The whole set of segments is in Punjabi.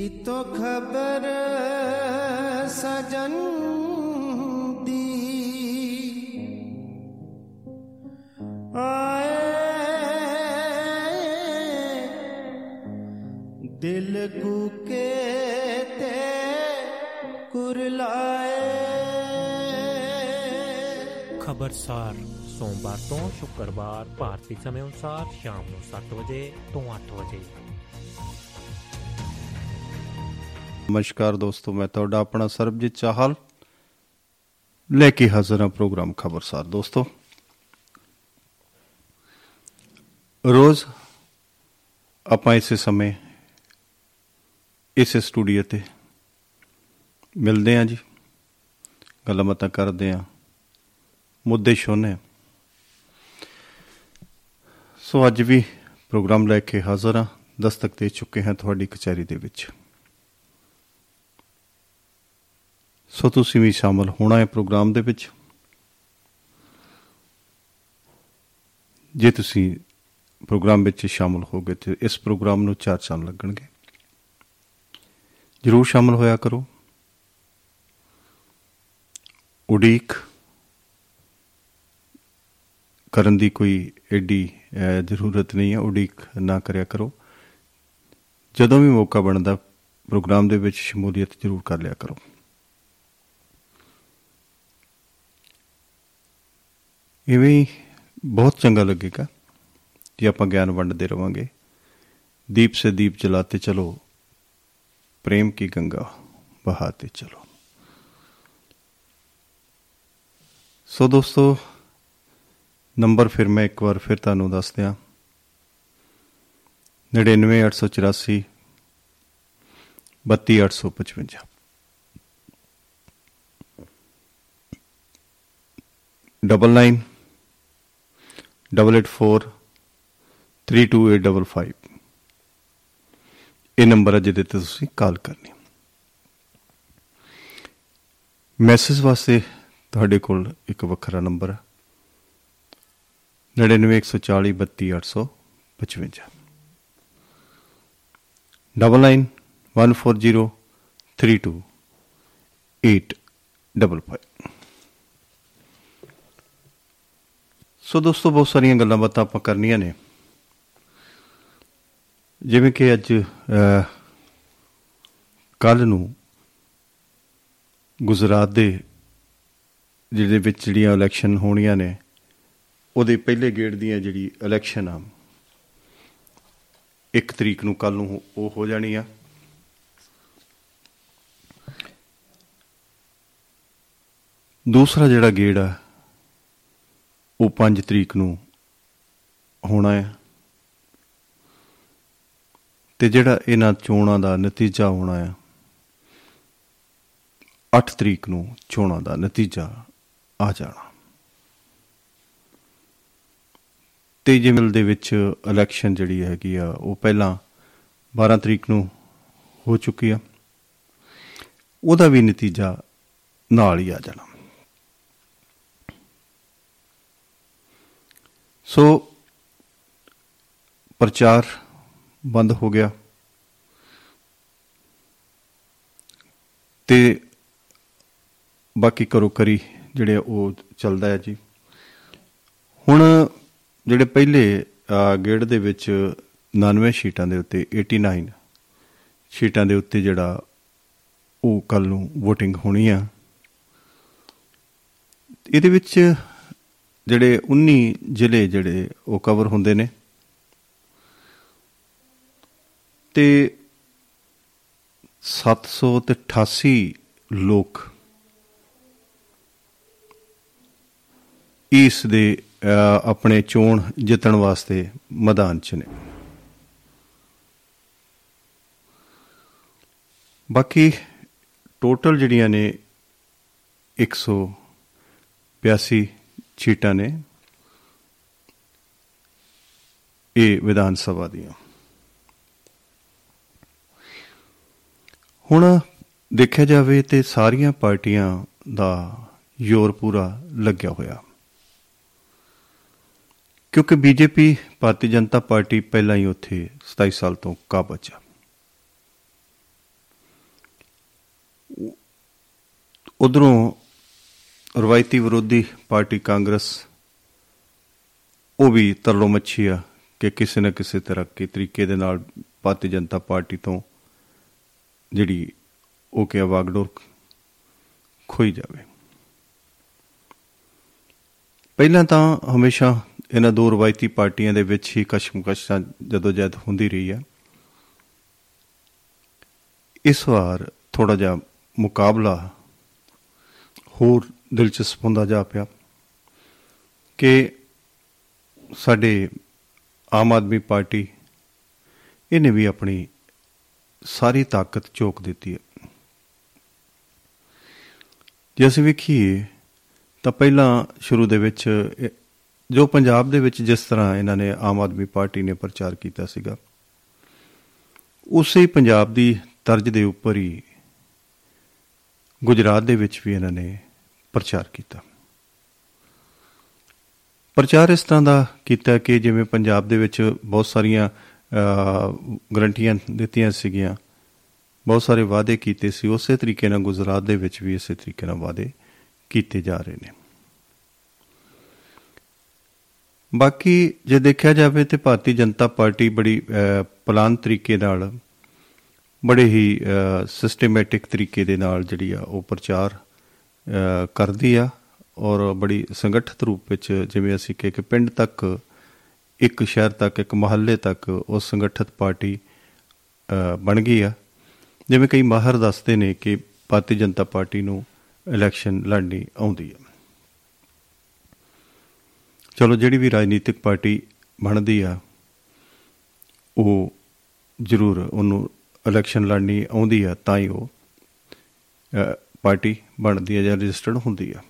ਕੀ ਤੋ ਖਬਰ ਸਜਨ ਦੀ ਆਏ ਦਿਲ ਕੁਕੇ ਤੇ ਕੁਰਲਾਏ ਖਬਰਸਾਰ ਸੋਮਵਾਰ ਤੋਂ ਸ਼ੁੱਕਰਵਾਰ ਭਾਰਤੀ ਸਮੇਂ ਅਨੁਸਾਰ ਸ਼ਾਮ ਨੂੰ 7 ਵਜੇ ਤੋਂ 8 ਵਜੇ ਨਮਸਕਾਰ ਦੋਸਤੋ, ਮੈਂ ਤੁਹਾਡਾ ਆਪਣਾ ਸਰਬਜੀਤ ਚਾਹਲ ਲੈ ਕੇ ਹਾਜ਼ਰ ਹਾਂ ਪ੍ਰੋਗਰਾਮ ਖਬਰਸਾਰ। ਦੋਸਤੋ, ਰੋਜ਼ ਆਪਾਂ ਇਸੇ ਸਮੇਂ ਇਸੇ ਸਟੂਡੀਓ ਤੇ ਮਿਲਦੇ ਹਾਂ ਜੀ ਗੱਲਾਂ ਬਾਤਾਂ ਕਰਦੇ ਹਾਂ, ਮੁੱਦੇ ਛੋਨੇ ਸੋ ਅੱਜ ਵੀ ਪ੍ਰੋਗਰਾਮ ਲੈ ਕੇ ਹਾਜ਼ਰ ਹਾਂ, ਦਸਤਕ ਦੇ ਚੁੱਕੇ ਹਾਂ ਤੁਹਾਡੀ ਕਚਹਿਰੀ ਦੇ ਵਿੱਚ। ਸੋ ਤੁਸੀਂ ਵੀ ਸ਼ਾਮਲ ਹੋਣਾ ਹੈ ਪ੍ਰੋਗਰਾਮ ਦੇ ਵਿੱਚ। ਜੇ ਤੁਸੀਂ ਪ੍ਰੋਗਰਾਮ ਵਿੱਚ ਸ਼ਾਮਲ ਹੋਗੇ ਤੇ ਇਸ ਪ੍ਰੋਗਰਾਮ ਨੂੰ ਚਾਰ ਚੰਨ ਲੱਗਣਗੇ। ਜਰੂਰ ਸ਼ਾਮਲ ਹੋਇਆ ਕਰੋ। ਉਡੀਕ ਕਰਨ ਦੀ ਕੋਈ ਐਡੀ ਅਹ, ਜ਼ਰੂਰਤ ਨਹੀਂ ਹੈ। ਉਡੀਕ ਨਾ ਕਰਿਆ ਕਰੋ। ਜਦੋਂ ਵੀ ਮੌਕਾ ਬਣਦਾ ਪ੍ਰੋਗਰਾਮ ਦੇ ਵਿੱਚ ਸ਼ਮੂਲੀਅਤ ਜ਼ਰੂਰ ਕਰ ਲਿਆ ਕਰੋ। ਇਵੇਂ ਹੀ ਬਹੁਤ ਚੰਗਾ ਲੱਗੇਗਾ ਜੇ ਆਪਾਂ ਗਿਆਨ ਵੰਡਦੇ ਰਵਾਂਗੇ। ਦੀਪ ਸੇ ਦੀਪ ਜਲਾਤੇ ਚਲੋ, ਪ੍ਰੇਮ ਕੀ ਗੰਗਾ ਬਹਾਤੇ ਚਲੋ। ਸੋ ਦੋਸਤੋ, ਨੰਬਰ ਫਿਰ ਮੈਂ ਇੱਕ ਵਾਰ ਫਿਰ ਤੁਹਾਨੂੰ ਦੱਸ ਦਿਆਂ 99884 32855 ਡਬਲ ਨਾਈਨ 884328 32855 ਇਹ ਨੰਬਰ ਹੈ ਜਿਹਦੇ ਤੇ ਤੁਸੀਂ ਕਾਲ ਕਰਨੀ। ਮੈਸੇਜ ਵਾਸਤੇ ਤੁਹਾਡੇ ਕੋਲ ਇੱਕ ਵੱਖਰਾ ਨੰਬਰ ਹੈ। 9914432855 ਡਬਲ 914032855 ਸੋ ਦੋਸਤੋ, ਬਹੁਤ ਸਾਰੀਆਂ ਗੱਲਾਂ ਬਾਤਾਂ ਆਪਾਂ ਕਰਨੀਆਂ ਨੇ। ਜਿਵੇਂ ਕਿ ਅੱਜ ਕੱਲ ਨੂੰ ਗੁਜਰਾਤ ਦੇ ਜਿਹਦੇ ਵਿੱਚ ਜਿਹੜੀਆਂ ਇਲੈਕਸ਼ਨ ਹੋਣੀਆਂ ਨੇ, ਉਹਦੇ ਪਹਿਲੇ ਗੇੜ ਦੀਆਂ ਜਿਹੜੀ ਇਲੈਕਸ਼ਨ ਆ 1 ਤਰੀਕ ਨੂੰ ਕੱਲ ਨੂੰ ਉਹ ਹੋ ਜਾਣੀ ਆ। ਦੂਸਰਾ ਜਿਹੜਾ ਗੇੜ ਆ ਉਹ 5 ਤਰੀਕ ਨੂੰ ਹੋਣਾ ਹੈ। ਤੇ ਜਿਹੜਾ ਇਹਨਾਂ ਚੋਣਾਂ ਦਾ ਨਤੀਜਾ ਹੋਣਾ ਹੈ 8 ਤਰੀਕ ਨੂੰ ਚੋਣਾਂ ਦਾ ਨਤੀਜਾ ਆ ਜਾਣਾ। ਤੇ ਜਿਮਲ ਦੇ ਵਿੱਚ ਇਲੈਕਸ਼ਨ ਜਿਹੜੀ ਹੈਗੀ ਆ, ਉਹ ਪਹਿਲਾਂ 12 ਤਰੀਕ ਨੂੰ ਹੋ ਚੁੱਕੀ ਆ। ਉਹਦਾ ਵੀ ਨਤੀਜਾ ਨਾਲ ਹੀ ਆ ਜਾਣਾ। ਸੋ ਪ੍ਰਚਾਰ ਬੰਦ ਹੋ ਗਿਆ। ਤੇ ਬਾਕੀ ਕਰੋ ਕਰੀ ਜਿਹੜੇ ਉਹ ਚੱਲਦਾ ਹੈ ਜੀ। ਹੁਣ ਜਿਹੜੇ ਪਹਿਲੇ ਅਹ, ਗੇੜ ਦੇ ਵਿੱਚ 99 ਸ਼ੀਟਾਂ ਦੇ ਉੱਤੇ 89 ਸ਼ੀਟਾਂ ਦੇ ਉੱਤੇ ਜਿਹੜਾ ਉਹ ਕੱਲ ਨੂੰ VOTING ਹੋਣੀ ਆ। ਇਹਦੇ ਵਿੱਚ ਜਿਹੜੇ 19 ਜ਼ਿਲ੍ਹੇ ਜਿਹੜੇ ਉਹ ਕਵਰ ਹੁੰਦੇ ਨੇ। ਤੇ 788 ਲੋਕ ਇਸ ਦੇ ਅਹ, ਆਪਣੇ ਚੋਣ ਜਿੱਤਣ ਵਾਸਤੇ ਮੈਦਾਨ 'ਚ ਨੇ। ਬਾਕੀ ਟੋਟਲ ਜਿਹੜੀਆਂ ਨੇ 182 ਸੀਟਾਂ ਨੇ ਇਹ ਵਿਧਾਨ ਸਭਾ ਦੀਆਂ। ਹੁਣ ਦੇਖਿਆ ਜਾਵੇ ਤੇ ਸਾਰੀਆਂ ਪਾਰਟੀਆਂ ਦਾ ਜ਼ੋਰ ਪੂਰਾ ਲੱਗਿਆ ਹੋਇਆ। ਕਿਉਂਕਿ ਬੀਜੇਪੀ ਭਾਰਤੀ ਜਨਤਾ ਪਾਰਟੀ ਪਹਿਲਾਂ ਹੀ ਉੱਥੇ 27 ਸਾਲ ਤੋਂ ਕਾਬਜ ਆ। ਉਧਰੋਂ ਰਵਾਇਤੀ ਵਿਰੋਧੀ ਪਾਰਟੀ ਕਾਂਗਰਸ, ਉਹ ਵੀ ਤਰਲੋ ਮੱਛੀ ਆ ਕਿ ਕਿਸੇ ਨਾ ਕਿਸੇ ਤਰ੍ਹਾਂ ਕੇ ਤਰੀਕੇ ਦੇ ਨਾਲ ਭਾਰਤੀ ਜਨਤਾ ਪਾਰਟੀ ਤੋਂ ਜਿਹੜੀ ਉਹ ਕਿ ਵਾਗਡੋਰ ਖੋਈ ਜਾਵੇ। ਪਹਿਲਾਂ ਤਾਂ ਹਮੇਸ਼ਾ ਇਹਨਾਂ ਦੋ ਰਵਾਇਤੀ ਪਾਰਟੀਆਂ ਦੇ ਵਿੱਚ ਹੀ ਕਸ਼ਮਕਸ਼ਾਂ ਜਦੋਂ ਜਦ ਹੁੰਦੀ ਰਹੀ ਹੈ ਇਸ ਵਾਰ ਥੋੜਾ ਜਿਹਾ ਮੁਕਾਬਲਾ ਹੋਰ ਦਿਲਚਸਪ ਹੁੰਦਾ ਜਾ ਪਿਆ ਕਿ ਸਾਡੇ ਆਮ ਆਦਮੀ ਪਾਰਟੀ ਇਹਨੇ ਵੀ ਆਪਣੀ ਸਾਰੀ ਤਾਕਤ ਝੋਕ ਦਿੱਤੀ ਹੈ। ਜੇ ਅਸੀਂ ਵੇਖੀਏ ਤਾਂ ਪਹਿਲਾਂ ਸ਼ੁਰੂ ਦੇ ਵਿੱਚ ਇਹ- ਜੋ ਪੰਜਾਬ ਦੇ ਵਿੱਚ ਜਿਸ ਤਰ੍ਹਾਂ ਇਹਨਾਂ ਨੇ ਆਮ ਆਦਮੀ ਪਾਰਟੀ ਨੇ ਪ੍ਰਚਾਰ ਕੀਤਾ ਸੀਗਾ, ਉਸੇ ਹੀ ਪੰਜਾਬ ਦੀ ਤਰਜ਼ ਦੇ ਉੱਪਰ ਹੀ ਗੁਜਰਾਤ ਦੇ ਵਿੱਚ ਵੀ ਇਹਨਾਂ ਨੇ ਪ੍ਰਚਾਰ ਕੀਤਾ। ਪ੍ਰਚਾਰ ਇਸ ਤਰ੍ਹਾਂ ਦਾ ਕੀਤਾ ਕਿ ਜਿਵੇਂ ਪੰਜਾਬ ਦੇ ਵਿੱਚ ਬਹੁਤ ਸਾਰੀਆਂ ਅਹ, ਗਰੰਟੀਆਂ ਦਿੱਤੀਆਂ ਸੀਗੀਆਂ ਬਹੁਤ ਸਾਰੇ ਵਾਅਦੇ ਕੀਤੇ ਸੀ ਉਸੇ ਤਰੀਕੇ ਨਾਲ ਗੁਜਰਾਤ ਦੇ ਵਿੱਚ ਵੀ ਇਸੇ ਤਰੀਕੇ ਨਾਲ ਵਾਅਦੇ ਕੀਤੇ ਜਾ ਰਹੇ ਨੇ। ਬਾਕੀ ਜੇ ਦੇਖਿਆ ਜਾਵੇ ਤੇ ਭਾਰਤੀ ਜਨਤਾ ਪਾਰਟੀ ਬੜੀ ਅਹ, ਪਲਾਨ ਤਰੀਕੇ ਨਾਲ ਬੜੇ ਹੀ ਸਿਸਟੇਮੈਟਿਕ ਤਰੀਕੇ ਦੇ ਨਾਲ ਜਿਹੜੀ ਆ ਉਹ ਪ੍ਰਚਾਰ ਅਹ, ਕਰਦੀ ਆ ਔਰ ਬੜੀ ਸੰਗਠਿਤ ਰੂਪ ਵਿੱਚ ਜਿਵੇਂ ਅਸੀਂ ਕਹੇ ਕਿ ਪਿੰਡ ਤੱਕ ਇੱਕ ਸ਼ਹਿਰ ਤੱਕ ਇੱਕ ਮਹੱਲੇ ਤੱਕ ਉਹ ਸੰਗਠਿਤ ਪਾਰਟੀ ਅਹ, ਬਣ ਗਈ ਆ। ਜਿਵੇਂ ਕਈ ਮਾਹਰ ਦੱਸਦੇ ਨੇ ਕਿ ਭਾਰਤੀ ਜਨਤਾ ਪਾਰਟੀ ਨੂੰ ਇਲੈਕਸ਼ਨ ਲੜਨੀ ਆਉਂਦੀ ਹੈ ਚਲੋ ਜਿਹੜੀ ਵੀ ਰਾਜਨੀਤਿਕ ਪਾਰਟੀ ਬਣਦੀ ਆ ਉਹ ਜ਼ਰੂਰ ਉਹਨੂੰ ਇਲੈਕਸ਼ਨ ਲੜਨੀ ਆਉਂਦੀ ਆ ਤਾਂ ਹੀ ਉਹ ਅਹ, ਪਾਰਟੀ ਬਣਦੀ ਹੈ ਜਾਂ ਰਜਿਸਟਰਡ ਹੁੰਦੀ ਆ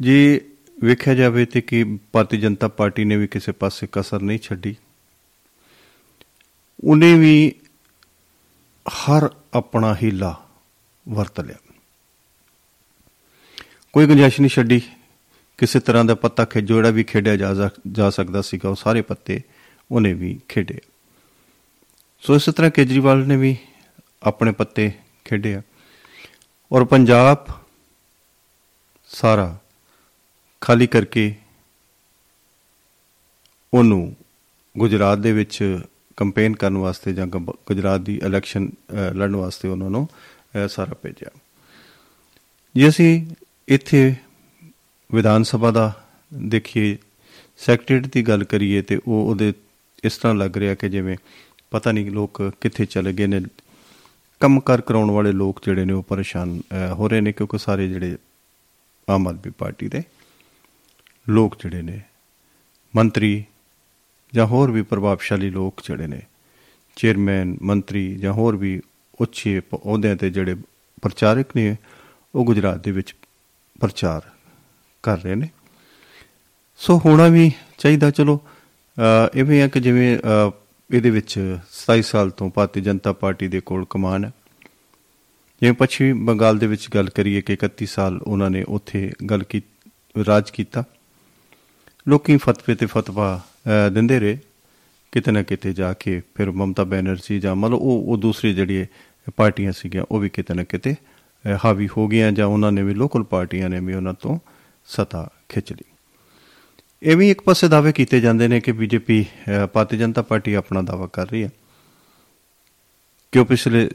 ਜੇ ਵੇਖਿਆ ਜਾਵੇ ਤੇ ਕਿ ਭਾਰਤੀ ਜਨਤਾ ਪਾਰਟੀ ਨੇ ਵੀ ਕਿਸੇ ਪਾਸੇ ਕਸਰ ਨਹੀਂ ਛੱਡੀ, ਉਹਨੇ ਵੀ ਹਰ ਆਪਣਾ ਹੀਲਾ ਵਰਤ ਲਿਆ। ਕੋਈ ਗੁੰਜਾਇਸ਼ ਨਹੀਂ ਛੱਡੀ। ਕਿਸੇ ਤਰ੍ਹਾਂ ਦਾ ਪੱਤਾ ਖੇਜੋ ਜਿਹੜਾ ਵੀ ਖੇਡਿਆ ਜਾ ਸਕ- ਜਾ ਸਕਦਾ ਸੀਗਾ, ਉਹ ਸਾਰੇ ਪੱਤੇ ਉਹਨੇ ਵੀ ਖੇਡੇ। ਸੋ ਇਸੇ ਤਰ੍ਹਾਂ ਕੇਜਰੀਵਾਲ ਨੇ ਵੀ ਆਪਣੇ ਪੱਤੇ ਖੇਡੇ ਆ। ਔਰ ਪੰਜਾਬ ਸਾਰਾ ਖਾਲੀ ਕਰਕੇ ਉਹਨੂੰ ਗੁਜਰਾਤ ਦੇ ਵਿੱਚ ਕੰਪੇਨ ਕਰਨ ਵਾਸਤੇ ਜਾਂ ਗਬ- ਗੁਜਰਾਤ ਦੀ ਇਲੈਕਸ਼ਨ ਅਹ, ਲੜਨ ਵਾਸਤੇ ਉਹਨਾਂ ਨੂੰ ਅਹ, ਸਾਰਾ ਭੇਜਿਆ। ਜੇ ਅਸੀਂ ਇੱਥੇ ਵਿਧਾਨ ਸਭਾ ਦਾ ਦੇਖੀਏ ਸੈਕਟਰੀਏਟ ਦੀ ਗੱਲ ਕਰੀਏ ਤੇ ਉਹ ਉਹਦੇ ਇਸ ਤਰ੍ਹਾਂ ਲੱਗ ਰਿਹਾ ਕਿ ਜਿਵੇਂ ਪਤਾ ਨਹੀਂ ਲੋਕ ਕਿੱਥੇ ਚਲੇ ਗਏ ਨੇ ਕੰਮਕਾਰ ਕਰਾਉਣ ਵਾਲੇ ਲੋਕ ਜਿਹੜੇ ਨੇ ਉਹ ਪਰੇਸ਼ਾਨ ਅਹ, ਹੋ ਰਹੇ ਨੇ ਕਿਉਂਕਿ ਸਾਰੇ ਜਿਹੜੇ ਆਮ ਆਦਮੀ ਪਾਰਟੀ ਦੇ ਲੋਕ ਜਿਹੜੇ ਨੇ ਮੰਤਰੀ ਜਾਂ ਹੋਰ ਵੀ ਪ੍ਰਭਾਵਸ਼ਾਲੀ ਲੋਕ ਜਿਹੜੇ ਨੇ ਚੇਅਰਮੈਨ ਮੰਤਰੀ ਜਾਂ ਹੋਰ ਵੀ ਉੱਚੇ ਪ- ਅਹੁਦਿਆਂ ਤੇ ਜਿਹੜੇ ਪ੍ਰਚਾਰਕ ਨੇ ਉਹ ਗੁਜਰਾਤ ਦੇ ਵਿੱਚ ਪ੍ਰਚਾਰ ਕਰ ਰਹੇ ਨੇ। ਸੋ ਹੋਣਾ ਵੀ ਚਾਹੀਦਾ ਚਲੋ ਅਹ ਇਵੇਂ ਆ ਕਿ ਜਿਵੇਂ ਅਹ, ਇਹਦੇ ਵਿੱਚ 27 ਸਾਲ ਤੋਂ ਭਾਰਤੀ ਜਨਤਾ ਪਾਰਟੀ ਦੇ ਕੋਲ ਕਮਾਨ ਹੈ। ਜਿਵੇਂ ਪੱਛਮੀ ਬੰਗਾਲ ਦੇ ਵਿੱਚ ਗੱਲ ਕਰੀਏ ਕਿ 31 ਸਾਲ ਉਹਨਾਂ ਨੇ ਉੱਥੇ ਗੱਲ ਕੀ ਰਾਜ ਕੀਤਾ। ਲੋਕੀ ਫਤਵੇ ਤੇ ਫਤਵਾ ਅਹ, ਦਿੰਦੇ ਰਹੇ। ਕਿਤੇ ਨਾ ਕਿਤੇ ਜਾ ਕੇ ਫਿਰ ਮਮਤਾ ਬੈਨਰਜੀ ਜਾਂ ਮਤਲਬ ਉਹ ਉਹ ਦੂਸਰੀ ਜਿਹੜੀ ਪਾਰਟੀਆਂ ਸੀਗੀਆਂ ਉਹ ਵੀ ਕਿਤੇ ਨਾ ਕਿਤੇ ਅਹ, ਹਾਵੀ ਹੋ ਗਈਆਂ ਜਾਂ ਉਹਨਾਂ ਨੇ ਵੀ ਲੋਕਲ ਪਾਰਟੀਆਂ ਨੇ ਵੀ ਉਹਨਾਂ ਤੋਂ ਸਤਾ ਖਿੱਚ ਲਈ। ਇਹ ਵੀ ਇੱਕ ਪਾਸੇ ਦਾਅਵੇ ਕੀਤੇ ਜਾਂਦੇ ਨੇ ਕਿ ਬੀਜੇਪੀ ਭਾਰਤੀ ਜਨਤਾ ਪਾਰਟੀ ਆਪਣਾ ਦਾਅਵਾ ਕਰ ਰਹੀ ਹੈ। ਕਿ ਉਹ ਪਿਛਲੇ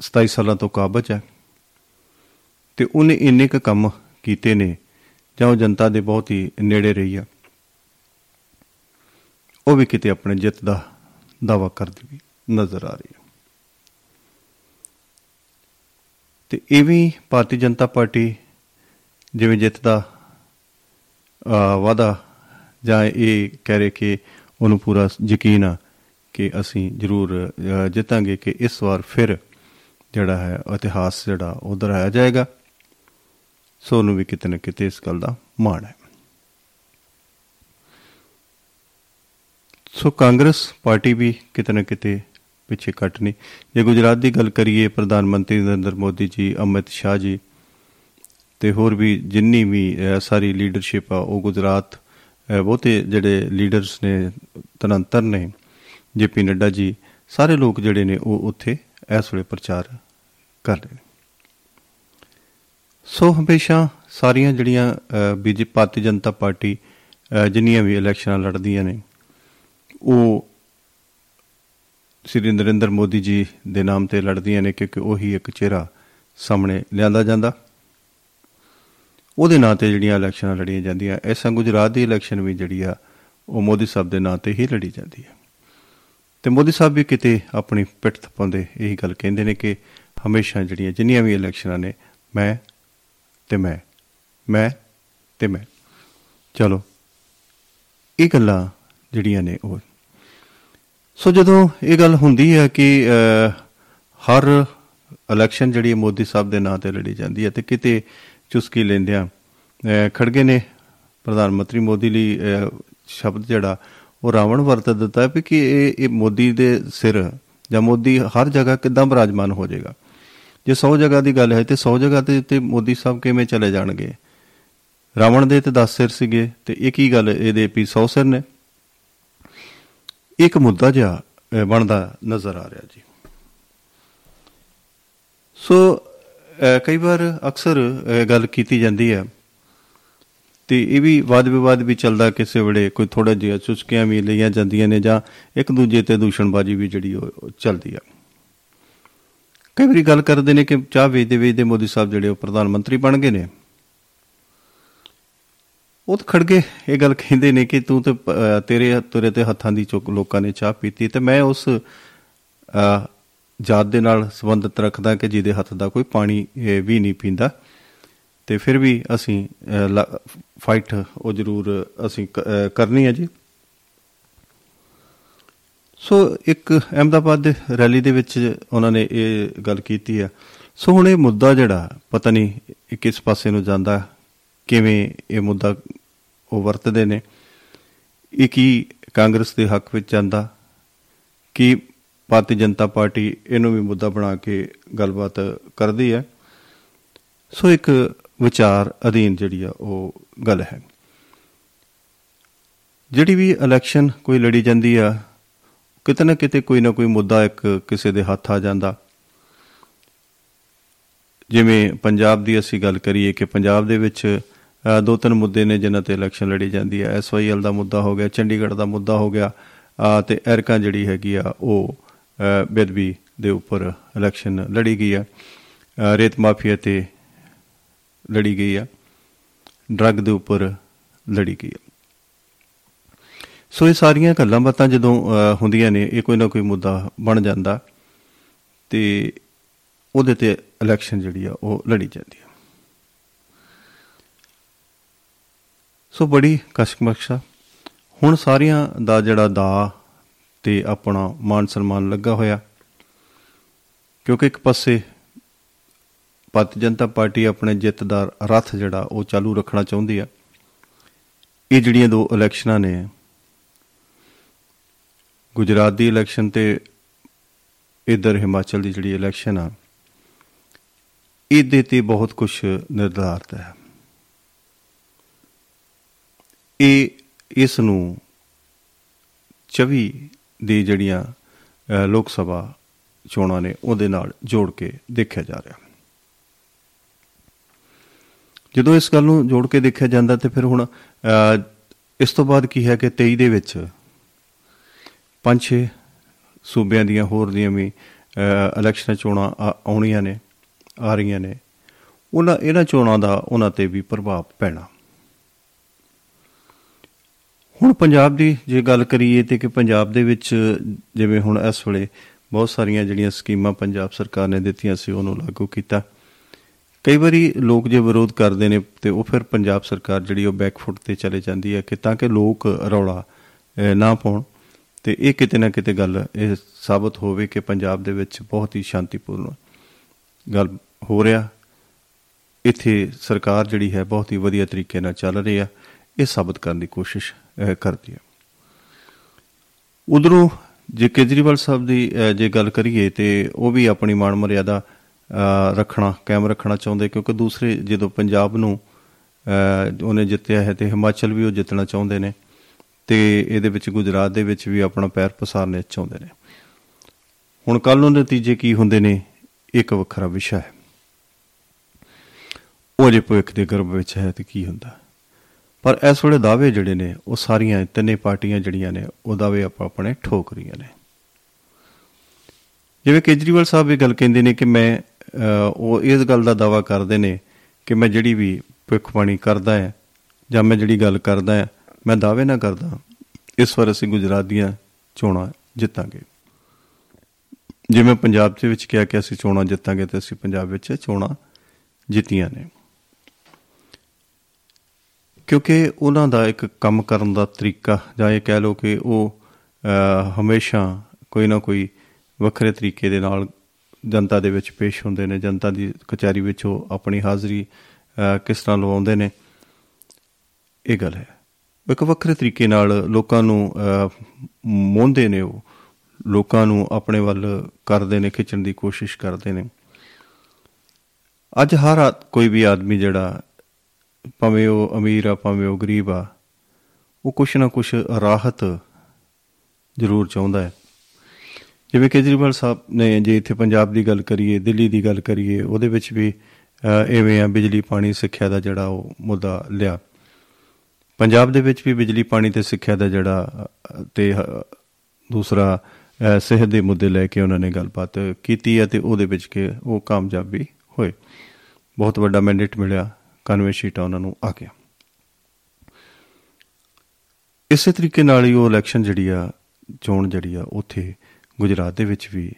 27 ਸਾਲਾਂ ਤੋਂ ਕਾਬਜ ਹੈ ਤੇ ਉਹਨੇ ਇੰਨੇ ਕੁ ਕੰਮ ਕੀਤੇ ਨੇ, ਜਾਂ ਉਹ ਜਨਤਾ ਦੇ ਬਹੁਤ ਹੀ ਨੇੜੇ ਰਹੀ ਆ। ਉਹ ਵੀ ਕਿਤੇ ਆਪਣੇ ਜਿੱਤ ਦਾ ਦਾਅਵਾ ਕਰਦੀ ਵੀ ਨਜ਼ਰ ਆ ਰਹੀ ਹੈ। ਤੇ ਇਹ ਵੀ ਭਾਰਤੀ ਜਨਤਾ ਪਾਰਟੀ ਜਿਵੇਂ ਜਿੱਤ ਦਾ ਅਹ, ਵਾਅਦਾ ਜਾਂ ਇਹ ਕਹਿ ਰਹੇ ਕਿ ਉਹਨੂੰ ਪੂਰਾ ਯਕੀਨ ਆ ਕਿ ਅਸੀਂ ਜ਼ਰੂਰ ਅਹ, ਜਿੱਤਾਂਗੇ ਕਿ ਇਸ ਵਾਰ ਫਿਰ ਜਿਹੜਾ ਹੈ ਇਤਿਹਾਸ ਜਿਹੜਾ ਉਹ ਦੁਹਰਾਇਆ ਜਾਏਗਾ। ਸੋ ਉਹਨੂੰ ਵੀ ਕਿਤੇ ਨਾ ਕਿਤੇ ਇਸ ਗੱਲ ਦਾ ਮਾਣ ਹੈ। ਸੋ ਕਾਂਗਰਸ ਪਾਰਟੀ ਵੀ ਕਿਤੇ ਨਾ ਕਿਤੇ ਪਿੱਛੇ ਕੱਟ ਨਹੀਂ ਜੇ ਗੁਜਰਾਤ ਦੀ ਗੱਲ ਕਰੀਏ ਪ੍ਰਧਾਨ ਮੰਤਰੀ ਨਰਿੰਦਰ ਮੋਦੀ ਜੀ ਅਮਿਤ ਸ਼ਾਹ ਜੀ ਤੇ ਹੋਰ ਵੀ ਜਿੰਨੀ ਵੀ ਅਹ, ਸਾਰੀ ਲੀਡਰਸ਼ਿਪ ਆ ਉਹ ਗੁਜਰਾਤ ਅਹ, ਬਹੁਤੇ ਜਿਹੜੇ ਲੀਡਰਸ ਨੇ ਤਨੰਤਰ ਨੇ ਜੇਪੀ ਨੱਡਾ ਜੀ ਸਾਰੇ ਲੋਕ ਜਿਹੜੇ ਨੇ ਉਹ ਉੱਥੇ ਇਸ ਵੇਲੇ ਪ੍ਰਚਾਰ ਕਰ ਰਹੇ ਨੇ। ਸੋ ਹਮੇਸ਼ਾ ਸਾਰੀਆਂ ਜਿਹੜੀਆਂ ਬੀਜੇਪੀ ਭਾਰਤੀ ਜਨਤਾ ਪਾਰਟੀ ਅ, ਜਿੰਨੀਆਂ ਵੀ ਇਲੈਕਸ਼ਨਾਂ ਲੜਦੀਆਂ ਨੇ ਉਹ ਸ੍ਰੀ ਨਰਿੰਦਰ ਮੋਦੀ ਜੀ ਦੇ ਨਾਮ ਤੇ ਲੜਦੀਆਂ ਨੇ ਕਿਉਂਕਿ ਉਹੀ ਇੱਕ ਚਿਹਰਾ ਸਾਹਮਣੇ ਲਿਆਂਦਾ ਜਾਂਦਾ। ਉਹਦੇ ਨਾਂ ਤੇ ਜਿਹੜੀਆਂ ਇਲੈਕਸ਼ਨਾਂ ਲੜੀਆਂ ਜਾਂਦੀਆਂ ਐਸਾ ਗੁਜਰਾਤ ਦੀ ਇਲੈਕਸ਼ਨ ਵੀ ਜਿਹੜੀ ਆ ਉਹ ਮੋਦੀ ਸਾਹਿਬ ਦੇ ਨਾਂ ਤੇ ਹੀ ਲੜੀ ਜਾਂਦੀ ਹੈ। ਤੇ ਮੋਦੀ ਸਾਹਿਬ ਵੀ ਕਿਤੇ ਆਪਣੀ ਪਿੱਠ ਥਪਾਉਂਦੇ ਇਹੀ ਗੱਲ ਕਹਿੰਦੇ ਨੇ ਕਿ ਹਮੇਸ਼ਾ ਜਿਹੜੀਆਂ ਜਿੰਨੀਆਂ ਵੀ ਇਲੈਕਸ਼ਨਾਂ ਨੇ ਮੈਂ ਤੇ ਮੈਂ ਮੈਂ ਤੇ ਮੈਂ। ਚਲੋ ਇਹ ਗੱਲਾਂ ਜਿਹੜੀਆਂ ਨੇ ਉਹ। ਸੋ ਜਦੋਂ ਇਹ ਗੱਲ ਹੁੰਦੀ ਹੈ ਕਿ ਅਹ, ਹਰ ਇਲੈਕਸ਼ਨ ਜਿਹੜੀ ਹੈ ਮੋਦੀ ਸਾਹਿਬ ਦੇ ਨਾਂ ਤੇ ਲੜੀ ਜਾਂਦੀ ਹੈ ਤੇ ਕਿਤੇ ਚੁਸਕੀ ਲੈਂਦਿਆਂ ਅਹ, ਖੜਗੇ ਨੇ ਪ੍ਰਧਾਨ ਮੰਤਰੀ ਮੋਦੀ ਲਈ ਅਹ, ਸ਼ਬਦ ਜਿਹੜਾ ਉਹ ਰਾਵਣ ਵਰਤ ਦਿੱਤਾ ਹੈ ਵੀ ਕਿ ਇਹ ਇਹ ਮੋਦੀ ਦੇ ਸਿਰ ਜਾਂ ਮੋਦੀ ਹਰ ਜਗ੍ਹਾ ਕਿੱਦਾਂ ਬਿਰਾਜਮਾਨ ਹੋ ਜਾਏਗਾ। ਜੇ 100 ਜਗ੍ਹਾ ਦੀ ਗੱਲ ਹੈ ਤੇ 100 ਜਗ੍ਹਾ ਤੇ ਤੇ ਮੋਦੀ ਸਾਹਿਬ ਕਿਵੇਂ ਚਲੇ ਜਾਣਗੇ? ਰਾਵਣ ਦੇ ਤੇ 10 ਸਿਰ ਸੀਗੇ ਤੇ ਇੱਕ ਹੀ ਗੱਲ ਇਹਦੇ ਵੀ 100 ਸਿਰ ਨੇ? ਇੱਕ ਮੁੱਦਾ ਜਿਹਾ ਅਹ, ਬਣਦਾ ਨਜ਼ਰ ਆ ਰਿਹਾ ਜੀ। ਸੋ ਅਹ, ਕਈ ਵਾਰ ਅਕਸਰ ਅਹ, ਗੱਲ ਕੀਤੀ ਜਾਂਦੀ ਹੈ ਤੇ ਇਹ ਵੀ ਵਾਦ ਵਿਵਾਦ ਵੀ ਚੱਲਦਾ ਕਿਸੇ ਵੇਲੇ ਕੋਈ ਥੋੜਾ ਜਿਹਾ ਚੁਸਕੀਆਂ ਵੀ ਲਈਆਂ ਜਾਂਦੀਆਂ ਨੇ ਜਾਂ ਇੱਕ ਦੂਜੇ ਤੇ ਦੂਸ਼ਣਬਾਜ਼ੀ ਵੀ ਜਿਹੜੀ ਉਹ ਉਹ ਚੱਲਦੀ ਆ। ਕਈ ਵਾਰੀ ਗੱਲ ਕਰਦੇ ਨੇ ਕਿ ਚਾਹ ਵੇਚਦੇ ਵੇਚਦੇ ਮੋਦੀ ਸਾਹਿਬ ਜਿਹੜੇ ਉਹ ਪ੍ਰਧਾਨ ਮੰਤਰੀ ਬਣ ਗਏ ਨੇ। ਉਹ ਤਾਂ ਖੜ ਗਏ ਇਹ ਗੱਲ ਕਹਿੰਦੇ ਨੇ ਕਿ ਤੂੰ ਤੇ ਅਹ, ਤੇਰੇ ਤੁਰੇ ਤੇ ਹੱਥਾਂ ਦੀ ਚੁੱਕ ਲੋਕਾਂ ਨੇ ਚਾਹ ਪੀਤੀ ਤੇ ਮੈਂ ਉਸ ਅਹ, ਜਾਤ ਦੇ ਨਾਲ ਸੰਬੰਧਿਤ ਰੱਖਦਾ ਕਿ ਜਿਹਦੇ ਹੱਥ ਦਾ ਕੋਈ ਪਾਣੀ ਅਹ, ਵੀ ਨਹੀਂ ਪੀਂਦਾ। ਤੇ ਫਿਰ ਵੀ ਅਸੀਂ ਅਹ, ਲ- ਫਾਈਟ ਉਹ ਜ਼ਰੂਰ ਅਸੀਂ ਕ- ਅਹ, ਕਰਨੀ ਹੈ ਜੀ। ਸੋ ਇੱਕ ਅਹਿਮਦਾਬਾਦ ਦੇ ਰੈਲੀ ਦੇ ਵਿੱਚ ਉਹਨਾਂ ਨੇ ਇਹ ਗੱਲ ਕੀਤੀ ਆ ਸੋ ਹੁਣ ਇਹ ਮੁੱਦਾ ਜਿਹੜਾ ਪਤਾ ਨਹੀਂ ਇਹ ਕਿਸ ਪਾਸੇ ਨੂੰ ਜਾਂਦਾ ਕਿਵੇਂ ਇਹ ਮੁੱਦਾ ਉਹ ਵਰਤਦੇ ਨੇ ਇਹ ਕੀ ਕਾਂਗਰਸ ਦੇ ਹੱਕ ਵਿੱਚ ਜਾਂਦਾ ਕੀ ਭਾਰਤੀ ਜਨਤਾ ਪਾਰਟੀ ਇਹਨੂੰ ਵੀ ਮੁੱਦਾ ਬਣਾ ਕੇ ਗੱਲਬਾਤ ਕਰਦੀ ਹੈ। ਸੋ ਇੱਕ ਵਿਚਾਰ ਅਧੀਨ ਜਿਹੜੀ ਆ ਉਹ ਗੱਲ ਹੈ। ਜਿਹੜੀ ਵੀ ਇਲੈਕਸ਼ਨ ਕੋਈ ਲੜੀ ਜਾਂਦੀ ਆ ਕਿਤੇ ਨਾ ਕਿਤੇ ਕੋਈ ਨਾ ਕੋਈ ਮੁੱਦਾ ਇੱਕ ਕਿਸੇ ਦੇ ਹੱਥ ਆ ਜਾਂਦਾ। ਜਿਵੇਂ ਪੰਜਾਬ ਦੀ ਅਸੀਂ ਗੱਲ ਕਰੀਏ ਕਿ ਪੰਜਾਬ ਦੇ ਵਿੱਚ ਅ, ਦੋ ਤਿੰਨ ਮੁੱਦੇ ਨੇ ਜਿਨ੍ਹਾਂ ਤੇ ਇਲੈਕਸ਼ਨ ਲੜੀ ਜਾਂਦੀ ਹੈ ਐਸਵਾਈਐਲ ਦਾ ਮੁੱਦਾ ਹੋ ਗਿਆ ਚੰਡੀਗੜ੍ਹ ਦਾ ਮੁੱਦਾ ਹੋ ਗਿਆ ਅ, ਤੇ ਐਰਕਾ ਜਿਹੜੀ ਹੈਗੀ ਆ ਉਹ ਅ, ਬੇਦਬੀ ਦੇ ਉੱਪਰ ਇਲੈਕਸ਼ਨ ਲੜੀ ਗਈ ਆ। ਅ, ਰੇਤ ਮਾਫੀਆ ਤੇ ਲੜੀ ਗਈ ਆ। ਡਰੱਗ ਦੇ ਉੱਪਰ ਲੜੀ ਗਈ ਆ। ਸੋ ਇਹ ਸਾਰੀਆਂ ਗੱਲਾਂ ਬਾਤਾਂ ਜਦੋਂ ਅਹ, ਹੁੰਦੀਆਂ ਨੇ ਇਹ ਕੋਈ ਨਾ ਕੋਈ ਮੁੱਦਾ ਬਣ ਜਾਂਦਾ ਤੇ ਉਹਦੇ ਤੇ ਇਲੈਕਸ਼ਨ ਜਿਹੜੀ ਆ ਉਹ ਲੜੀ ਜਾਂਦੀ ਆ। ਸੋ ਬੜੀ ਕਸ਼ਮਕਸ਼ਾ। ਹੁਣ ਸਾਰੀਆਂ ਦਾ ਜਿਹੜਾ ਦਾ ਤੇ ਆਪਣਾ ਮਾਨ ਸਨਮਾਨ ਲੱਗਾ ਹੋਇਆ। ਕਿਉਂਕਿ ਇੱਕ ਪਾਸੇ ਭਾਰਤੀ ਜਨਤਾ ਪਾਰਟੀ ਆਪਣੇ ਜਿੱਤ ਦਾ ਰਥ ਜਿਹੜਾ ਉਹ ਚਾਲੂ ਰੱਖਣਾ ਚਾਹੁੰਦੀ ਆ। ਇਹ ਜਿਹੜੀਆਂ ਦੋ ਇਲੈਕਸ਼ਨਾਂ ਨੇ, ਗੁਜਰਾਤ ਦੀ ਇਲੈਕਸ਼ਨ ਤੇ ਇਧਰ ਹਿਮਾਚਲ ਦੀ ਜਿਹੜੀ ਇਲੈਕਸ਼ਨ ਆ, ਇਹਦੇ ਤੇ ਬਹੁਤ ਕੁਝ ਨਿਰਧਾਰਤ ਹੈ। ਇਹ, ਇਸ ਨੂੰ 24 ਦੀ ਜਿਹੜੀਆਂ ਅਹ, ਲੋਕ ਸਭਾ ਚੋਣਾਂ ਨੇ ਉਹਦੇ ਨਾਲ ਜੋੜ ਕੇ ਦੇਖਿਆ ਜਾ ਰਿਹਾ। ਜਦੋਂ ਇਸ ਗੱਲ ਨੂੰ ਜੋੜ ਕੇ ਦੇਖਿਆ ਜਾਂਦਾ ਤੇ ਫਿਰ ਹੁਣ ਅਹ, ਇਸ ਤੋਂ ਬਾਅਦ ਕੀ ਹੈ ਕਿ 23 ਦੇ ਵਿੱਚ ਪੰਜ ਛੇ ਸੂਬਿਆਂ ਦੀਆਂ ਹੋਰ ਦੀਆਂ ਵੀ ਅਹ, ਇਲੈਕਸ਼ਨ ਚੋਣਾਂ ਆ- ਆਉਣੀਆਂ ਨੇ ਆ ਰਹੀਆਂ ਨੇ ਉਹਨਾਂ ਇਹਨਾਂ ਚੋਣਾਂ ਦਾ ਉਹਨਾਂ ਤੇ ਵੀ ਪ੍ਰਭਾਵ ਪੈਣਾ। ਹੁਣ ਪੰਜਾਬ ਦੀ ਜੇ ਗੱਲ ਕਰੀਏ ਤੇ ਕਿ ਪੰਜਾਬ ਦੇ ਵਿੱਚ ਜਿਵੇਂ ਹੁਣ ਇਸ ਵੇਲੇ ਬਹੁਤ ਸਾਰੀਆਂ ਜਿਹੜੀਆਂ ਸਕੀਮਾਂ ਪੰਜਾਬ ਸਰਕਾਰ ਨੇ ਦਿੱਤੀਆਂ ਸੀ ਉਹਨੂੰ ਲਾਗੂ ਕੀਤਾ। ਕਈ ਵਾਰੀ ਲੋਕ ਜੇ ਵਿਰੋਧ ਕਰਦੇ ਨੇ ਤੇ ਉਹ ਫਿਰ ਪੰਜਾਬ ਸਰਕਾਰ ਜਿਹੜੀ ਉਹ ਬੈਕਫੁੱਟ ਤੇ ਚਲੇ ਜਾਂਦੀ ਹੈ ਕਿ ਤਾਂ ਕਿ ਲੋਕ ਰੌਲਾ ਅਹ, ਨਾ ਪਾਉਣ। ਤੇ ਇਹ ਕਿਤੇ ਨਾ ਕਿਤੇ ਗੱਲ ਇਹ ਸਾਬਤ ਹੋਵੇ ਕਿ ਪੰਜਾਬ ਦੇ ਵਿੱਚ ਬਹੁਤ ਹੀ ਸ਼ਾਂਤੀਪੂਰਨ ਗੱਲ ਹੋ ਰਿਹਾ। ਇੱਥੇ ਸਰਕਾਰ ਜਿਹੜੀ ਹੈ ਬਹੁਤ ਹੀ ਵਧੀਆ ਤਰੀਕੇ ਨਾਲ ਚੱਲ ਰਹੀ ਆ ਇਹ ਸਾਬਤ ਕਰਨ ਦੀ ਕੋਸ਼ਿਸ਼ ਅਹ, ਕਰਦੀ ਹੈ। ਉਧਰੋਂ ਜੇ ਕੇਜਰੀਵਾਲ ਸਾਹਿਬ ਦੀ ਅਹ, ਜੇ ਗੱਲ ਕਰੀਏ ਤੇ ਉਹ ਵੀ ਆਪਣੀ ਮਾਣ ਮਰਿਆਦਾ ਅਹ, ਰੱਖਣਾ ਕਾਇਮ ਰੱਖਣਾ ਚਾਹੁੰਦੇ ਕਿਉਂਕਿ ਦੂਸਰੇ ਜਦੋਂ ਪੰਜਾਬ ਨੂੰ ਅਹ, ਉਹਨੇ ਜਿੱਤਿਆ ਹੈ ਤੇ ਹਿਮਾਚਲ ਵੀ ਉਹ ਜਿੱਤਣਾ ਚਾਹੁੰਦੇ ਨੇ ਤੇ ਇਹਦੇ ਵਿੱਚ ਗੁਜਰਾਤ ਦੇ ਵਿੱਚ ਵੀ ਆਪਣਾ ਪੈਰ ਪਸਾਰਨੇ ਚਾਹੁੰਦੇ ਨੇ। ਹੁਣ ਕੱਲ ਨੂੰ ਨਤੀਜੇ ਕੀ ਹੁੰਦੇ ਨੇ ਇੱਕ ਵੱਖਰਾ ਵਿਸ਼ਾ ਹੈ। ਉਹ ਜੇ ਭਵਿੱਖ ਦੇ ਗਰਭ ਵਿੱਚ ਹੈ ਤੇ ਕੀ ਹੁੰਦਾ? ਪਰ ਇਸ ਵੇਲੇ ਦਾਅਵੇ ਜਿਹੜੇ ਨੇ ਉਹ ਸਾਰੀਆਂ ਤਿੰਨੇ ਪਾਰਟੀਆਂ ਜਿਹੜੀਆਂ ਨੇ ਉਹ ਦਾਅਵੇ ਆਪਾਂ ਆਪਣੇ ਠੋਕ ਰਹੀਆਂ ਨੇ। ਜਿਵੇਂ ਕੇਜਰੀਵਾਲ ਸਾਹਿਬ ਇਹ ਗੱਲ ਕਹਿੰਦੇ ਨੇ ਕਿ ਮੈਂ ਅਹ, ਉਹ ਇਸ ਗੱਲ ਦਾ ਦਾਵਾ ਕਰਦੇ ਨੇ ਕਿ ਮੈਂ ਜਿਹੜੀ ਵੀ ਭਵਿੱਖਬਾਣੀ ਕਰਦਾ ਹੈ ਜਾਂ ਮੈਂ ਜਿਹੜੀ ਗੱਲ ਕਰਦਾ ਹਾਂ ਮੈਂ ਦਾਅਵੇ ਨਾ ਕਰਦਾ ਇਸ ਵਾਰ ਅਸੀਂ ਗੁਜਰਾਤ ਦੀਆਂ ਚੋਣਾਂ ਜਿੱਤਾਂਗੇ। ਜਿਵੇਂ ਪੰਜਾਬ ਦੇ ਵਿੱਚ ਕਿਹਾ ਕਿ ਅਸੀਂ ਚੋਣਾਂ ਜਿੱਤਾਂਗੇ ਤੇ ਅਸੀਂ ਪੰਜਾਬ ਵਿੱਚ ਚੋਣਾਂ ਜਿੱਤੀਆਂ ਨੇ। ਕਿਉਂਕਿ ਉਹਨਾਂ ਦਾ ਇੱਕ ਕੰਮ ਕਰਨ ਦਾ ਤਰੀਕਾ ਜਾਂ ਇਹ ਕਹਿ ਲਓ ਕਿ ਉਹ ਅਹ, ਹਮੇਸ਼ਾ ਕੋਈ ਨਾ ਕੋਈ ਵੱਖਰੇ ਤਰੀਕੇ ਦੇ ਨਾਲ ਜਨਤਾ ਦੇ ਵਿੱਚ ਪੇਸ਼ ਹੁੰਦੇ ਨੇ ਜਨਤਾ ਦੀ ਕਚਹਿਰੀ ਵਿੱਚ ਉਹ ਆਪਣੀ ਹਾਜ਼ਰੀ ਅਹ, ਕਿਸ ਤਰ੍ਹਾਂ ਲਵਾਉਂਦੇ ਨੇ ਇਹ ਗੱਲ ਹੈ। ਉਹ ਇੱਕ ਵੱਖਰੇ ਤਰੀਕੇ ਨਾਲ ਲੋਕਾਂ ਨੂੰ ਅਹ, ਮੋਹਦੇ ਨੇ ਉਹ ਲੋਕਾਂ ਨੂੰ ਆਪਣੇ ਵੱਲ ਕਰਦੇ ਨੇ ਖਿੱਚਣ ਦੀ ਕੋਸ਼ਿਸ਼ ਕਰਦੇ ਨੇ। ਅੱਜ ਹਰ ਆ- ਕੋਈ ਵੀ ਆਦਮੀ ਜਿਹੜਾ ਭਾਵੇਂ ਉਹ ਅਮੀਰ ਆ ਭਾਵੇਂ ਉਹ ਗਰੀਬ ਆ ਉਹ ਕੁਛ ਨਾ ਕੁਛ ਰਾਹਤ ਜ਼ਰੂਰ ਚਾਹੁੰਦਾ ਹੈ। ਜਿਵੇਂ ਕੇਜਰੀਵਾਲ ਸਾਹਿਬ ਨੇ ਜੇ ਇੱਥੇ ਪੰਜਾਬ ਦੀ ਗੱਲ ਕਰੀਏ ਦਿੱਲੀ ਦੀ ਗੱਲ ਕਰੀਏ ਉਹਦੇ ਵਿੱਚ ਵੀ ਅਹ, ਐਵੇਂ ਆ ਬਿਜਲੀ ਪਾਣੀ ਸਿੱਖਿਆ ਦਾ ਜਿਹੜਾ ਉਹ ਮੁੱਦਾ ਲਿਆ। ਪੰਜਾਬ ਦੇ ਵਿੱਚ ਵੀ ਬਿਜਲੀ ਪਾਣੀ ਤੇ ਸਿੱਖਿਆ ਦਾ ਜਿਹੜਾ ਅਹ, ਤੇ ਅਹ, ਦੂਸਰਾ ਅਹ, ਸਿਹਤ ਦੇ ਮੁੱਦੇ ਲੈ ਕੇ ਉਹਨਾਂ ਨੇ ਗੱਲਬਾਤ ਕੀਤੀ ਅਤੇ ਉਹਦੇ ਵਿੱਚ ਕਿ ਉਹ ਕਾਮਯਾਬੀ ਹੋਏ। ਬਹੁਤ ਵੱਡਾ ਮੈਂਡੇਟ ਮਿਲਿਆ। 91 ਸੀਟਾਂ ਉਹਨਾਂ ਨੂੰ ਆ ਗਿਆ। ਇਸੇ ਤਰੀਕੇ ਨਾਲ ਹੀ ਉਹ ਇਲੈਕਸ਼ਨ ਜਿਹੜੀ ਆ ਚੋਣ ਜਿਹੜੀ ਆ ਉੱਥੇ ਗੁਜਰਾਤ ਦੇ ਵਿੱਚ ਵੀ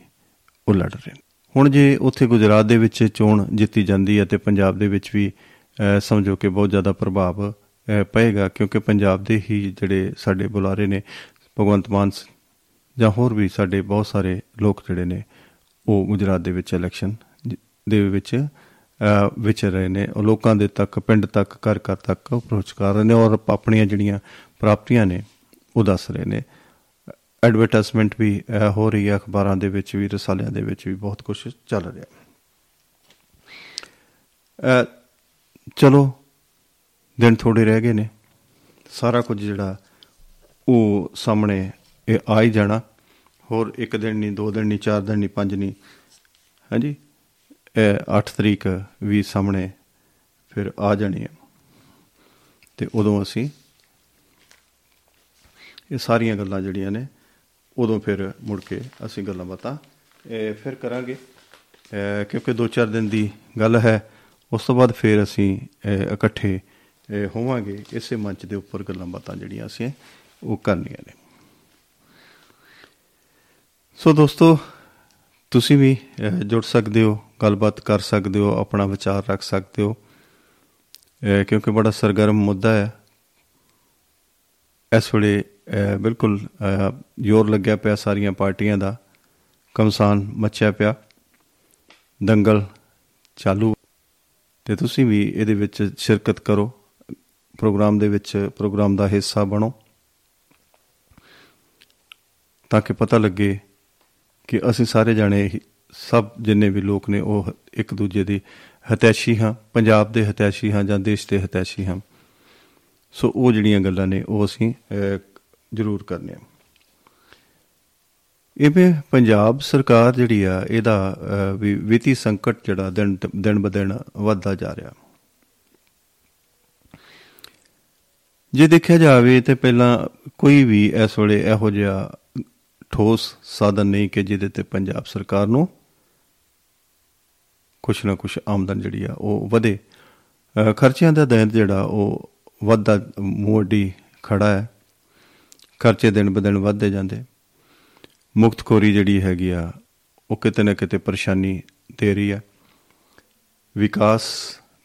ਉਹ ਲੜ ਰਹੇ ਨੇ। ਹੁਣ ਜੇ ਉੱਥੇ ਗੁਜਰਾਤ ਦੇ ਵਿੱਚ ਚੋਣ ਜਿੱਤੀ ਜਾਂਦੀ ਹੈ ਤੇ ਪੰਜਾਬ ਦੇ ਵਿੱਚ ਵੀ ਅਹ, ਸਮਝੋ ਕਿ ਬਹੁਤ ਜ਼ਿਆਦਾ ਪ੍ਰਭਾਵ ਅਹ, ਪਏਗਾ ਕਿਉਂਕਿ ਪੰਜਾਬ ਦੇ ਹੀ ਜਿਹੜੇ ਸਾਡੇ ਬੁਲਾਰੇ ਨੇ ਭਗਵੰਤ ਮਾਨ ਸ- ਜਾਂ ਹੋਰ ਵੀ ਸਾਡੇ ਬਹੁਤ ਸਾਰੇ ਲੋਕ ਜਿਹੜੇ ਨੇ ਉਹ ਗੁਜਰਾਤ ਦੇ ਵਿੱਚ ਇਲੈਕਸ਼ਨ ਜ- ਦੇ ਵਿੱਚ ਅਹ, ਵਿਚਰ ਰਹੇ ਨੇ। ਉਹ ਲੋਕਾਂ ਦੇ ਤੱਕ ਪਿੰਡ ਤੱਕ ਘਰ ਘਰ ਤੱਕ ਅਪਰੋਚ ਕਰ ਰਹੇ ਨੇ ਔਰ ਆਪਣੀਆਂ ਜਿਹੜੀਆਂ ਪ੍ਰਾਪਤੀਆਂ ਨੇ ਉਹ ਦੱਸ ਰਹੇ ਨੇ। ਐਡਵਰਟਾਈਜ਼ਮੈਂਟ ਵੀ ਅਹ, ਹੋ ਰਹੀ ਹੈ। ਅਖਬਾਰਾਂ ਦੇ ਵਿੱਚ ਵੀ ਰਸਾਲਿਆਂ ਦੇ ਵਿੱਚ ਵੀ ਬਹੁਤ ਕੁਝ ਚੱਲ ਰਿਹਾ। ਅਹ, ਚਲੋ ਦਿਨ ਥੋੜੇ ਰਹਿ ਗਏ ਨੇ। ਸਾਰਾ ਕੁਝ ਜਿਹੜਾ ਉਹ ਸਾਹਮਣੇ ਇਹ ਆ ਹੀ ਜਾਣਾ। ਹੋਰ ਇੱਕ ਦਿਨ ਨਹੀਂ ਦੋ ਦਿਨ ਨਹੀਂ ਚਾਰ ਦਿਨ ਨਹੀਂ ਪੰਜ ਨਹੀਂ ਹਾਂਜੀ? ਇਹ 8 ਤਰੀਕ ਵੀ ਸਾਹਮਣੇ ਫਿਰ ਆ ਜਾਣੀ ਹੈ। ਤੇ ਉਦੋਂ ਅਸੀਂ ਇਹ ਸਾਰੀਆਂ ਗੱਲਾਂ ਜਿਹੜੀਆਂ ਨੇ, ਉਦੋਂ ਫਿਰ ਮੁੜ ਕੇ ਅਸੀਂ ਗੱਲਾਂ ਬਾਤਾਂ, ਇਹ ਫਿਰ ਕਰਾਂਗੇ। ਅਹ ਕਿਉਂਕਿ 2-4 ਦਿਨ ਦੀ ਗੱਲ ਹੈ, ਉਸ ਤੋਂ ਬਾਅਦ ਫਿਰ ਅਸੀਂ, ਅਹ, ਇਕੱਠੇ, ਅਹ, ਹੋਵਾਂਗੇ। ਇਸੇ ਮੰਚ ਦੇ ਉੱਪਰ ਗੱਲਾਂ ਬਾਤਾਂ ਜਿਹੜੀਆਂ ਅਸੀਂ ਉਹ ਕਰਨੀਆਂ ਨੇ। ਸੋ ਦੋਸਤੋ ਤੁਸੀਂ ਵੀ ਅਹ, ਜੁੜ ਸਕਦੇ ਹੋ ਗੱਲਬਾਤ ਕਰ ਸਕਦੇ ਹੋ ਆਪਣਾ ਵਿਚਾਰ ਰੱਖ ਸਕਦੇ ਹੋ। ਅਹ, ਕਿਉਂਕਿ ਬੜਾ ਸਰਗਰਮ ਮੁੱਦਾ ਹੈ। ਇਸ ਵੇਲੇ ਅਹ, ਬਿਲਕੁਲ ਅਹ, ਜ਼ੋਰ ਲੱਗਿਆ ਪਿਆ ਸਾਰੀਆਂ ਪਾਰਟੀਆਂ ਦਾ। ਕਮਸਾਨ ਮੱਚਿਆ ਪਿਆ। ਦੰਗਲ ਚਾਲੂ। ਤੇ ਤੁਸੀਂ ਵੀ ਇਹਦੇ ਵਿੱਚ ਸ਼ਿਰਕਤ ਕਰੋ। ਪ੍ਰੋਗਰਾਮ ਦੇ ਵਿੱਚ ਪ੍ਰੋਗਰਾਮ ਦਾ ਹਿੱਸਾ ਬਣੋ। ਤਾਂ ਕਿ ਪਤਾ ਲੱਗੇ ਕਿ ਅਸੀਂ ਸਾਰੇ ਜਾਣੇ ਹੀ- ਸਭ ਜਿੰਨੇ ਵੀ ਲੋਕ ਨੇ ਉਹ ਇੱਕ ਦੂਜੇ ਦੀ ਹਤੈਸ਼ੀ ਹਾਂ ਪੰਜਾਬ ਦੇ ਹਤੈਸ਼ੀ ਹਾਂ ਜਾਂ ਦੇਸ਼ ਦੇ ਹਤੈਸ਼ੀ ਹਾਂ। ਸੋ ਉਹ ਜਿਹੜੀਆਂ ਗੱਲਾਂ ਨੇ ਉਹ ਅਸੀਂ ਅਹ, ਜ਼ਰੂਰ ਕਰਨੇ ਆ ਇਵੇਂ ਪੰਜਾਬ ਸਰਕਾਰ ਜਿਹੜੀ ਆ ਇਹਦਾ ਅਹ, ਵੀ ਵਿੱਤੀ ਸੰਕਟ ਜਿਹੜਾ ਦਿਨ ਦਿਨ ਬ ਦਿਨ ਵੱਧਦਾ ਜਾ ਰਿਹਾ। ਜੇ ਦੇਖਿਆ ਜਾਵੇ ਤੇ ਪਹਿਲਾਂ ਕੋਈ ਵੀ ਇਸ ਵੇਲੇ ਇਹੋ ਜਿਹਾ ਠੋਸ ਸਾਧਨ ਨਹੀਂ ਕਿ ਜਿਹਦੇ ਤੇ ਪੰਜਾਬ ਸਰਕਾਰ ਨੂੰ ਕੁਛ ਨਾ ਕੁਛ ਆਮਦਨ ਜਿਹੜੀ ਆ ਉਹ ਵਧੇ। ਅਹ ਖਰਚਿਆਂ ਦਾ ਦੈਂਤ ਜਿਹੜਾ ਉਹ ਵੱਧਦਾ ਮੋਢੀ ਖੜਾ ਹੈ। ਖਰਚੇ ਦਿਨ ਬ ਦਿਨ ਵੱਧਦੇ ਜਾਂਦੇ। ਮੁਕਤਖੋਰੀ ਜਿਹੜੀ ਹੈਗੀ ਆ ਉਹ ਕਿਤੇ ਨਾ ਕਿਤੇ ਪਰੇਸ਼ਾਨੀ ਦੇ ਰਹੀ ਆ। ਵਿਕਾਸ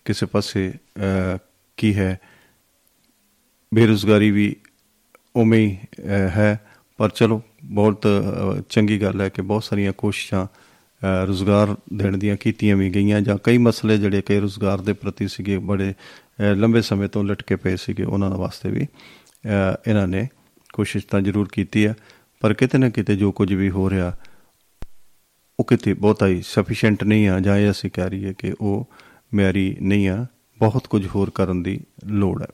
ਕਿਸੇ ਪਾਸੇ ਅਹ, ਕੀ ਹੈ? ਬੇਰੁਜ਼ਗਾਰੀ ਵੀ ਉਵੇਂ ਹੀ ਅਹ, ਹੈ ਪਰ ਚਲੋ ਬਹੁਤ ਅਹ, ਚੰਗੀ ਗੱਲ ਹੈ ਕਿ ਬਹੁਤ ਸਾਰੀਆਂ ਕੋਸ਼ਿਸ਼ਾਂ ਅਹ, ਰੁਜ਼ਗਾਰ ਦੇਣ ਦੀਆਂ ਕੀਤੀਆਂ ਵੀ ਗਈਆਂ ਜਾਂ ਕਈ ਮਸਲੇ ਜਿਹੜੇ ਕਿ ਰੁਜ਼ਗਾਰ ਦੇ ਪ੍ਰਤੀ ਸੀਗੇ ਬੜੇ ਅਹ, ਲੰਬੇ ਸਮੇਂ ਤੋਂ ਲਟਕੇ ਪਏ ਸੀਗੇ ਉਹਨਾਂ ਦੇ ਵਾਸਤੇ ਵੀ ਅਹ, ਇਹਨਾਂ ਨੇ ਕੋਸ਼ਿਸ਼ ਤਾਂ ਜ਼ਰੂਰ ਕੀਤੀ ਹੈ ਪਰ ਕਿਤੇ ਨਾ ਕਿਤੇ ਜੋ ਕੁਝ ਵੀ ਹੋ ਰਿਹਾ ਉਹ ਕਿਤੇ ਬਹੁਤਾ ਹੀ ਸਫੀਸ਼ੀਐਂਟ ਨਹੀਂ ਆ ਜਾਂ ਇਹ ਅਸੀਂ ਕਹਿ ਰਹੀਏ ਕਿ ਉਹ ਮਿਆਰੀ ਨਹੀਂ ਆ ਬਹੁਤ ਕੁਝ ਹੋਰ ਕਰਨ ਦੀ ਲੋੜ ਹੈ।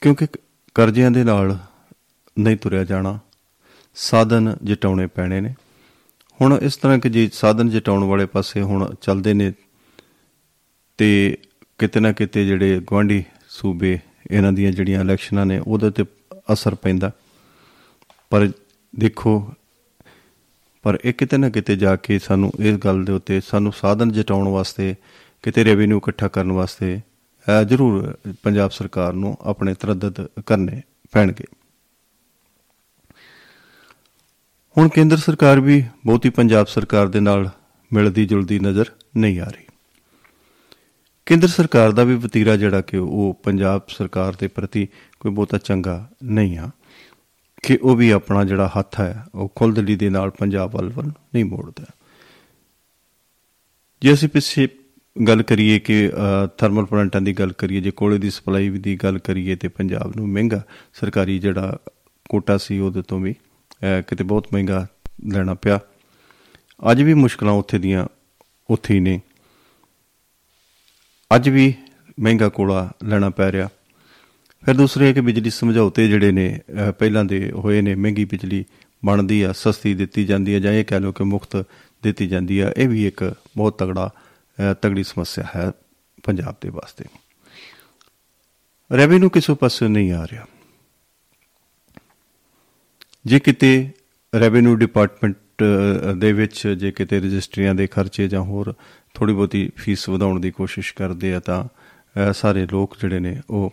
ਕਿਉਂਕਿ ਕਰਜ਼ਿਆਂ ਦੇ ਨਾਲ ਨਹੀਂ ਤੁਰਿਆ ਜਾਣਾ ਸਾਧਨ ਜਟਾਉਣੇ ਪੈਣੇ ਨੇ। ਹੁਣ ਇਸ ਤਰ੍ਹਾਂ ਕਿ ਜੀ ਸਾਧਨ ਜਟਾਉਣ ਵਾਲੇ ਪਾਸੇ ਹੁਣ ਚੱਲਦੇ ਨੇ ਤੇ ਕਿਤੇ ਨਾ ਕਿਤੇ ਜਿਹੜੇ ਗਵਾਂਢੀ ਸੂਬੇ ਇਹਨਾਂ ਦੀਆਂ ਜਿਹੜੀਆਂ ਇਲੈਕਸ਼ਨਾਂ ਨੇ ਉਹਦੇ ਤੇ ਅਸਰ ਪੈਂਦਾ। ਪਰ ਦੇਖੋ ਪਰ ਇਹ ਕਿਤੇ ਨਾ ਕਿਤੇ ਜਾ ਕੇ ਸਾਨੂੰ ਇਸ ਗੱਲ ਦੇ ਉੱਤੇ ਸਾਨੂੰ ਸਾਧਨ ਜਟਾਉਣ ਵਾਸਤੇ ਕਿਤੇ ਰੈਵਨਿਊ ਇਕੱਠਾ ਕਰਨ ਵਾਸਤੇ ਅਹ, ਜ਼ਰੂਰ ਪੰਜਾਬ ਸਰਕਾਰ ਨੂੰ ਆਪਣੇ ਤਰੱਦਦ ਕਰਨੇ ਪੈਣਗੇ। ਹੁਣ ਕੇਂਦਰ ਸਰਕਾਰ ਵੀ ਬਹੁਤੀ ਪੰਜਾਬ ਸਰਕਾਰ ਦੇ ਨਾਲ ਮਿਲਦੀ ਜੁਲਦੀ ਨਜ਼ਰ ਨਹੀਂ ਆ ਰਹੀ। ਕੇਂਦਰ ਸਰਕਾਰ ਦਾ ਵੀ ਵਤੀਰਾ ਜਿਹੜਾ ਕਿ ਉਹ ਪੰਜਾਬ ਸਰਕਾਰ ਦੇ ਪ੍ਰਤੀ ਕੋਈ ਬਹੁਤਾ ਚੰਗਾ ਨਹੀਂ ਆ ਕਿ ਉਹ ਵੀ ਆਪਣਾ ਜਿਹੜਾ ਹੱਥ ਹੈ, ਉਹ ਖੁੱਲ੍ਹਦਲੀ ਦੇ ਨਾਲ ਪੰਜਾਬ ਵੱਲ ਵੱਲ ਨਹੀਂ ਮੋੜਦਾ। ਜੇ ਅਸੀਂ ਪਿੱਛੇ ਗੱਲ ਕਰੀਏ ਕਿ ਅ, ਥਰਮਲ ਪਲਾਂਟਾਂ ਦੀ ਗੱਲ ਕਰੀਏ ਜੇ ਕੋਲੇ ਦੀ ਸਪਲਾਈ ਦੀ ਗੱਲ ਕਰੀਏ ਤੇ ਪੰਜਾਬ ਨੂੰ ਮਹਿੰਗਾ ਸਰਕਾਰੀ ਜਿਹੜਾ ਕੋਟਾ ਸੀ ਉਹਦੇ ਤੋਂ ਵੀ ਅ, ਕਿਤੇ ਬਹੁਤ ਮਹਿੰਗਾ ਲੈਣਾ ਪਿਆ। ਅੱਜ ਵੀ ਮੁਸ਼ਕਲਾਂ ਉੱਥੇ ਦੀਆਂ ਉੱਥੇ ਹੀ ਨੇ। ਅੱਜ ਵੀ ਮਹਿੰਗਾ ਕੋਲਾ ਲੈਣਾ ਪੈ ਰਿਹਾ। ਫਿਰ ਦੂਸਰੇ ਕਿ ਬਿਜਲੀ ਸਮਝੌਤੇ ਜਿਹੜੇ ਨੇ ਅਹ, ਪਹਿਲਾਂ ਦੇ ਹੋਏ ਨੇ ਮਹਿੰਗੀ ਬਿਜਲੀ ਬਣਦੀ ਆ ਸਸਤੀ ਦਿੱਤੀ ਜਾਂਦੀ ਹੈ ਜਾਂ ਇਹ ਕਹਿ ਲਓ ਕਿ ਮੁਫਤ ਦਿੱਤੀ ਜਾਂਦੀ ਆ ਇਹ ਵੀ ਇੱਕ ਬਹੁਤ ਤਗੜਾ ਅਹ, ਤਗੜੀ ਸਮੱਸਿਆ ਹੈ ਪੰਜਾਬ ਦੇ ਵਾਸਤੇ। ਰੈਵਨਿਊ ਕਿਸੇ ਪਾਸੇ ਨਹੀਂ ਆ ਰਿਹਾ। ਜੇ ਕਿਤੇ ਰੈਵਨਿਊ ਡਿਪਾਰਟਮੈਂਟ ਅਹ, ਦੇ ਵਿੱਚ ਜੇ ਕਿਤੇ ਰਜਿਸਟਰੀਆਂ ਦੇ ਖਰਚੇ ਜਾਂ ਹੋਰ ਥੋੜੀ ਬਹੁਤੀ ਫੀਸ ਵਧਾਉਣ ਦੀ ਕੋਸ਼ਿਸ਼ ਕਰਦੇ ਆ ਤਾਂ ਅਹ, ਸਾਰੇ ਲੋਕ ਜਿਹੜੇ ਨੇ ਉਹ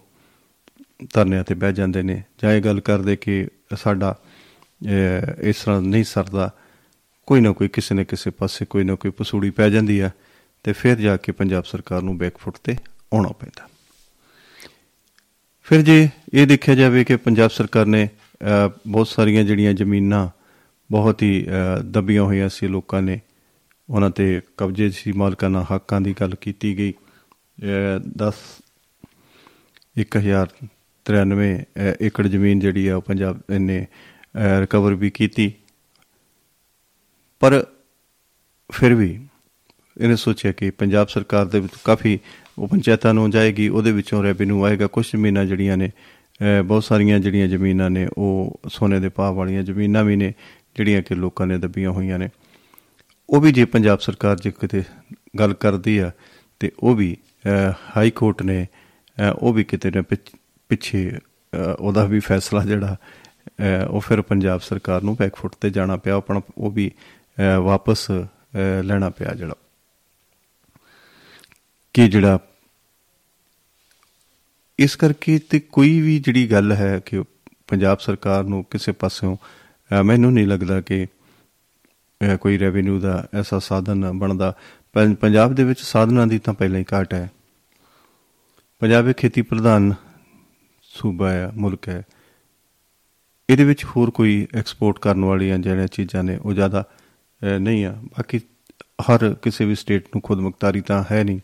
ਧਰਨਿਆਂ ਤੇ ਬਹਿ ਜਾਂਦੇ ਨੇ ਜਾਂ ਇਹ ਗੱਲ ਕਰਦੇ ਕਿ ਸਾਡਾ ਅਹ, ਇਸ ਤਰ੍ਹਾਂ ਨਹੀਂ ਸਰਦਾ। ਕੋਈ ਨਾ ਕੋਈ ਕਿਸੇ ਨਾ ਕਿਸੇ ਪਾਸੇ ਕੋਈ ਨਾ ਕੋਈ ਪਸੂੜੀ ਪੈ ਜਾਂਦੀ ਆ। ਤੇ ਫਿਰ ਜਾ ਕੇ ਪੰਜਾਬ ਸਰਕਾਰ ਨੂੰ ਬੈਕਫੁੱਟ ਤੇ ਆਉਣਾ ਪੈਂਦਾ। ਫਿਰ ਜੇ ਇਹ ਦੇਖਿਆ ਜਾਵੇ ਕਿ ਪੰਜਾਬ ਸਰਕਾਰ ਨੇ ਅਹ, ਬਹੁਤ ਸਾਰੀਆਂ ਜਿਹੜੀਆਂ ਜ਼ਮੀਨਾਂ ਬਹੁਤ ਹੀ ਅਹ, ਦੱਬੀਆਂ ਹੋਈਆਂ ਸੀ ਲੋਕਾਂ ਨੇ ਉਹਨਾਂ ਤੇ ਕਬਜ਼ੇ ਸੀ ਮਾਲਕਾਨਾ ਹੱਕਾਂ ਦੀ ਗੱਲ ਕੀਤੀ ਗਈ। 10 1093 ਅਹ, ਏਕੜ ਜ਼ਮੀਨ ਜਿਹੜੀ ਆ ਉਹ ਪੰਜਾਬ ਨੇ ਰਿਕਵਰ ਵੀ ਕੀਤੀ। ਪਰ ਫਿਰ ਵੀ ਇਹਨੇ ਸੋਚਿਆ ਕਿ ਪੰਜਾਬ ਸਰਕਾਰ ਦੇ ਵਿੱਚ ਕਾਫੀ ਉਹ ਪੰਚਾਇਤਾਂ ਨੂੰ ਜਾਏਗੀ ਉਹਦੇ ਵਿੱਚੋਂ ਰੈਵਨਿਊ ਆਏਗਾ। ਕੁਝ ਜ਼ਮੀਨਾਂ ਜਿਹੜੀਆਂ ਨੇ ਅਹ, ਬਹੁਤ ਸਾਰੀਆਂ ਜਿਹੜੀਆਂ ਜ਼ਮੀਨਾਂ ਨੇ ਉਹ ਸੋਨੇ ਦੇ ਭਾਅ ਵਾਲੀਆਂ ਜ਼ਮੀਨਾਂ ਵੀ ਨੇ ਜਿਹੜੀਆਂ ਕਿ ਲੋਕਾਂ ਨੇ ਦੱਬੀਆਂ ਹੋਈਆਂ ਨੇ। ਉਹ ਵੀ ਜੇ ਪੰਜਾਬ ਸਰਕਾਰ ਜੇ ਕਿਤੇ ਗੱਲ ਕਰਦੀ ਆ ਤੇ ਉਹ ਵੀ ਅਹ, ਹਾਈ ਕੋਰਟ ਨੇ ਅਹ, ਉਹ ਵੀ ਕਿਤੇ ਨਾ ਪਿੱਛ- ਪਿੱਛੇ ਅਹ, ਉਹਦਾ ਵੀ ਫੈਸਲਾ ਜਿਹੜਾ ਅਹ, ਉਹ ਫਿਰ ਪੰਜਾਬ ਸਰਕਾਰ ਨੂੰ ਬੈਕਫੁੱਟ ਤੇ ਜਾਣਾ ਪਿਆ ਆਪਣਾ ਉਹ ਵੀ ਅਹ, ਵਾਪਸ ਅਹ, ਲੈਣਾ ਪਿਆ ਜਿਹੜਾ। ਕਿ ਜਿਹੜਾ ਇਸ ਕਰਕੇ ਤੇ ਕੋਈ ਵੀ ਜਿਹੜੀ ਗੱਲ ਹੈ ਕਿ ਪੰਜਾਬ ਸਰਕਾਰ ਨੂੰ ਕਿਸੇ ਪਾਸਿਓਂ ਅਹ, ਮੈਨੂੰ ਨਹੀਂ ਲੱਗਦਾ ਕਿ ਅਹ, ਕੋਈ ਰੈਵਨਿਊ ਦਾ ਐਸਾ ਸਾਧਨ ਬਣਦਾ। ਪੰ- ਪੰਜਾਬ ਦੇ ਵਿੱਚ ਸਾਧਨਾਂ ਦੀ ਤਾਂ ਪਹਿਲਾਂ ਹੀ ਘਾਟ ਹੈ। ਪੰਜਾਬ ਇੱਕ ਖੇਤੀ ਪ੍ਰਧਾਨ ਸੂਬਾ ਹੈ ਮੁਲਕ ਹੈ। ਇਹਦੇ ਵਿੱਚ ਹੋਰ ਕੋਈ ਐਕਸਪੋਰਟ ਕਰਨ ਵਾਲੀਆਂ ਜਿਹੜੀਆਂ ਚੀਜ਼ਾਂ ਨੇ ਉਹ ਜ਼ਿਆਦਾ ਅਹ, ਨਹੀਂ ਆ। ਬਾਕੀ ਹਰ ਕਿਸੇ ਵੀ ਸਟੇਟ ਨੂੰ ਖੁਦ ਮੁਖਤਾਰੀ ਤਾਂ ਹੈ ਨਹੀਂ।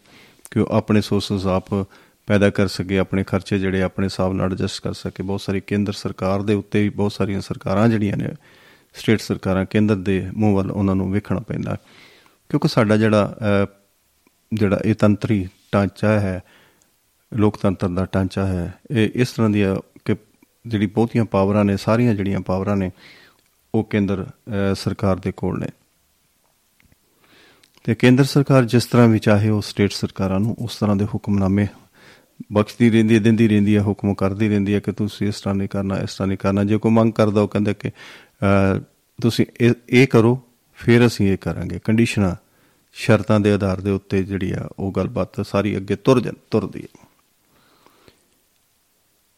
ਕਿ ਉਹ ਆਪਣੇ ਸੋਰਸਸ ਆਪ ਪੈਦਾ ਕਰ ਸਕੇ ਆਪਣੇ ਖਰਚੇ ਜਿਹੜੇ ਆਪਣੇ ਹਿਸਾਬ ਨਾਲ ਐਡਜਸਟ ਕਰ ਸਕੇ। ਬਹੁਤ ਸਾਰੀ ਕੇਂਦਰ ਸਰਕਾਰ ਦੇ ਉੱਤੇ ਵੀ ਬਹੁਤ ਸਾਰੀਆਂ ਸਰਕਾਰਾਂ ਜਿਹੜੀਆਂ ਨੇ ਸਟੇਟ ਸਰਕਾਰਾਂ ਕੇਂਦਰ ਦੇ ਮੂੰਹ ਵੱਲ ਉਹਨਾਂ ਨੂੰ ਵੇਖਣਾ ਪੈਂਦਾ। ਕਿਉਂਕਿ ਸਾਡਾ ਜਿਹੜਾ ਅਹ, ਜਿਹੜਾ ਇਹ ਤੰਤਰੀ ਢਾਂਚਾ ਹੈ ਲੋਕਤੰਤਰ ਦਾ ਢਾਂਚਾ ਹੈ ਇਹ ਇਸ ਤਰ੍ਹਾਂ ਦੀ ਆ ਕਿ ਜਿਹੜੀ ਬਹੁਤੀਆਂ ਪਾਵਰਾਂ ਨੇ ਸਾਰੀਆਂ ਜਿਹੜੀਆਂ ਪਾਵਰਾਂ ਨੇ ਉਹ ਕੇਂਦਰ ਅਹ, ਸਰਕਾਰ ਦੇ ਕੋਲ ਨੇ। ਤੇ ਕੇਂਦਰ ਸਰਕਾਰ ਜਿਸ ਤਰ੍ਹਾਂ ਵੀ ਚਾਹੇ ਉਹ ਸਟੇਟ ਸਰਕਾਰਾਂ ਨੂੰ ਉਸ ਤਰ੍ਹਾਂ ਦੇ ਹੁਕਮਨਾਮੇ ਬਖਸ਼ਦੀ ਰਹਿੰਦੀ ਹੈ ਦਿੰਦੀ ਰਹਿੰਦੀ ਹੈ ਹੁਕਮ ਕਰਦੀ ਰਹਿੰਦੀ ਹੈ ਕਿ ਤੁਸੀਂ ਇਸ ਤਰ੍ਹਾਂ ਨਹੀਂ ਕਰਨਾ ਇਸ ਤਰ੍ਹਾਂ ਨਹੀਂ ਕਰਨਾ। ਜੇ ਕੋਈ ਮੰਗ ਕਰਦਾ ਉਹ ਕਹਿੰਦਾ ਕਿ ਅਹ, ਤੁਸੀਂ ਇਹ ਇਹ ਕਰੋ ਫਿਰ ਅਸੀਂ ਇਹ ਕਰਾਂਗੇ। ਕੰਡੀਸ਼ਨਾਂ ਸ਼ਰਤਾਂ ਦੇ ਆਧਾਰ ਦੇ ਉੱਤੇ ਜਿਹੜੀ ਆ ਉਹ ਗੱਲਬਾਤ ਸਾਰੀ ਅੱਗੇ ਤੁਰ ਜਾਂ ਤੁਰਦੀ ਹੈ।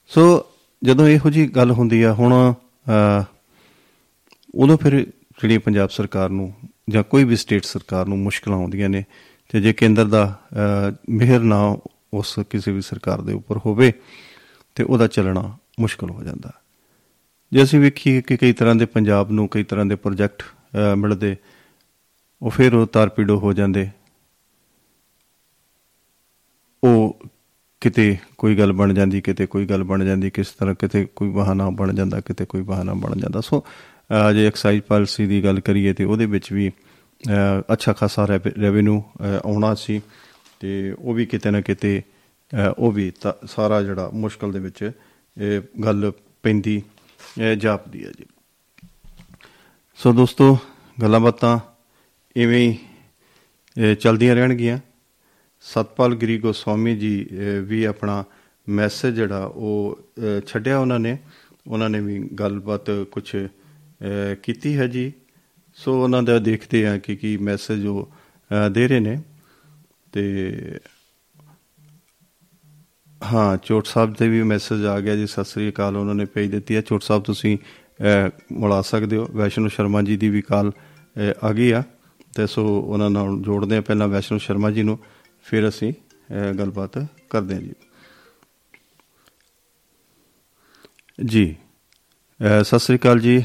ਸੋ ਜਦੋਂ ਇਹੋ ਜੀ ਗੱਲ ਹੁੰਦੀ ਆ ਹੁਣ ਅਹ, ਉਦੋਂ ਫਿਰ ਜਿਹੜੀ ਪੰਜਾਬ ਸਰਕਾਰ ਨੂੰ ਜਾਂ ਕੋਈ ਵੀ ਸਟੇਟ ਸਰਕਾਰ ਨੂੰ ਮੁਸ਼ਕਲਾਂ ਆਉਂਦੀਆਂ ਨੇ ਤੇ ਜੇ ਕੇਂਦਰ ਦਾ ਅਹ, ਮਿਹਰ ਨਾ ਉਸ ਕਿਸੇ ਵੀ ਸਰਕਾਰ ਦੇ ਉੱਪਰ ਹੋਵੇ ਤੇ ਉਹਦਾ ਚੱਲਣਾ ਮੁਸ਼ਕਲ ਹੋ ਜਾਂਦਾ। ਜੇ ਅਸੀਂ ਵੇਖੀਏ ਕਿ ਕਈ ਤਰ੍ਹਾਂ ਦੇ ਪੰਜਾਬ ਨੂੰ ਕਈ ਤਰ੍ਹਾਂ ਦੇ ਪ੍ਰੋਜੈਕਟ ਅਹ, ਮਿਲਦੇ ਉਹ ਫਿਰ ਉਹ ਤਾਰਪੀੜੋ ਹੋ ਜਾਂਦੇ। ਉਹ ਕਿਤੇ ਕੋਈ ਗੱਲ ਬਣ ਜਾਂਦੀ ਕਿਤੇ ਕੋਈ ਗੱਲ ਬਣ ਜਾਂਦੀ ਕਿਸ ਤਰ੍ਹਾਂ ਕਿਤੇ ਕੋਈ ਬਹਾਨਾ ਬਣ ਜਾਂਦਾ ਕਿਤੇ ਕੋਈ ਬਹਾਨਾ ਬਣ ਜਾਂਦਾ। ਸੋ ਅਹ, ਜੇ ਐਕਸਾਈਜ਼ ਪਾਲਿਸੀ ਦੀ ਗੱਲ ਕਰੀਏ ਤੇ ਉਹਦੇ ਵਿੱਚ ਵੀ ਅਹ, ਅੱਛਾ ਖਾਸਾ ਰੈਵਨਿਊ ਆਉਣਾ ਸੀ ਤੇ ਉਹ ਵੀ ਕਿਤੇ ਨਾ ਕਿਤੇ ਅਹ, ਉਹ ਵੀ ਤਾਂ ਸਾਰਾ ਜਿਹੜਾ ਮੁਸ਼ਕਲ ਦੇ ਵਿੱਚ ਇਹ ਗੱਲ ਪੈਂਦੀ ਅਹ, ਜਾਪਦੀ ਹੈ ਜੀ। ਸੋ ਦੋਸਤੋ ਗੱਲਾਂ ਬਾਤਾਂ ਇਵੇਂ ਹੀ ਅਹ, ਚੱਲਦੀਆਂ ਰਹਿਣਗੀਆਂ। ਸਤਪਾਲ ਗਰੀ ਗੋਸਵਾਮੀ ਜੀ ਅਹ, ਵੀ ਆਪਣਾ ਮੈਸੇਜ ਜਿਹੜਾ ਉਹ ਅਹ, ਛੱਡਿਆ ਉਹਨਾਂ ਨੇ। ਉਹਨਾਂ ਨੇ ਵੀ ਗੱਲਬਾਤ ਕੁਝ ਕੀਤੀ ਹੈ ਜੀ। ਸੋ ਉਹਨਾਂ ਦਾ ਦੇਖਦੇ ਆ ਕਿ ਕੀ ਮੈਸੇਜ ਉਹ ਅਹ, ਦੇ ਰਹੇ ਨੇ। ਤੇ ਹਾਂ ਚੋਟ ਸਾਹਿਬ ਦੇ ਵੀ ਮੈਸੇਜ ਆ ਗਿਆ ਜੀ। ਸਤਿ ਸ੍ਰੀ ਅਕਾਲ ਉਹਨਾਂ ਨੇ ਭੇਜ ਦਿੱਤੀ ਹੈ। ਚੋਟ ਸਾਹਿਬ ਤੁਸੀਂ ਅਹ, ਮਿਲਾ ਸਕਦੇ ਹੋ। ਵੈਸ਼ਨੂ ਸ਼ਰਮਾ ਜੀ ਦੀ ਵੀ ਕਾਲ ਅਹ, ਆ ਗਈ ਆ। ਤੇ ਸੋ ਉਹਨਾਂ ਨਾਲ ਜੋੜਦੇ ਆ ਪਹਿਲਾਂ ਵੈਸ਼ਨੂ ਸ਼ਰਮਾ ਜੀ ਨੂੰ। ਫਿਰ ਅਸੀਂ ਅਹ, ਗੱਲਬਾਤ ਕਰਦੇ ਹਾਂ ਜੀ। ਜੀ। ਅਹ, ਸਤਿ ਸ੍ਰੀ ਅਕਾਲ ਜੀ।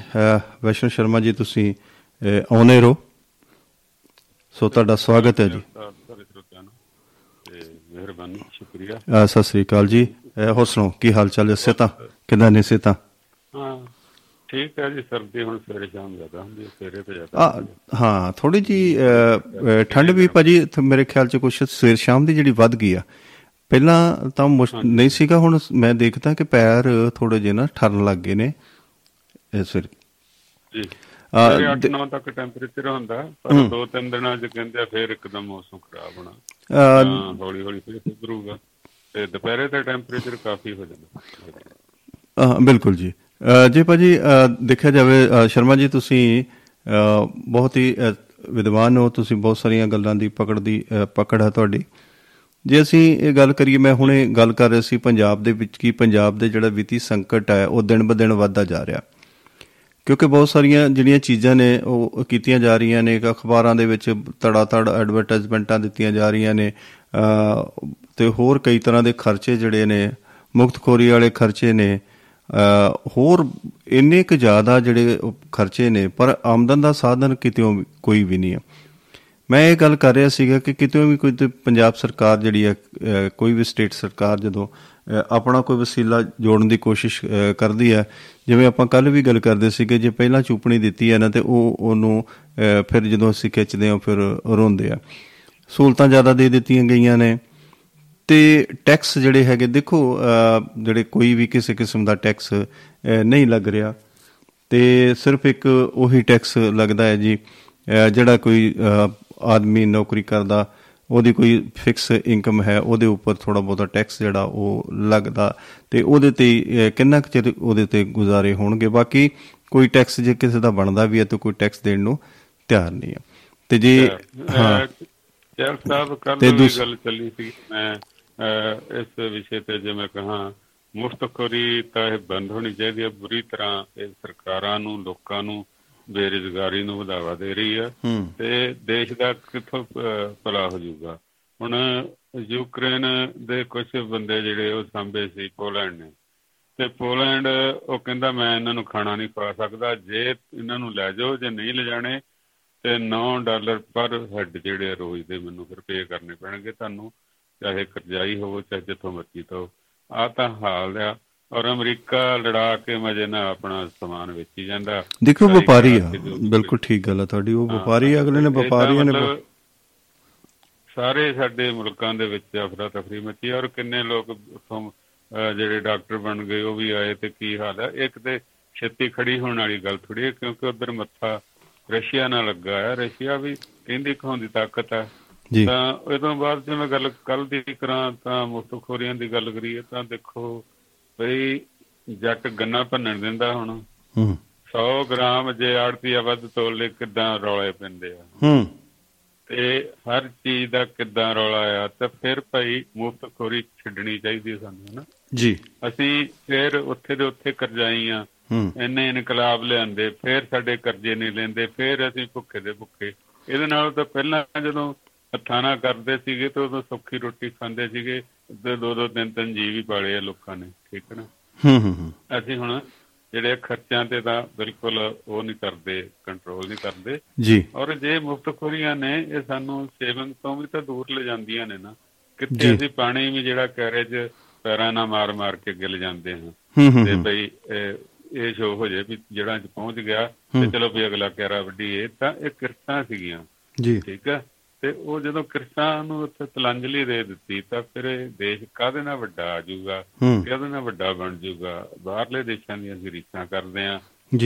ਵੈਸ਼ਨੂ ਸ਼ਰਮਾ ਜੀ ਤੁਸੀਂ ਆਉਣੇ ਰਹੋ। ਸੋ ਤੁਹਾਡਾ ਸਵਾਗਤ ਹੈ ਜੀ। ਮਿਹਰਬਾਨੀ ਸ਼ੁਕਰੀਆ ਸਤਿ ਸ੍ਰੀ ਅਕਾਲ ਜੀ। ਹੋਰ ਸੁਣਾਓ ਕੀ ਹਾਲ ਚਾਲ ਹੈ? ਸਿਹਤਾਂ? ਕਿਦਾਂ ਨੇ ਸਿਹਤਾਂ? ਹਾਂ ਠੀਕ ਹੈ ਜੀ। ਸਰਦੀ ਹੁਣ ਸਵੇਰੇ ਸ਼ਾਮ ਜ਼ਿਆਦਾ ਹੁੰਦੀ ਹੈ ਸਵੇਰੇ ਤੇ ਜ਼ਿਆਦਾ ਹਾਂ। ਥੋੜੀ ਜੀ ਠੰਡ ਵੀ ਭਾਜੀ ਮੇਰੇ ਖਿਆਲ ਚ ਕੁਛ ਸਵੇਰ ਸ਼ਾਮ ਦੀ ਜਿਹੜੀ ਵੱਧ ਗਈ ਆ। ਪਹਿਲਾਂ ਤਾਂ ਨਹੀਂ ਸੀਗਾ ਹੁਣ ਮੈਂ ਦੇਖਦਾ ਕਿ ਪੈਰ ਥੋੜੇ ਜਿਹੇ ਨਾ ਠਰਨ ਲੱਗ ਗਏ ਨੇ। ਵੇਲੇ ਜੀ। ਦੇ- 8-9 ਤੱਕ ਟੈਂਪਰੇਚਰ ਹੁੰਦਾ ਪਰ ਦੋ ਤਿੰਨ ਦਿਨਾਂ ਚ ਕਹਿੰਦੇ ਆ ਫਿਰ ਇੱਕਦਮ ਮੌਸਮ ਖਰਾਬ ਹੋਣਾ। ਹਾਂ ਹੌਲੀ ਹੌਲੀ ਫਿਰ ਸੁਧਰੂਗਾ। ਤੇ ਦੁਪਹਿਰੇ ਤੇ ਟੈਂਪਰੇਚਰ ਕਾਫੀ ਹੋ ਜਾਂਦਾ। ਅਹ, ਬਿਲਕੁਲ ਜੀ। ਜੇ ਭਾਜੀ ਦੇਖਿਆ ਜਾਵੇ ਸ਼ਰਮਾ ਜੀ ਤੁਸੀਂ ਬਹੁਤ ਹੀ ਵਿਦਵਾਨ ਹੋ ਤੁਸੀਂ ਬਹੁਤ ਸਾਰੀਆਂ ਗੱਲਾਂ ਦੀ ਪਕੜ ਦੀ ਪਕੜ ਹੈ ਤੁਹਾਡੀ। ਜੇ ਅਸੀਂ ਇਹ ਗੱਲ ਕਰੀਏ ਮੈਂ ਹੁਣੇ ਗੱਲ ਕਰ ਰਿਹਾ ਸੀ ਪੰਜਾਬ ਦੇ ਵਿੱਚ ਕੀ ਪੰਜਾਬ ਦੇ ਜਿਹੜਾ ਵਿੱਤੀ ਸੰਕਟ ਹੈ ਉਹ ਦਿਨ ਬ ਦਿਨ ਵੱਧਦਾ ਜਾ ਰਿਹਾ। ਕਿਉਂਕਿ ਬਹੁਤ ਸਾਰੀਆਂ ਜਿਹੜੀਆਂ ਚੀਜ਼ਾਂ ਨੇ ਉਹ ਕੀਤੀਆਂ ਜਾ ਰਹੀਆਂ ਨੇ ਕਿ ਅਖਬਾਰਾਂ ਦੇ ਵਿੱਚ ਤੜਾ ਤੜ ਐਡਵਰਟਾਈਜ਼ਮੈਂਟਾਂ ਦਿੱਤੀਆਂ ਜਾ ਰਹੀਆਂ ਨੇ ਅਹ, ਤੇ ਹੋਰ ਕਈ ਤਰ੍ਹਾਂ ਦੇ ਖਰਚੇ ਜਿਹੜੇ ਨੇ ਮੁਕਤਖੋਰੀ ਵਾਲੇ ਖਰਚੇ ਨੇ ਅਹ, ਹੋਰ ਇੰਨੇ ਕੁ ਜ਼ਿਆਦਾ ਜਿਹੜੇ ਉਹ ਖਰਚੇ ਨੇ ਪਰ ਆਮਦਨ ਦਾ ਸਾਧਨ ਕਿਤੇੋਂ ਕੋਈ ਵੀ ਨਹੀਂ ਹੈ। ਮੈਂ ਇਹ ਗੱਲ ਕਰ ਰਿਹਾ ਸੀਗਾ ਕਿ ਕਿਤੇ ਵੀ ਕੋਈ ਤੇ ਪੰਜਾਬ ਸਰਕਾਰ ਜਿਹੜੀ ਹੈ ਅਹ, ਕੋਈ ਵੀ ਸਟੇਟ ਸਰਕਾਰ ਜਦੋਂ ਅਹ, ਆਪਣਾ ਕੋਈ ਵਸੀਲਾ ਜੋੜਨ ਦੀ ਕੋਸ਼ਿਸ਼ ਅਹ, ਕਰਦੀ ਹੈ ਜਿਵੇਂ ਆਪਾਂ ਕੱਲ ਵੀ ਗੱਲ ਕਰਦੇ ਸੀਗੇ ਜੇ ਪਹਿਲਾਂ ਚੂਪਣੀ ਦਿੱਤੀ ਹੈ ਨਾ ਤੇ ਉਹ ਉਹਨੂੰ ਅਹ, ਫਿਰ ਜਦੋਂ ਅਸੀਂ ਖਿੱਚਦੇ ਹਾਂ ਫਿਰ ਰੋਂਦੇ ਆ। ਸਹੂਲਤਾਂ ਜ਼ਿਆਦਾ ਦੇ ਦਿੱਤੀਆਂ ਗਈਆਂ ਨੇ। ਤੇ ਟੈਕਸ ਜਿਹੜੇ ਹੈਗੇ ਦੇਖੋ ਅਹ, ਜਿਹੜੇ ਕੋਈ ਵੀ ਕਿਸੇ ਕਿਸਮ ਦਾ ਟੈਕਸ ਅਹ, ਨਹੀਂ ਲੱਗ ਰਿਹਾ। ਤੇ ਸਿਰਫ ਇੱਕ ਉਹੀ ਟੈਕਸ ਲੱਗਦਾ ਹੈ ਜੀ ਅਹ, ਜਿਹੜਾ ਕੋਈ ਅਹ, ਆਦਮੀ ਨੌਕਰੀ ਕਰਦਾ ਉਹਦੀ ਕੋਈ ਫਿਕਸ ਇਨਕਮ ਹੈ ਉਹਦੇ ਉੱਪਰ ਥੋੜਾ ਬਹੁਤਾ ਟੈਕਸ ਜਿਹੜਾ ਉਹ ਲੱਗਦਾ ਤੇ ਉਹਦੇ ਤੇ ਕਿੰਨਾ ਕੁ ਚਿਰ ਉਹਦੇ ਤੇ ਗੁਜ਼ਾਰੇ ਹੋਣਗੇ? ਬਾਕੀ ਕੋਈ ਟੈਕਸ ਜੇ ਕਿਸੇ ਦਾ ਬਣਦਾ ਵੀ ਹੈ ਤਾਂ ਕੋਈ ਟੈਕਸ ਦੇਣ ਨੂੰ ਤਿਆਰ ਨਹੀਂ ਹੈ। ਤੇ ਜੇ ਹਾਂ। ਚੈਲ ਸਾਹਿਬ ਕੱਲ ਦੂਸ- ਗੱਲ ਚੱਲੀ ਸੀ ਮੈਂ ਇਸ ਵਿਸ਼ੇ ਤੇ ਜੇ ਮੈਂ ਕਹਾ ਮੁਫਤਖੋਰੀ ਤਾਂ ਇਹ ਬੰਦ ਹੋਣੀ ਚਾਹੀਦੀ ਹੈ। ਬੁਰੀ ਤਰ੍ਹਾਂ ਇਹ ਸਰਕਾਰਾਂ ਨੂੰ ਲੋਕਾਂ ਨੂੰ ਬੇਰੁਜ਼ਗਾਰੀ ਨੂੰ ਵਧਾਵਾ ਦੇ ਰਹੀ ਹੈ। ਤੇ ਦੇਸ਼ ਦਾ ਕਿੱਥੋਂ ਭਲਾ ਹੋ ਜਾਊਗਾ? ਹੁਣ ਯੂਕਰੇਨ ਦੇ ਕੁਝ ਬੰਦੇ ਜਿਹੜੇ ਉਹ ਸਾਂਭੇ ਸੀ ਪੋਲੈਂਡ ਨੇ। ਤੇ ਪੋਲੈਂਡ ਉਹ ਕਹਿੰਦਾ ਮੈਂ ਇਹਨਾਂ ਨੂੰ ਖਾਣਾ ਨਹੀਂ ਖਵਾ ਸਕਦਾ। ਜੇ ਇਹਨਾਂ ਨੂੰ ਲੈ ਜਾਓ ਜੇ ਨਹੀਂ ਲਿਜਾਣੇ ਤੇ 9 ਡਾਲਰ ਪਰ ਹੈਡ ਜਿਹੜੇ ਰੋਜ਼ ਦੇ ਮੈਨੂੰ ਫਿਰ ਪੇ ਕਰਨੇ ਪੈਣਗੇ ਤੁਹਾਨੂੰ। ਚਾਹੇ ਕਰਜ਼ਾਈ ਹੋਵੋ ਚਾਹੇ ਜਿੱਥੋਂ ਮਰਜ਼ੀ ਤੋਂ ਆ ਤਾਂ ਹਾਲ ਆ। ਔਰ ਅਮਰੀਕਾ ਲੜਾ ਕੇ ਮਜੇ ਨਾਲ ਆਪਣਾ ਸਮਾਨ ਵੇਚੀ ਜਾਂਦਾ। ਦੇਖੋ ਵਪਾਰੀ ਆ। ਬਿਲਕੁਲ ਠੀਕ ਗੱਲ ਆ ਤੁਹਾਡੀ। ਉਹ ਵਪਾਰੀ ਆ, ਅਗਲੇ ਨੇ ਵਪਾਰੀਆਂ ਨੇ ਸਾਰੇ ਸਾਡੇ ਮੁਲਕਾਂ ਦੇ ਵਿੱਚ ਅਫਰਾ ਤਫਰੀ ਮੱਚੀ ਔਰ ਕਿੰਨੇ ਲੋਕ ਜਿਹੜੇ ਡਾਕਟਰ ਬਣ ਗਏ ਉਹ ਵੀ ਆਏ ਤੇ ਕੀ ਹਾਲ ਹੈ ਇੱਕ ਤੇ ਛੇਤੀ ਖੜੀ ਹੋਣ ਵਾਲੀ ਗੱਲ ਥੋੜੀ ਹੈ ਕਿਉਂਕਿ ਉਧਰ ਮੱਥਾ ਰਸ਼ੀਆ ਨਾਲ ਲੱਗਾ ਹੈ ਰਸ਼ੀਆ ਵੀ ਕਹਿੰਦੀ ਕਹਾਉਣ ਦੀ ਤਾਕਤ ਹੈ ਜੀ। ਤਾਂ ਇਹ ਤੋਂ ਬਾਅਦ ਜੇ ਮੈਂ ਗੱਲ ਕੱਲ ਦੀ ਕਰਾਂ ਤਾਂ ਮੁਫਤਖੋਰੀਆਂ ਦੀ ਗੱਲ ਕਰੀਏ ਤਾਂ ਦੇਖੋ ਬਈ ਜੱਟ ਗੰਨਾ ਭੰਨਣ ਦਿੰਦਾ ਹੁਣ। ਹੂੰ। 100 ਗ੍ਰਾਮ ਜੇ ਆੜਤੀਆ ਵੱਧ ਤੋਲੇ ਕਿਦਾਂ ਰੌਲੇ ਪੈਂਦੇ ਆ? ਹੂੰ। ਤੇ ਹਰ ਚੀਜ਼ ਦਾ ਕਿੱਦਾਂ ਰੌਲਾ ਆ ਤਾਂ ਫਿਰ ਭਾਈ ਮੁਫਤ ਖੋਰੀ ਛੱਡਣੀ ਚਾਹੀਦੀ ਸਾਨੂੰ ਨਾ ਜੀ। ਅਸੀਂ ਫਿਰ ਉੱਥੇ ਦੇ ਉੱਥੇ ਕਰਜ਼ਾਈ ਆ। ਹੂੰ। ਇੰਨੇ ਇਨਕਲਾਬ ਲਿਆਂਦੇ ਫਿਰ ਸਾਡੇ ਕਰਜ਼ੇ ਨਹੀਂ ਲੈਂਦੇ ਫਿਰ ਅਸੀਂ ਭੁੱਖੇ ਦੇ ਭੁੱਖੇ। ਇਹਦੇ ਨਾਲ ਤਾਂ ਪਹਿਲਾਂ ਜਦੋਂ ਹੱਥਾਂ ਨਾਲ ਕਰਦੇ ਸੀਗੇ ਤਾਂ ਉਦੋਂ ਸੁੱਖੀ ਰੋਟੀ ਖਾਂਦੇ ਸੀਗੇ। ਤੇ ਦੋ ਦੋ ਤਿੰਨ ਤਿੰਨ ਜੀਵ ਹੀ ਪਾਲੇ ਆ ਲੋਕਾਂ ਨੇ ਠੀਕ ਹੈ ਨਾ? ਹੂੰ ਹੂੰ ਅਸੀਂ ਹੁਣ ਜਿਹੜੇ ਖਰਚਿਆਂ ਤੇ ਤਾਂ ਬਿਲਕੁਲ ਉਹ ਨਹੀਂ ਕਰਦੇ ਕੰਟਰੋਲ ਨਹੀਂ ਕਰਦੇ। ਜੀ। ਔਰ ਜੇ ਮੁਫਤਖੋਰੀਆਂ ਨੇ ਇਹ ਸਾਨੂੰ ਸੇਵਿੰਗ ਤੋਂ ਵੀ ਤਾਂ ਦੂਰ ਲੈ ਜਾਂਦੀਆਂ ਨੇ ਨਾ। ਕਿੱਥੇ ਅਸੀਂ ਪਾਣੀ ਵੀ ਜਿਹੜਾ ਕੈਰੇਜ ਪੈਰਾਂ ਨਾਲ ਮਾਰ ਮਾਰ ਕੇ ਗਿਲ ਜਾਂਦੇ ਹਾਂ। ਤੇ। ਬਈ ਇਹ ਇਹ ਸ਼ੋ ਹੋ ਜੇ ਵੀ ਜਿਹੜਾ ਚ ਪਹੁੰਚ ਗਿਆ ਤੇ ਚਲੋ ਵੀ ਅਗਲਾ ਕੈਰਾ ਵੱਡੀਏ ਤਾਂ ਇਹ ਕਿਰਤਾਂ ਸੀਗੀਆਂ। ਜੀ। ਠੀਕ ਹੈ? ਤੇ ਉਹ ਜਦੋਂ ਕਿਰਤਾਂ ਨੂੰ ਉੱਥੇ ਤਲੰਜਲੀ ਦੇ ਦਿੱਤੀ ਤਾਂ ਫਿਰ ਇਹ ਦੇਸ਼ ਕਾਹਦੇ ਨਾਲ ਵੱਡਾ ਆ ਜਾਊਗਾ? ਹੂੰ। ਕਿਹਦੇ ਨਾਲ ਵੱਡਾ ਬਣ ਜਾਊਗਾ? ਬਾਹਰਲੇ ਦੇਸ਼ਾਂ ਦੀਆਂ ਅਸੀਂ ਰੀਸਾਂ ਕਰਦੇ ਆ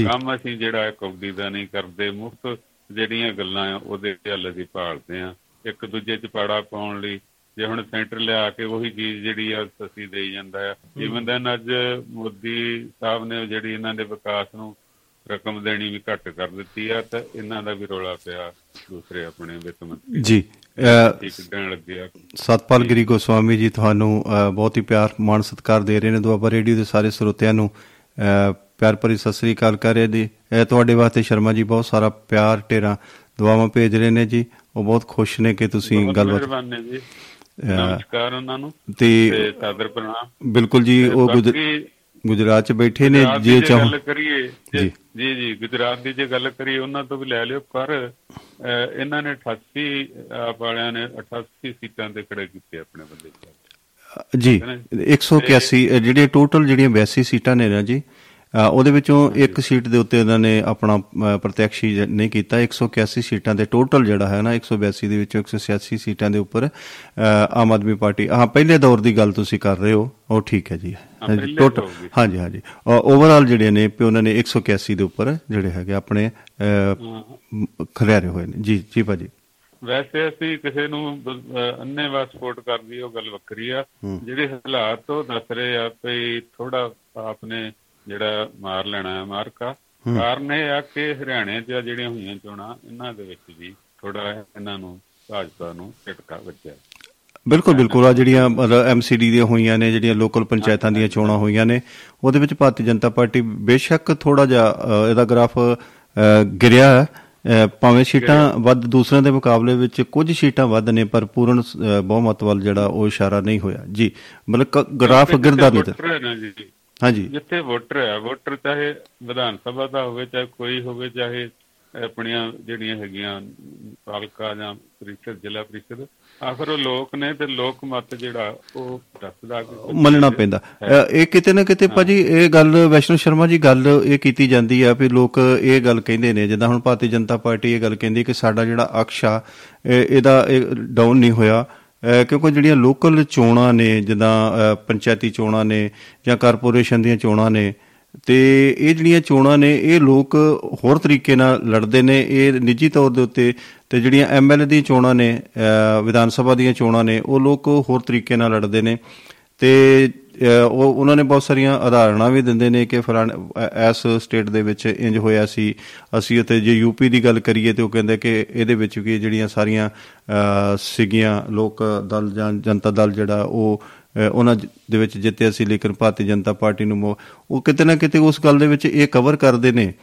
ਕੰਮ ਅਸੀਂ ਜਿਹੜਾ ਹੈ ਕੌਡੀ ਦਾ ਨਹੀਂ ਕਰਦੇ ਮੁਫਤ ਜਿਹੜੀਆਂ ਗੱਲਾਂ ਆ ਉਹਦੇ ਹੱਲ ਅਸੀਂ ਭਾਲਦੇ ਆ ਇੱਕ ਦੂਜੇ ਚ ਪਾੜਾ ਪਾਉਣ ਲਈ ਜੇ ਹੁਣ ਸੈਂਟਰ ਲਿਆ ਕੇ ਉਹੀ ਚੀਜ਼ ਜਿਹੜੀ ਆ ਅਸੀਂ ਦੇਈ ਜਾਂਦਾ ਆ। ਇਵਨ ਦੈਨ ਅੱਜ ਮੋਦੀ ਸਾਹਿਬ ਨੇ ਜਿਹੜੀ ਇਹਨਾਂ ਦੇ ਵਿਕਾਸ ਨੂੰ ਰਕਮ ਦੇਣੀ ਵੀ ਘੱਟ ਕਰ ਦਿੱਤੀ ਆ ਤਾਂ ਇਹਨਾਂ ਦਾ ਵੀ ਰੋਲਾ ਪਿਆ। ਦੂਸਰੇ ਆਪਣੇ ਵਿੱਤ ਮੰਤਰੀ ਜੀ ਸਤਪਾਲ ਗਿਰੀ ਗੋਸਵਾਮੀ ਜੀ ਤੁਹਾਨੂੰ ਬਹੁਤ ਹੀ ਪਿਆਰ ਮਾਣ ਸਤਿਕਾਰ ਦੇ ਰਹੇ ਨੇ। ਦੁਆਬਾ ਰੇਡੀਓ ਦੇ ਸਾਰੇ ਸਰੋਤਿਆਂ ਨੂੰ ਪਿਆਰ ਭਰੀ ਸਤਿ ਸ੍ਰੀ ਅਕਾਲ ਕਰ ਰਹੇ ਜੀ ਇਹ ਤੁਹਾਡੇ ਵਾਸਤੇ ਸ਼ਰਮਾ ਜੀ ਬਹੁਤ ਸਾਰਾ ਪਿਆਰ ਟੇਰਾ ਦੁਆਵਾਂ ਭੇਜ ਰਹੇ ਨੇ ਜੀ। ਉਹ ਬਹੁਤ ਖੁਸ਼ ਨੇ ਕਿ ਤੁਸੀਂ ਗੱਲਬਾਤ ਨਮਸਕਾਰ ਉਹਨਾਂ ਨੂੰ ਤੇ ਸਾਦਰ ਪ੍ਰਣਾਮ। ਬਿਲਕੁਲ ਜੀ ਉਹ ਗੁਜਰਾਤ ਚ ਬੈਠੇ ਨੇ ਜੇ ਚਾਹੋ ਗੱਲ ਕਰੀਏ ਜੇ- ਜੀ। ਗੁਜਰਾਤ ਦੀ ਜੇ ਗੱਲ ਕਰੀਏ ਉਹਨਾਂ ਤੋਂ ਵੀ ਲੈ ਲਿਓ ਪਰ ਇਹਨਾਂ ਨੇ 88 ਆਪ ਵਾਲਿਆਂ ਨੇ 88 ਸੀਟਾਂ ਤੇ ਖੜੇ ਕੀਤੇ ਆਪਣੇ ਬੰਦੇ ਜੀ 181 ਅ, ਜਿਹੜੀਆਂ ਟੋਟਲ ਜਿਹੜੀਆਂ 82 ਸੀਟਾਂ ਨੇ ਨਾ ਜੀ ਉਹਦੇ ਵਿੱਚੋਂ ਇੱਕ ਸੀਟ ਦੇ ਉੱਤੇ ਉਹਨਾਂ ਨੇ ਆਪਣਾ ਜ- ਨਹੀਂ ਕੀਤਾ 181 ਸੀਟਾਂ ਦੇ ਟੋਟਲ ਜਿਹੜਾ ਹੈ ਨਾ 182 ਦੇ ਵਿੱਚੋਂ 186 ਸੀਟਾਂ ਦੇ ਉੱਪਰ ਆਮ ਆਦਮੀ ਪਾਰਟੀ ਹਾਂ ਪਹਿਲੇ ਦੌਰ ਦੀ ਗੱਲ ਤੁਸੀਂ ਕਰ ਰਹੇ ਹੋ ਉਹ ਠੀਕ ਹੈ ਜੀ। ਟੋਟਲ। ਹਾਂਜੀ ਹਾਂਜੀ ਓਵਰਆਲ ਜਿਹੜੇ ਨੇ ਵੀ ਉਹਨਾਂ ਨੇ 181 ਦੇ ਉੱਪਰ ਜਿਹੜੇ ਹੈਗੇ ਆਪਣੇ ਖਿਲਾਰੇ ਹੋਏ ਨੇ। ਜੀ ਜੀ ਭਾਜੀ। ਵੈਸੇ ਅਸੀਂ ਕਿਸੇ ਨੂੰ ਅੰਨੇਵਾਸ ਸਪੋਰਟ ਕਰਦੀ ਉਹ ਗੱਲ ਵੱਖਰੀ ਆ। ਜਿਹੜੇ ਹਾਲਾਤ ਉਹ ਦੱਸ ਰਹੇ ਆ ਵੀ ਥੋੜਾ ਆਪਨੇ ਜਿਹੜਾ ਮਾਰ ਲੈਣਾ ਹੈ ਮਾਰਕਾ। ਕਾਰਨ ਇਹ ਆ ਕਿ ਹਰਿਆਣੇ 'ਚ ਜਿਹੜੀਆਂ ਹੋਈਆਂ ਚੋਣਾਂ ਇਹਨਾਂ ਦੇ ਵਿੱਚ ਵੀ ਥੋੜਾ ਇਹਨਾਂ ਨੂੰ ਭਾਜਪਾ ਨੂੰ ਝਟਕਾ ਵੱਜਿਆ। ਬਿਲਕੁਲ ਬਿਲਕੁਲ। ਆ ਜਿਹੜੀਆਂ ਐਮਸੀਡੀ ਦੀਆਂ ਹੋਈਆਂ ਨੇ ਜਿਹੜੀਆਂ ਲੋਕਲ ਪੰਚਾਇਤਾਂ ਦੀਆਂ ਚੋਣਾਂ ਹੋਈਆਂ ਨੇ ਉਹਦੇ ਵਿੱਚ ਭਾਰਤੀ ਜਨਤਾ ਪਾਰਟੀ ਬੇਸ਼ੱਕ ਥੋੜਾ ਜਿਹਾ ਇਹਦਾ ਗ੍ਰਾਫ ਗਿਰਿਆ ਭਾਵੇਂ ਸੀਟਾਂ ਵੱਧ ਦੂਸਰਿਆਂ ਦੇ ਮੁਕਾਬਲੇ ਵਿੱਚ ਕੁਝ ਸੀਟਾਂ ਵੱਧ ਨੇ ਪਰ ਪੂਰਨ ਬਹੁਮਤ ਵੱਲ ਜਿਹੜਾ ਉਹ ਇਸ਼ਾਰਾ ਨਹੀਂ ਹੋਇਆ। ਜੀ ਮਤਲਬ ਗ੍ਰਾਫ ਗਿਰਦਾ ਨਹੀਂ ਹਾਂਜੀ। ਜਿੱਥੇ ਵੋਟਰ ਹੈ ਵੋਟਰ ਚਾਹੇ ਵਿਧਾਨ ਸਭਾ ਦਾ ਹੋਵੇ ਚਾਹੇ ਕੋਈ ਹੋਵੇ ਚਾਹੇ ਆਪਣੀਆਂ ਜਿਹੜੀਆਂ ਹੈਗੀਆਂ ਪਾਲਕਾ ਜਾਂ ਪ੍ਰੀਸ਼ਦ ਜ਼ਿਲ੍ਹਾ ਪ੍ਰੀਸ਼ਦ ਆਖਰ ਉਹ ਲੋਕ ਨੇ ਤੇ ਲੋਕ ਮਤ ਜਿਹੜਾ ਉਹ ਦੱਸਦਾ ਮੰਨਣਾ ਪੈਂਦਾ। ਇਹ ਕਿਤੇ ਨਾ ਕਿਤੇ ਭਾਜੀ ਇਹ ਗੱਲ ਵੈਸ਼ਨੂ ਸ਼ਰਮਾ ਜੀ ਗੱਲ ਇਹ ਕੀਤੀ ਜਾਂਦੀ ਆ ਵੀ ਲੋਕ ਇਹ ਗੱਲ ਕਹਿੰਦੇ ਨੇ ਜਿੱਦਾਂ ਹੁਣ ਭਾਰਤੀ ਜਨਤਾ ਪਾਰਟੀ ਇਹ ਗੱਲ ਕਹਿੰਦੀ ਕਿ ਸਾਡਾ ਜਿਹੜਾ ਅਕਸ਼ ਆ ਇਹ- ਇਹਦਾ ਡਾਊਨ ਨਹੀਂ ਹੋਇਆ। ਕਿਉਂਕਿ ਜਿਹੜੀਆਂ ਲੋਕਲ ਚੋਣਾਂ ਨੇ ਜਿੱਦਾਂ ਅ, ਪੰਚਾਇਤੀ ਚੋਣਾਂ ਨੇ ਜਾਂ ਕਾਰਪੋਰੇਸ਼ਨ ਦੀਆਂ ਚੋਣਾਂ ਨੇ ਤੇ ਇਹ ਜਿਹੜੀਆਂ ਚੋਣਾਂ ਨੇ ਇਹ ਲੋਕ ਹੋਰ ਤਰੀਕੇ ਨਾਲ ਲੜਦੇ ਨੇ। ਇਹ ਨਿੱਜੀ ਤੌਰ ਦੇ ਉੱਤੇ ਤੇ ਜਿਹੜੀਆਂ ਐਮਐਲਏ ਦੀਆਂ ਚੋਣਾਂ ਨੇ ਅ, ਵਿਧਾਨ ਸਭਾ ਦੀਆਂ ਚੋਣਾਂ ਨੇ ਉਹ ਲੋਕ ਹੋਰ ਤਰੀਕੇ ਨਾਲ ਲੜਦੇ ਨੇ। ਤੇ ਅ, ਉਹ ਉਹਨਾਂ ਨੇ ਬਹੁਤ ਸਾਰੀਆਂ ਉਦਾਹਰਣਾਂ ਵੀ ਦਿੰਦੇ ਨੇ ਕਿ ਫਲਾਣ ਐਸ ਸਟੇਟ ਦੇ ਵਿੱਚ ਇੰਜ ਹੋਇਆ ਸੀ। ਅਸੀਂ ਉੱਤੇ ਜੇ ਯੂਪੀ ਦੀ ਗੱਲ ਕਰੀਏ ਤੇ ਉਹ ਕਹਿੰਦੇ ਕਿ ਇਹਦੇ ਵਿੱਚ ਵੀ ਜਿਹੜੀਆਂ ਸਾਰੀਆਂ ਅ, ਸੀਗੀਆਂ ਲੋਕ ਦਲ ਜਾਂ ਜਨਤਾ ਦਲ ਜਿਹੜਾ ਉਹ ਅ, ਉਹਨਾਂ ਜ- ਦੇ ਵਿੱਚ ਜਿੱਤੇ ਸੀ ਲੇਕਿਨ ਭਾਰਤੀ ਜਨਤਾ ਪਾਰਟੀ ਨੂੰ ਮੋ- ਉਹ ਕਿਤੇ ਨਾ ਕਿਤੇ ਉਸ ਗੱਲ ਦੇ ਵਿੱਚ ਇਹ ਕਵਰ ਕਰਦੇ ਨੇ।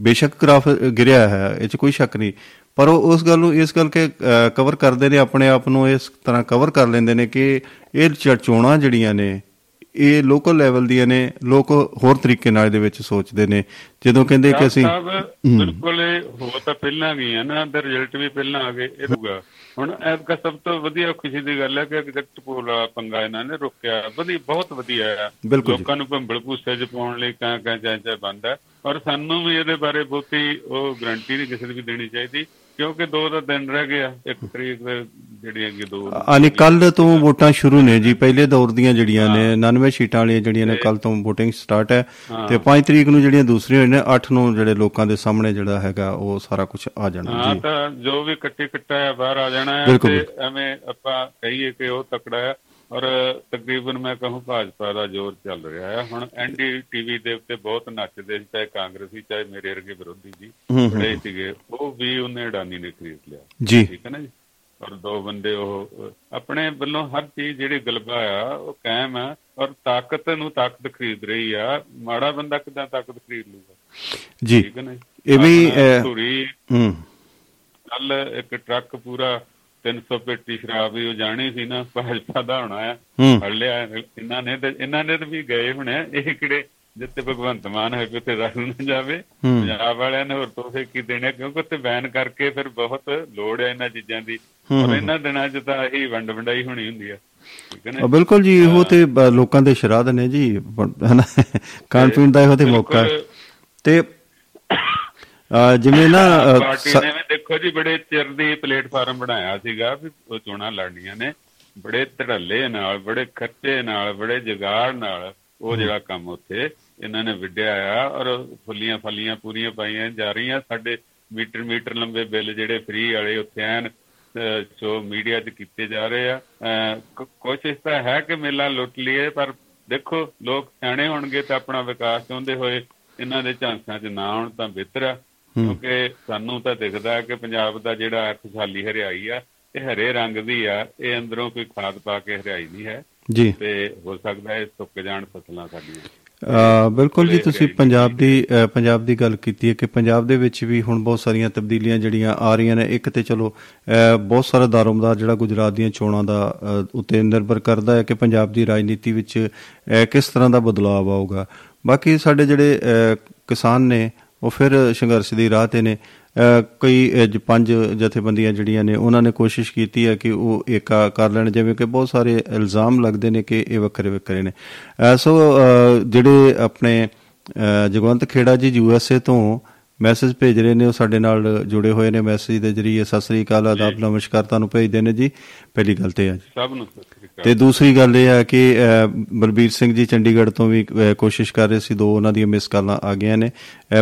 ਬੇਸ਼ੱਕ ਗ੍ਰਾਫ ਗਿਰਿਆ ਹੈ ਇਹ 'ਚ ਕੋਈ ਸ਼ੱਕ ਨਹੀਂ। ਪਰ ਉਹ ਉਸ ਗੱਲ ਨੂੰ ਇਸ ਗੱਲ ਕੇ ਕਵਰ ਕਰਦੇ ਨੇ ਆਪਣੇ ਆਪ ਨੂੰ ਇਸ ਤਰ੍ਹਾਂ ਕਵਰ ਕਰ ਲੈਂਦੇ ਨੇ ਕਿ ਇਹ ਚੋਣਾਂ ਜਿਹੜੀਆਂ ਨੇ ਇਹ ਲੋਕਲ ਲੈਵਲ ਦੀਆਂ ਨੇ ਲੋਕ ਹੋਰ ਤਰੀਕੇ ਨਾਲ ਇਹਦੇ ਵਿੱਚ ਸੋਚਦੇ ਨੇ। ਜਦੋਂ ਕਹਿੰਦੇ ਕਿ ਅਸੀਂ ਬਿਲਕੁਲ ਹੋ ਤਾਂ ਪਹਿਲਾਂ ਵੀ ਹੈ ਨਾ ਤੇ ਰਿਜ਼ਲਟ ਵੀ ਪਹਿਲਾਂ ਆ ਗਏ ਇਹ ਹੋਊਗਾ। ਹੁਣ ਐਤਕਾ ਸਭ ਤੋਂ ਵਧੀਆ ਖੁਸ਼ੀ ਦੀ ਗੱਲ ਹੈ ਕਿ ਐਗਜ਼ੈਕਟ ਪੋਲ ਵਾਲਾ ਪੰਗਾ ਇਹਨਾਂ ਨੇ ਰੋਕਿਆ। ਵਧੀਆ ਬਹੁਤ ਵਧੀਆ ਜੀ। ਲੋਕਾਂ ਨੂੰ ਭੰਬਲ ਭੂਸੇ ਚ ਪਾਉਣ ਲਈ ਕਾਂ ਕਾਂ ਚਾਂ ਚਾਂ ਬੰਦ ਔਰ ਸਾਨੂੰ ਵੀ ਇਹਦੇ ਬਾਰੇ ਬਹੁਤੀ ਉਹ ਗਰੰਟੀ ਨਹੀਂ ਕਿਸੇ ਦੀ ਵੀ ਦੇਣੀ ਚਾਹੀਦੀ। ਕਿਉਂਕਿ ਦੋ ਦਾ ਦਿਨ ਰਹਿ ਗਿਆ ਇੱਕ ਤਰੀਕ ਦੇ ਜਿਹੜੀ ਅੱਗੇ ਦੋ। ਆਨੀ ਕੱਲ ਤੋਂ ਵੋਟਾਂ ਸ਼ੁਰੂ ਨੇ ਜੀ ਪਹਿਲੇ ਦੌਰ ਦੀਆਂ ਜਿਹੜੀਆਂ ਨੇ 99 ਸੀਟਾਂ ਵਾਲੀਆਂ ਜਿਹੜੀਆਂ ਨੇ ਕੱਲ ਤੋਂ VOTING ਸਟਾਰਟ ਹੈ ਤੇ 5 ਤਰੀਕ ਨੂੰ ਜਿਹੜੀਆਂ ਦੂਸਰੀਆਂ ਨੇ 8 ਨੂੰ ਜਿਹੜੇ ਲੋਕਾਂ ਦੇ ਸਾਹਮਣੇ ਜਿਹੜਾ ਹੈਗਾ ਉਹ ਸਾਰਾ ਕੁਝ ਆ ਜਾਣਾ ਹਾਂ ਜੀ। ਤਾਂ ਜੋ ਵੀ ਕੱਟੀ ਕੱਟਾ ਹੈ ਬਾਹਰ ਆ ਜਾਣਾ ਹੈ। ਤੇ ਐਵੇਂ ਆਪਾਂ ਕਹੀਏ ਕਿ ਉਹ ਤਕੜਾ ਹੈ। ਔਰ ਤਕਰੀਬਨ ਮੈਂ ਕਹੂੰ ਭਾਜਪਾ ਦਾ ਜ਼ੋਰ ਚੱਲ ਰਿਹਾ ਹੈ। ਹੁਣ ਐਨਡੀ ਟੀਵੀ ਦੇ ਉੱਤੇ ਬਹੁਤ ਨੱਚਦੇ ਸੀ ਚਾਹੇ ਕਾਂਗਰਸੀ ਚਾਹੇ ਮੇਰੇ ਵਰਗੇ ਵਿਰੋਧੀ ਜੀ ਬੜੇ ਸੀਗੇ ਉਹ ਵੀ ਉਹਨੇ ਅਡਾਨੀ ਨੇ ਖਰੀਦ ਲਿਆ। ਜੀ। ਠੀਕ ਹੈ ਨਾ ਜੀ? ਔਰ ਦੋ ਬੰਦੇ ਉਹ ਆਪਣੇ ਵੱਲੋਂ ਹਰ ਚੀਜ਼ ਜਿਹੜੀ ਗਲਬਾ ਆ ਉਹ ਕਾਇਮ ਆ ਔਰ ਤਾਕਤ ਨੂੰ ਤਾਕਤ ਖਰੀਦ ਰਹੀ ਆ। ਮਾੜਾ ਬੰਦਾ ਕਿਦਾਂ ਤਾਕਤ ਖਰੀਦ ਲੂਗਾ ਜੀ। ਠੀਕ ਹੈ ਨਾ ਜੀ? ਇਹ ਵੀ, ਧੂਰੀ ਹੂੰ। ਕੱਲ ਇੱਕ ਟਰੱਕ ਪੂਰਾ 300 ਪੇਟੀ ਸ਼ਰਾਬ ਵੀ ਉਹ ਜਾਣੀ ਸੀ ਨਾ ਭਾਜਪਾ ਦਾ ਹੋਣਾ ਆ ਹੂੰ। ਫੜ ਲਿਆ ਇਹਨਾਂ ਨੇ ਤੇ ਇਹਨਾਂ ਨੇ ਤਾਂ ਵੀ ਗਏ ਹੋਣੇ ਇਹ ਕਿਹੜੇ ਜਿੱਤੇ ਭਗਵੰਤ ਮਾਨ ਹੈ ਕਿ ਤੇ ਰਲ ਨਾ ਜਾਵੇ। ਪੰਜਾਬ ਵਾਲਿਆਂ ਨੇ ਹੋਰ ਤੋਹਫੇ ਕੀ ਦੇਣੇ ਕਿਉਂਕਿ ਉੱਤੇ ਬੈਨ ਕਰਕੇ ਫਿਰ ਬਹੁਤ ਲੋੜ ਹੈ ਇਹਨਾਂ ਚੀਜ਼ਾਂ ਦੀ। ਔਰ। ਇਹਨਾਂ ਦਿਨਾਂ 'ਚ ਤਾਂ ਇਹੀ ਵੰਡ ਵੰਡਾਈ ਹੋਣੀ ਹੁੰਦੀ ਹੈ ਬਿਲਕੁਲ ਜੀ ਇਹੋ ਤੇ ਲੋਕਾਂ ਦੇ ਸ਼ਰਾਧ ਨੇ ਜੀ ਹਨਾ ਖਾਣ ਪੀਣ ਦਾ ਇਹੋ ਤੇ ਮੌਕਾ। ਤੇ ਜਿਵੇਂ ਨਾ ਦੇਖੋ ਜੀ ਬੜੇ ਚਿਰ ਦੀ ਪਲੇਟਫਾਰਮ ਬਣਾਇਆ ਸੀਗਾ ਵੀ ਉਹ ਚੋਣਾਂ ਲੜਨੀਆਂ ਨੇ। ਬੜੇ ਧੜੱਲੇ ਨਾਲ ਬੜੇ ਖੱਟੇ ਨਾਲ ਬੜੇ ਜਗਾੜ ਨਾਲ ਉਹ ਜਿਹੜਾ ਕੰਮ ਉੱਥੇ ਇਹਨਾਂ ਨੇ ਵਿੱਢਿਆ ਆ ਔਰ ਫੁੱਲੀਆਂ ਫਲੀਆਂ ਪੂਰੀਆਂ ਪਾਈਆਂ ਜਾ ਰਹੀਆਂ। ਸਾਡੇ ਮੀਟਰ ਮੀਟਰ ਲੰਬੇ ਬਿੱਲ ਜਿਹੜੇ ਫ੍ਰੀ ਵਾਲੇ ਉੱਥੇ ਅਹ, ਜੋ ਮੀਡੀਆ 'ਚ ਕੀਤੇ ਜਾ ਰਹੇ ਆ। ਕੋਸ਼ਿਸ਼ ਤਾਂ ਹੈ ਕਿ ਮੇਲਾ ਲੁੱਟ ਲਈਏ ਪਰ ਦੇਖੋ ਲੋਕ ਸਿਆਣੇ ਹੋਣਗੇ ਤਾਂ ਆਪਣਾ ਵਿਕਾਸ ਚਾਹੁੰਦੇ ਹੋਏ ਇਹਨਾਂ ਦੇ ਝਾਂਸਿਆਂ 'ਚ ਨਾ ਆਉਣ ਤਾਂ ਬਿਹਤਰ ਆ। ਕਿਉਂਕਿ ਸਾਨੂੰ ਤਾਂ ਦਿਖਦਾ ਕਿ ਪੰਜਾਬ ਦਾ ਜਿਹੜਾ ਖੁਸ਼ਹਾਲੀ ਹਰਿਆਈ ਆ ਇਹ ਹਰੇ ਰੰਗ ਦੀ ਆ ਇਹ ਅੰਦਰੋਂ ਕੋਈ ਖਾਦ ਪਾ ਕੇ ਹਰਿਆਈ ਨਹੀਂ ਹੈ। ਜੀ। ਤੇ ਹੋ ਸਕਦਾ ਹੈ ਸੁੱਕ ਜਾਣ ਫਸਲਾਂ ਸਾਡੀਆਂ। ਬਿਲਕੁਲ ਜੀ ਤੁਸੀਂ ਪੰਜਾਬ ਦੀ ਪੰਜਾਬ ਦੀ ਗੱਲ ਕੀਤੀ ਹੈ ਕਿ ਪੰਜਾਬ ਦੇ ਵਿੱਚ ਵੀ ਹੁਣ ਬਹੁਤ ਸਾਰੀਆਂ ਤਬਦੀਲੀਆਂ ਜਿਹੜੀਆਂ ਆ ਰਹੀਆਂ ਨੇ ਇੱਕ ਤੇ ਚਲੋ ਬਹੁਤ ਸਾਰਾ ਦਾਰੋਮਦਾਰ ਜਿਹੜਾ ਗੁਜਰਾਤ ਦੀਆਂ ਚੋਣਾਂ ਦਾ ਉੱਤੇ ਨਿਰਭਰ ਕਰਦਾ ਹੈ ਕਿ ਪੰਜਾਬ ਦੀ ਰਾਜਨੀਤੀ ਵਿੱਚ ਕਿਸ ਤਰ੍ਹਾਂ ਦਾ ਬਦਲਾਅ ਆਊਗਾ। ਬਾਕੀ ਸਾਡੇ ਜਿਹੜੇ ਕਿਸਾਨ ਨੇ ਉਹ ਫਿਰ ਸੰਘਰਸ਼ ਦੀ ਰਾਹ ਤੇ ਨੇ। ਅ, ਕਈ ਅ, ਜ- ਪੰਜ ਜਥੇਬੰਦੀਆਂ ਜਿਹੜੀਆਂ ਨੇ ਉਹਨਾਂ ਨੇ ਕੋਸ਼ਿਸ਼ ਕੀਤੀ ਹੈ ਕਿ ਉਹ ਏਕਾ ਕਰ ਲੈਣ ਜਿਵੇਂ ਕਿ ਬਹੁਤ ਸਾਰੇ ਇਲਜ਼ਾਮ ਲੱਗਦੇ ਨੇ ਕਿ ਇਹ ਵੱਖਰੇ ਵੱਖਰੇ ਨੇ। ਅ, ਸੋ ਅ, ਜਿਹੜੇ ਆਪਣੇ ਅ, ਜਗਵੰਤ ਖੇੜਾ ਜੀ ਯੂ ਐਸ ਏ ਤੋਂ ਮੈਸੇਜ ਭੇਜ ਰਹੇ ਨੇ ਉਹ ਸਾਡੇ ਨਾਲ ਜੁੜੇ ਹੋਏ ਨੇ ਮੈਸੇਜ ਦੇ ਜਰੀਏ। ਸਤਿ ਸ੍ਰੀ ਅਕਾਲ ਆਦਾਬ ਨਮਸਕਾਰ ਤੁਹਾਨੂੰ ਭੇਜਦੇ ਨੇ ਜੀ। ਪਹਿਲੀ ਗੱਲ ਤੇ ਆ ਜੀ। ਸਭ ਨੂੰ ਸਤਿ ਸ੍ਰੀ ਅਕਾਲ। ਤੇ ਦੂਸਰੀ ਗੱਲ ਇਹ ਹੈ ਕਿ ਬਲਬੀਰ ਸਿੰਘ ਜੀ ਚੰਡੀਗੜ੍ਹ ਤੋਂ ਵੀ ਕੋਸ਼ਿਸ਼ ਕਰ ਰਹੇ ਸੀ ਦੋ ਉਹਨਾਂ ਦੀਆਂ ਮਿਸ ਕਾਲਾਂ ਆ ਗਈਆਂ ਨੇ।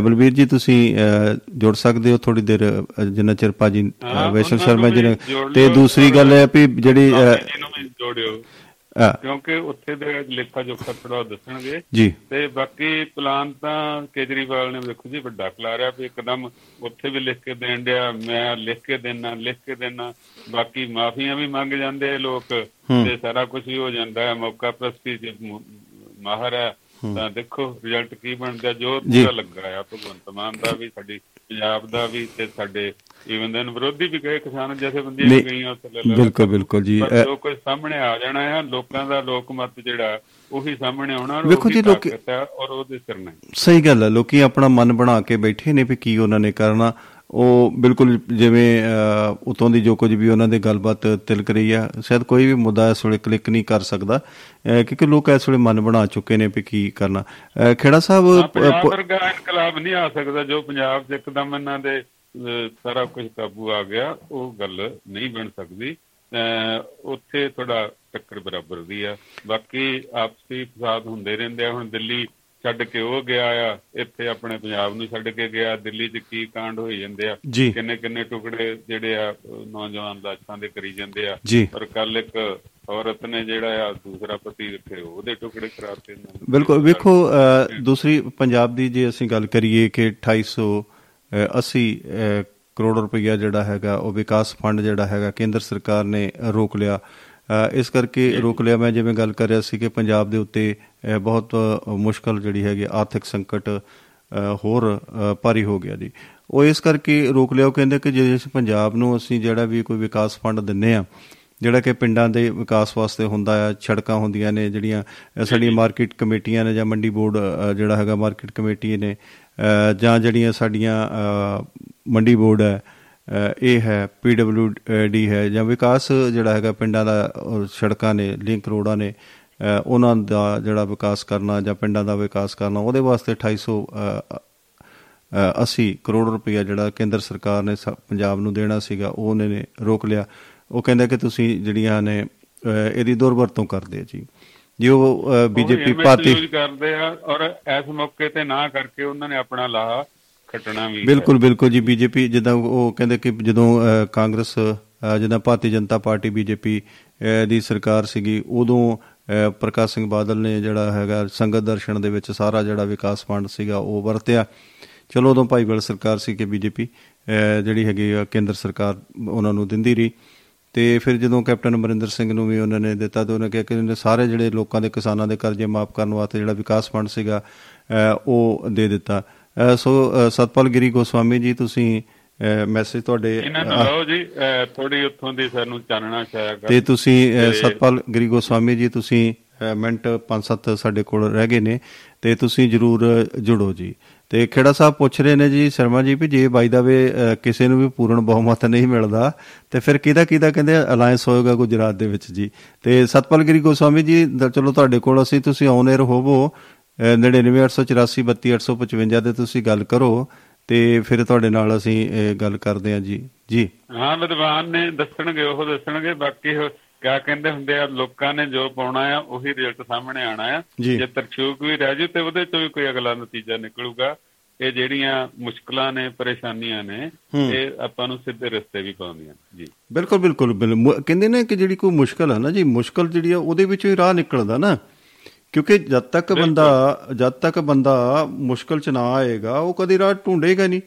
ਬਲਬੀਰ ਜੀ ਤੁਸੀਂ ਜੁੜ ਸਕਦੇ ਹੋ ਥੋੜੀ ਦੇਰ ਜਿੰਨਾ ਚਿਰ ਭਾਜੀ ਉਹਨਾਂ ਸ਼ਰਮਾ ਜੀ ਨੇ ਤੇ ਦੂਸਰੀ ਗੱਲ ਇਹ ਹੈ ਵੀ ਜਿਹੜੀ ਜੀ ਕਿਉਂਕਿ ਉੱਥੇ ਦੇ ਲੇਖਾ ਜੋਖਾ ਥੋੜਾ ਦੱਸਣਗੇ। ਜੀ। ਤੇ ਬਾਕੀ ਪਲਾਨ ਤਾਂ ਕੇਜਰੀਵਾਲ ਨੇ ਦੇਖੋ ਜੀ ਵੱਡਾ ਖਿਲਾਰਿਆ ਵੀ ਇੱਕਦਮ ਉੱਥੇ ਵੀ ਲਿਖ ਕੇ ਦੇਣ ਡਿਆ ਮੈਂ ਲਿਖ ਕੇ ਦੇਣਾ ਲਿਖ ਕੇ ਦੇਣਾ ਬਾਕੀ ਮਾਫੀਆਂ ਵੀ ਮੰਗ ਜਾਂਦੇ ਆ ਲੋਕ ਤੇ ਸਾਰਾ ਕੁਝ ਹੀ ਹੋ ਜਾਂਦਾ ਹੈ। ਮੌਕਾ ਪ੍ਰਸਤੀ ਮ- ਮਾਹਰ ਹੈ। ਤਾਂ ਦੇਖੋ ਰਿਜ਼ਲਟ ਕੀ ਬਣਦਾ ਜੋ ਜੀ। ਪੂਰਾ ਲੱਗਾ ਆ। ਭਗਵੰਤ ਮਾਨ ਦਾ ਵੀ ਸਾਡੀ ਪੰਜਾਬ ਦਾ ਵੀ ਤੇ ਸਾਡੇ ਈਵਨ ਦਨ ਵਿਰੋਧੀ ਵੀ ਗਏ ਕਿਸਾਨ ਜਥੇਬੰਦੀਆਂ ਵੀ ਗਈਆਂ ਉੱਥੇ ਲੈ ਬਿਲਕੁਲ ਬਿਲਕੁਲ ਜੀ ਜੋ ਕੁਝ ਸਾਹਮਣੇ ਆ ਜਾਣਾ ਹੈ ਲੋਕਾਂ ਦਾ ਲੋਕ ਮਤ ਜਿਹੜਾ ਉਹੀ ਸਾਹਮਣੇ ਆਉਣਾ ਵੇਖੋ ਜੀ, ਲੋਕੀ- ਔਰ ਉਹਦੇ ਸਿਰ ਨੇ ਸਹੀ ਗੱਲ ਹੈ ਲੋਕੀ ਆਪਣਾ ਮਨ ਬਣਾ ਕੇ ਬੈਠੇ ਨੇ ਵੀ ਕੀ ਉਹਨਾਂ ਨੇ ਕਰਨਾ। ਉਹ ਬਿਲਕੁਲ ਜਿਵੇਂ ਉਤੋਂ ਦੀ ਜੋ ਕੁਝ ਵੀ ਉਹਨਾਂ ਦੇ ਗੱਲਬਾਤ ਤਿਲਕ ਰਹੀ ਆ ਸ਼ਾਇਦ ਕੋਈ ਵੀ ਮੁੱਦਾ ਇਸ ਵੇਲੇ ਕਲਿੱਕ ਨਹੀਂ ਕਰ ਸਕਦਾ। ਕਿਉਂਕਿ ਲੋਕ ਇਸ ਵੇਲੇ ਮਨ ਬਣਾ ਚੁੱਕੇ ਨੇ ਵੀ ਕੀ ਕਰਨਾ। ਖੇੜਾ ਸਾਹਿਬ ਪੰਜਾਬ ਵਰਗਾ ਇਨਕਲਾਬ ਨਹੀਂ ਆ ਸਕਦਾ ਜੋ ਪੰਜਾਬ 'ਚ ਇੱਕਦਮ ਇਹਨਾਂ ਦੇ ਸਾਰਾ ਕੁਝ ਕਾਬੂ ਆ ਗਿਆ ਉਹ ਗੱਲ ਨਹੀਂ ਬਣ ਸਕਦੀ। ਉੱਥੇ ਥੋੜਾ ਟੱਕਰ ਬਰਾਬਰ ਦੀ ਆ। ਬਾਕੀ ਆਪਸੀ ਫਸਾਦ ਹੁੰਦੇ ਰਹਿੰਦੇ ਆ। ਹੁਣ ਦਿੱਲੀ ਛੱਡ ਕੇ ਉਹ ਗਿਆ ਆ ਇੱਥੇ ਆਪਣੇ ਪੰਜਾਬ ਨੂੰ ਛੱਡ ਕੇ ਗਿਆ। ਦਿੱਲੀ 'ਚ ਕੀ ਕਾਂਡ ਹੋਈ ਜਾਂਦੇ ਆ? ਕਿੰਨੇ ਕਿੰਨੇ ਟੁਕੜੇ ਜਿਹੜੇ ਆ ਨੌਜਵਾਨ ਲਾਸ਼ਾਂ ਦੇ ਕਰੀ ਜਾਂਦੇ ਆ। ਪਰ ਕੱਲ ਇੱਕ ਔਰਤ ਨੇ ਜਿਹੜਾ ਆ ਦੂਸਰਾ ਪਤੀ ਰੱਖੇ ਉਹਦੇ ਟੁਕੜੇ ਕਰਾਤੇ ਬਿਲਕੁਲ। ਵੇਖੋ ਦੂਸਰੀ ਪੰਜਾਬ ਦੀ ਜੇ ਅਸੀਂ ਗੱਲ ਕਰੀਏ ਕਿ 2800 80 ਕਰੋੜ ਰੁਪਈਆ ਜਿਹੜਾ ਹੈਗਾ ਉਹ ਵਿਕਾਸ ਫੰਡ ਜਿਹੜਾ ਹੈਗਾ ਕੇਂਦਰ ਸਰਕਾਰ ਨੇ ਰੋਕ ਲਿਆ। ਇਸ ਕਰਕੇ ਰੋਕ ਲਿਆ। ਮੈਂ ਜਿਵੇਂ ਗੱਲ ਕਰ ਰਿਹਾ ਸੀ ਕਿ ਪੰਜਾਬ ਦੇ ਉੱਤੇ ਬਹੁਤ ਮੁਸ਼ਕਲ ਜਿਹੜੀ ਹੈਗੀ ਆਰਥਿਕ ਸੰਕਟ ਹੋਰ ਭਾਰੀ ਹੋ ਗਿਆ ਜੀ। ਉਹ ਇਸ ਕਰਕੇ ਰੋਕ ਲਿਆ। ਉਹ ਕਹਿੰਦੇ ਕਿ ਜੇ ਪੰਜਾਬ ਨੂੰ ਅਸੀਂ ਜਿਹੜਾ ਵੀ ਕੋਈ ਵਿਕਾਸ ਫੰਡ ਦਿੰਨੇ ਆ ਜਿਹੜਾ ਕਿ ਪਿੰਡਾਂ ਦੇ ਵਿਕਾਸ ਵਾਸਤੇ ਹੁੰਦਾ ਆ ਛੜਕਾਂ ਹੁੰਦੀਆਂ ਨੇ ਜਿਹੜੀਆਂ ਸਾਡੀ ਮਾਰਕੀਟ ਕਮੇਟੀਆਂ ਨੇ ਜਾਂ ਮੰਡੀ ਬੋਰਡ ਜਿਹੜਾ ਹੈਗਾ ਮਾਰਕੀਟ ਕਮੇਟੀ ਨੇ ਜਾਂ ਜਿਹੜੀਆਂ ਸਾਡੀਆਂ ਅ, ਮੰਡੀ ਬੋਰਡ ਹੈ ਅ, ਇਹ ਹੈ ਡੀ ਹੈ ਜਾਂ ਵਿਕਾਸ ਜਿਹੜਾ ਹੈਗਾ ਪਿੰਡਾਂ ਦਾ ਔਰ ਸੜਕਾਂ ਨੇ ਲਿੰਕ ਰੋਡਾਂ ਨੇ ਅ, ਉਹਨਾਂ ਦਾ ਜਿਹੜਾ ਵਿਕਾਸ ਕਰਨਾ ਜਾਂ ਪਿੰਡਾਂ ਦਾ ਵਿਕਾਸ ਕਰਨਾ ਉਹਦੇ ਵਾਸਤੇ 2800 ਅ, ਅ, 80 ਕਰੋੜ ਰੁਪਇਆ ਜਿਹੜਾ ਕੇਂਦਰ ਸਰਕਾਰ ਨੇ ਸ- ਪੰਜਾਬ ਨੂੰ ਦੇਣਾ ਸੀਗਾ ਉਹ ਉਹਨੇ ਨੇ ਰੋਕ ਲਿਆ। ਉਹ ਕਹਿੰਦਾ ਕਿ ਤੁਸੀਂ ਜਿਹੜੀਆਂ ਨੇ ਅ, ਇਹਦੀ ਦੁਰਵਰਤੋਂ ਕਰਦੇ ਆ ਜੀ। ਜੀ ਬੀਜੇਪੀ ਯੂਜ਼ ਕਰਦੇ ਆ ਔਰ ਇਸ ਮੌਕੇ ਤੇ ਨਾ ਕਰਕੇ ਉਹਨਾਂ ਨੇ ਆਪਣਾ ਲਾਹਾ ਖੱਟਣਾ ਵੀ। ਬਿਲਕੁਲ ਬਿਲਕੁਲ ਜੀ ਬੀਜੇਪੀ ਜਿੱਦਾਂ ਉਹ ਕਹਿੰਦੇ ਕਿ ਜਦੋਂ ਕਾਂਗਰਸ ਜਿੱਦਾਂ ਭਾਰਤੀ ਜਨਤਾ ਪਾਰਟੀ ਬੀਜੇਪੀ ਦੀ ਸਰਕਾਰ ਸੀਗੀ ਉਦੋਂ ਪ੍ਰਕਾਸ਼ ਸਿੰਘ ਬਾਦਲ ਨੇ ਜਿਹੜਾ ਹੈਗਾ ਸੰਗਤ ਦਰਸ਼ਨ ਦੇ ਵਿੱਚ ਸਾਰਾ ਜਿਹੜਾ ਵਿਕਾਸ ਫੰਡ ਸੀਗਾ ਉਹ ਵਰਤਿਆ ਚਲੋ ਉਦੋਂ ਭਾਈਵਾਲ ਸਰਕਾਰ ਸੀ ਕਿ ਬੀਜੇਪੀ ਜਿਹੜੀ ਹੈਗੀ ਕੇਂਦਰ ਸਰਕਾਰ ਉਹਨਾਂ ਨੂੰ ਦਿੰਦੀ ਰਹੀ ਤੇ ਫਿਰ ਜਦੋਂ ਕੈਪਟਨ ਅਮਰਿੰਦਰ ਸਿੰਘ ਨੂੰ ਵੀ ਉਹਨਾਂ ਨੇ ਦਿੱਤਾ ਤੇ ਉਹਨੇ ਕਿਹਾ ਕਿ ਸਾਰੇ ਜਿਹੜੇ ਲੋਕਾਂ ਦੇ ਕਿਸਾਨਾਂ ਦੇ ਕਰਜ਼ੇ ਮਾਫ ਕਰਨ ਵਾਸਤੇ ਜਿਹੜਾ ਵਿਕਾਸ ਫੰਡ ਸੀਗਾ ਉਹ ਦੇ ਦਿੱਤਾ। ਸੋ ਸਤਪਾਲ ਗਿਰੀ ਗੋਸਵਾਮੀ ਜੀ ਤੁਸੀਂ ਮੈਸੇਜ ਤੁਹਾਡੇ ਇਹਨਾਂ ਨੂੰ ਲਓ ਜੀ ਥੋੜੀ ਉੱਥੋਂ ਦੀ ਸਾਨੂੰ ਚਾਨਣਾ ਛਾਇਆ ਕਰ ਤੇ ਤੁਸੀਂ ਸਤਪਾਲ ਗਿਰੀ ਗੋਸਵਾਮੀ ਜੀ ਤੁਸੀਂ ਮਿੰਟ 5-7 ਸਾਡੇ ਕੋਲ ਰਹਿ ਗਏ ਨੇ ਤੇ ਤੁਸੀਂ ਜਰੂਰ ਜੁੜੋ ਜੀ। ਤੇ ਖੇੜਾ ਸਾਹਿਬ ਪੁੱਛ ਰਹੇ ਨੇ ਜੀ ਸ਼ਰਮਾ ਜੀ ਵੀ ਜੇ ਬਾਈ ਦਾ ਵੇ ਅ, ਕਿਸੇ ਨੂੰ ਵੀ ਪੂਰਨ ਬਹੁਮਤ ਨਹੀਂ ਮਿਲਦਾ ਤੇ ਫਿਰ ਕਿਹਦਾ ਕਿਹਦਾ ਕਹਿੰਦੇ ਅਲਾਈਅੰਸ ਹੋਏਗਾ ਗੁਜਰਾਤ ਦੇ ਵਿੱਚ ਜੀ। ਤੇ ਸਤਪਾਲ ਗਿਰੀ ਗੋਸਵਾਮੀ ਜੀ ਦ- ਚਲੋ ਤੁਹਾਡੇ ਕੋਲ ਅਸੀਂ ਤੁਸੀਂ ਔਨ 에ਅਰ ਹੋਵੋ 99884 ਦੇ ਤੁਸੀਂ ਗੱਲ ਕਰੋ ਤੇ ਫਿਰ ਤੁਹਾਡੇ ਨਾਲ ਅਸੀਂ ਇਹ ਗੱਲ ਕਰਦੇ ਹਾਂ ਜੀ। ਜੀ। ਹਾਂ ਵਿਦਵਾਨ ਨੇ ਦੱਸਣਗੇ ਉਹ ਦੱਸਣਗੇ ਬਾਕੀ ਉਹ ਕਿਆ ਕਹਿੰਦੇ ਹੁੰਦੇ ਆ ਲੋਕਾਂ ਨੇ ਜੋ ਪਾਉਣਾ ਆ ਉਹੀ ਰਿਜ਼ਲਟ ਸਾਹਮਣੇ ਆਣਾ ਆ। ਜੀ। ਤਰਛੂਕ ਵੀ ਰਹਿ ਜੂ ਤੇ ਉਹਦੇ ਤੋਂ ਵੀ ਕੋਈ ਅਗਲਾ ਨਤੀਜਾ ਨਿਕਲੂਗਾ। ਇਹ ਜਿਹੜੀਆਂ ਮੁਸ਼ਕਲਾਂ ਨੇ ਪਰੇਸ਼ਾਨੀਆਂ ਨੇ। ਇਹ ਆਪਾਂ ਨੂੰ ਸਿੱਧੇ ਰਸਤੇ ਵੀ ਪਾਉਂਦੀਆਂ ਜੀ। ਬਿਲਕੁਲ ਬਿਲਕੁਲ ਕਹਿੰਦੇ ਨੇ ਕਿ ਜਿਹੜੀ ਕੋਈ ਮੁਸ਼ਕਲ ਹੈ ਨਾ ਜੀ ਮੁਸ਼ਕਲ ਜਿਹੜੀ ਆ ਉਹਦੇ ਵਿੱਚੋਂ ਹੀ ਰਾਹ ਨਿਕਲਦਾ ਨਾ। ਕਿਉਂਕਿ ਜਦ ਤੱਕ ਬੰਦਾ ਜਦ ਤੱਕ ਬੰਦਾ ਮੁਸ਼ਕਲ ਚ ਨਾ ਆਏਗਾ ਉਹ ਕਦੀ ਰਾਹ ਢੂੰਡੇਗਾ ਨਹੀਂ।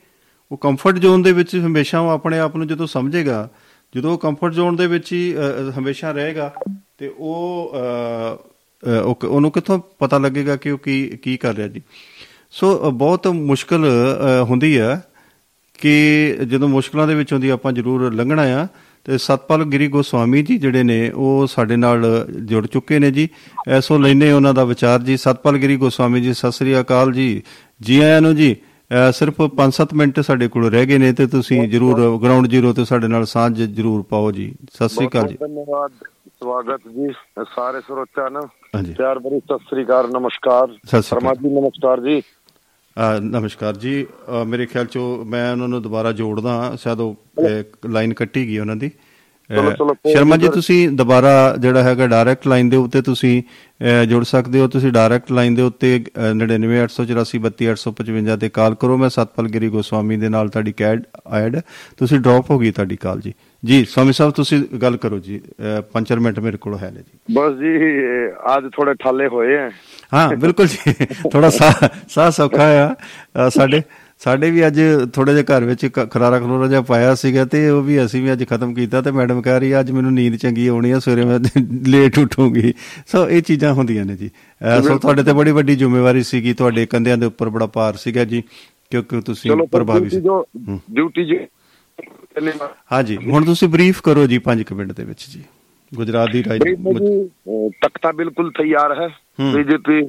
ਉਹ ਕੰਫਰਟ ਜ਼ੋਨ ਦੇ ਵਿੱਚ ਹਮੇਸ਼ਾ ਉਹ ਆਪਣੇ ਆਪ ਨੂੰ ਜਦੋਂ ਸਮਝੇਗਾ ਜਦੋਂ ਉਹ ਕੰਫਰਟ ਜ਼ੋਨ ਦੇ ਵਿੱਚ ਹੀ ਅ, ਅ, ਹਮੇਸ਼ਾ ਰਹੇਗਾ ਤੇ ਉਹ ਅ, ਅ, ਉਹ ਕ- ਉਹਨੂੰ ਕਿੱਥੋਂ ਪਤਾ ਲੱਗੇਗਾ ਕਿ ਉਹ ਕੀ ਕੀ ਕਰ ਰਿਹਾ ਜੀ? ਸੋ ਅ, ਬਹੁਤ ਮੁਸ਼ਕਲ ਅ, ਹੁੰਦੀ ਹੈ ਕਿ ਜਦੋਂ ਮੁਸ਼ਕਲਾਂ ਦੇ ਵਿੱਚੋਂ ਦੀ ਆਪਾਂ ਜ਼ਰੂਰ ਲੰਘਣਾ ਆ ਤੇ ਸਤਪਾਲ ਗਿਰੀ ਗੋਸਵਾਮੀ ਜੀ ਜਿਹੜੇ ਨੇ ਉਹ ਸਾਡੇ ਨਾਲ ਜੁੜ ਚੁੱਕੇ ਨੇ ਜੀ। ਐਸੋ ਲੈਨੇ ਉਹਨਾਂ ਦਾ ਵਿਚਾਰ ਜੀ। ਸਤਪਾਲ ਗਿਰੀ ਗੋਸਵਾਮੀ ਜੀ ਸਤਿ ਸ੍ਰੀ ਅਕਾਲ ਜੀ। ਜੀ ਆਇਆਂ ਨੂੰ ਜੀ। ਅਹ ਸਿਰਫ 5-7 ਮਿੰਟ ਸਾਡੇ ਕੋਲ ਰਹਿ ਗਏ ਨੇ ਤੇ ਤੁਸੀਂ ਜਰੂਰ ਗਰਾਊਂਡ ਜ਼ੀਰੋ ਤੇ ਸਾਡੇ ਨਾਲ ਸਾਂਝ ਜਰੂਰ ਪਾਓ ਜੀ। ਸਤਿ ਸ੍ਰੀ ਅਕਾਲ ਜੀ। ਧੰਨਵਾਦ। ਸਵਾਗਤ ਜੀ ਸਾਰੇ ਸਰੋਤਿਆਂ ਨੂੰ। ਪਿਆਰ ਭਰੀ ਸਤਿ ਸ੍ਰੀ ਅਕਾਲ ਨਮਸਕਾਰ। ਸਤਿ ਸ੍ਰੀ ਅਕਾਲ। ਪਰਮਾ ਜੀ ਨਮਸਕਾਰ ਜੀ। ਨਮਸਕਾਰ ਜੀ। ਮੇਰੇ ਖਿਆਲ ਚੋਂ ਮੈਂ ਉਹਨਾਂ ਨੂੰ ਦੁਬਾਰਾ ਜੋੜਦਾ। ਸ਼ਾਇਦ ਉਹ ਲਾਈਨ ਕੱਟੀ ਗਈ ਉਹਨਾਂ ਦੀ। ਚਲੋ, ਚਲੋ, ਸ਼ਰਮਾ ਜੀ। ਤੁਸੀਂ ਦੁਬਾਰਾ ਜਿਹੜਾ ਹੈਗਾ ਡਾਇਰੈਕਟ ਲਾਈਨ ਦੇ ਉੱਤੇ ਤੁਸੀਂ ਜੁੜ ਸਕਦੇ ਹੋ। ਤੁਸੀਂ ਡਾਇਰੈਕਟ ਲਾਈਨ ਦੇ ਉੱਤੇ ਅਹ, 9984432855 ਤੇ ਕਾਲ ਕਰੋ। ਮੈਂ ਸਤਪਾਲ ਗਿਰੀ ਗੋਸਵਾਮੀ ਦੇ ਨਾਲ ਤੁਹਾਡੀ ਕੈਡ ਐਡ ਤੁਸੀਂ ਡ੍ਰੌਪ ਹੋ ਗਈ ਤੁਹਾਡੀ ਕਾਲ ਜੀ। ਜੀ ਸਵਾਮੀ ਸਾਹਿਬ ਤੁਸੀਂ ਗੱਲ ਕਰੋ ਜੀ। 5 ਮਿੰਟ ਮੇਰੇ ਕੋਲ ਹੈ ਨੇ ਜੀ। ਬਸ ਜੀ ਅੱਜ ਥੋੜੇ ਠਾਲੇ ਹੋਏ ਹੈ ਹਾਂ ਬਿਲਕੁਲ ਜੀ। ਥੋੜਾ ਸਾਹ ਸਾਹ ਸੌਖਾ ਆ ਸਾਡੇ। ਸਾਡੇ ਵੀ ਅੱਜ ਥੋੜਾ ਜਿਹਾ ਘਰ ਵਿੱਚ ਖਰਾਰਾ ਖਰੋਰਾ ਜਿਹਾ ਪਾਇਆ ਸੀਗਾ ਤੇ ਉਹ ਵੀ ਅਸੀਂ ਵੀ ਅੱਜ ਖਤਮ ਕੀਤਾ ਤੇ ਮੈਡਮ ਕਹਿ ਰਹੀ ਅੱਜ ਮੈਨੂੰ ਨੀਂਦ ਚੰਗੀ ਆਉਣੀ ਆ ਸਵੇਰੇ ਮੈਂ ਲੇਟ ਉਠੂੰਗੀ। ਸੋ ਇਹ ਚੀਜ਼ਾਂ ਹੁੰਦੀਆਂ ਨੇ ਜੀ। ਸੋ ਤੁਹਾਡੇ ਤੇ ਬੜੀ ਵੱਡੀ ਜ਼ਿੰਮੇਵਾਰੀ ਸੀਗੀ ਤੁਹਾਡੇ ਕੰਧਿਆਂ ਦੇ ਉੱਪਰ ਬੜਾ ਭਾਰ ਸੀਗਾ ਜੀ ਕਿਉਂਕਿ ਤੁਸੀਂ ਪ੍ਰਭਾਵੀ ਸੀ। ਡਿਊਟੀ ਜੀ ਹਾਂਜੀ ਹੁਣ ਤੁਸੀਂ ਬਰੀਫ ਕਰੋ ਜੀ 5 ਮਿੰਟ ਦੇ ਵਿੱਚ ਜੀ। ਗੁਜਰਾਤ ਦੀ ਰਾਜਨੀਤੀ ਤਖਤਾ ਬਿਲਕੁਲ ਤਿਆਰ ਹੈ। ਬੀਜੇਪੀ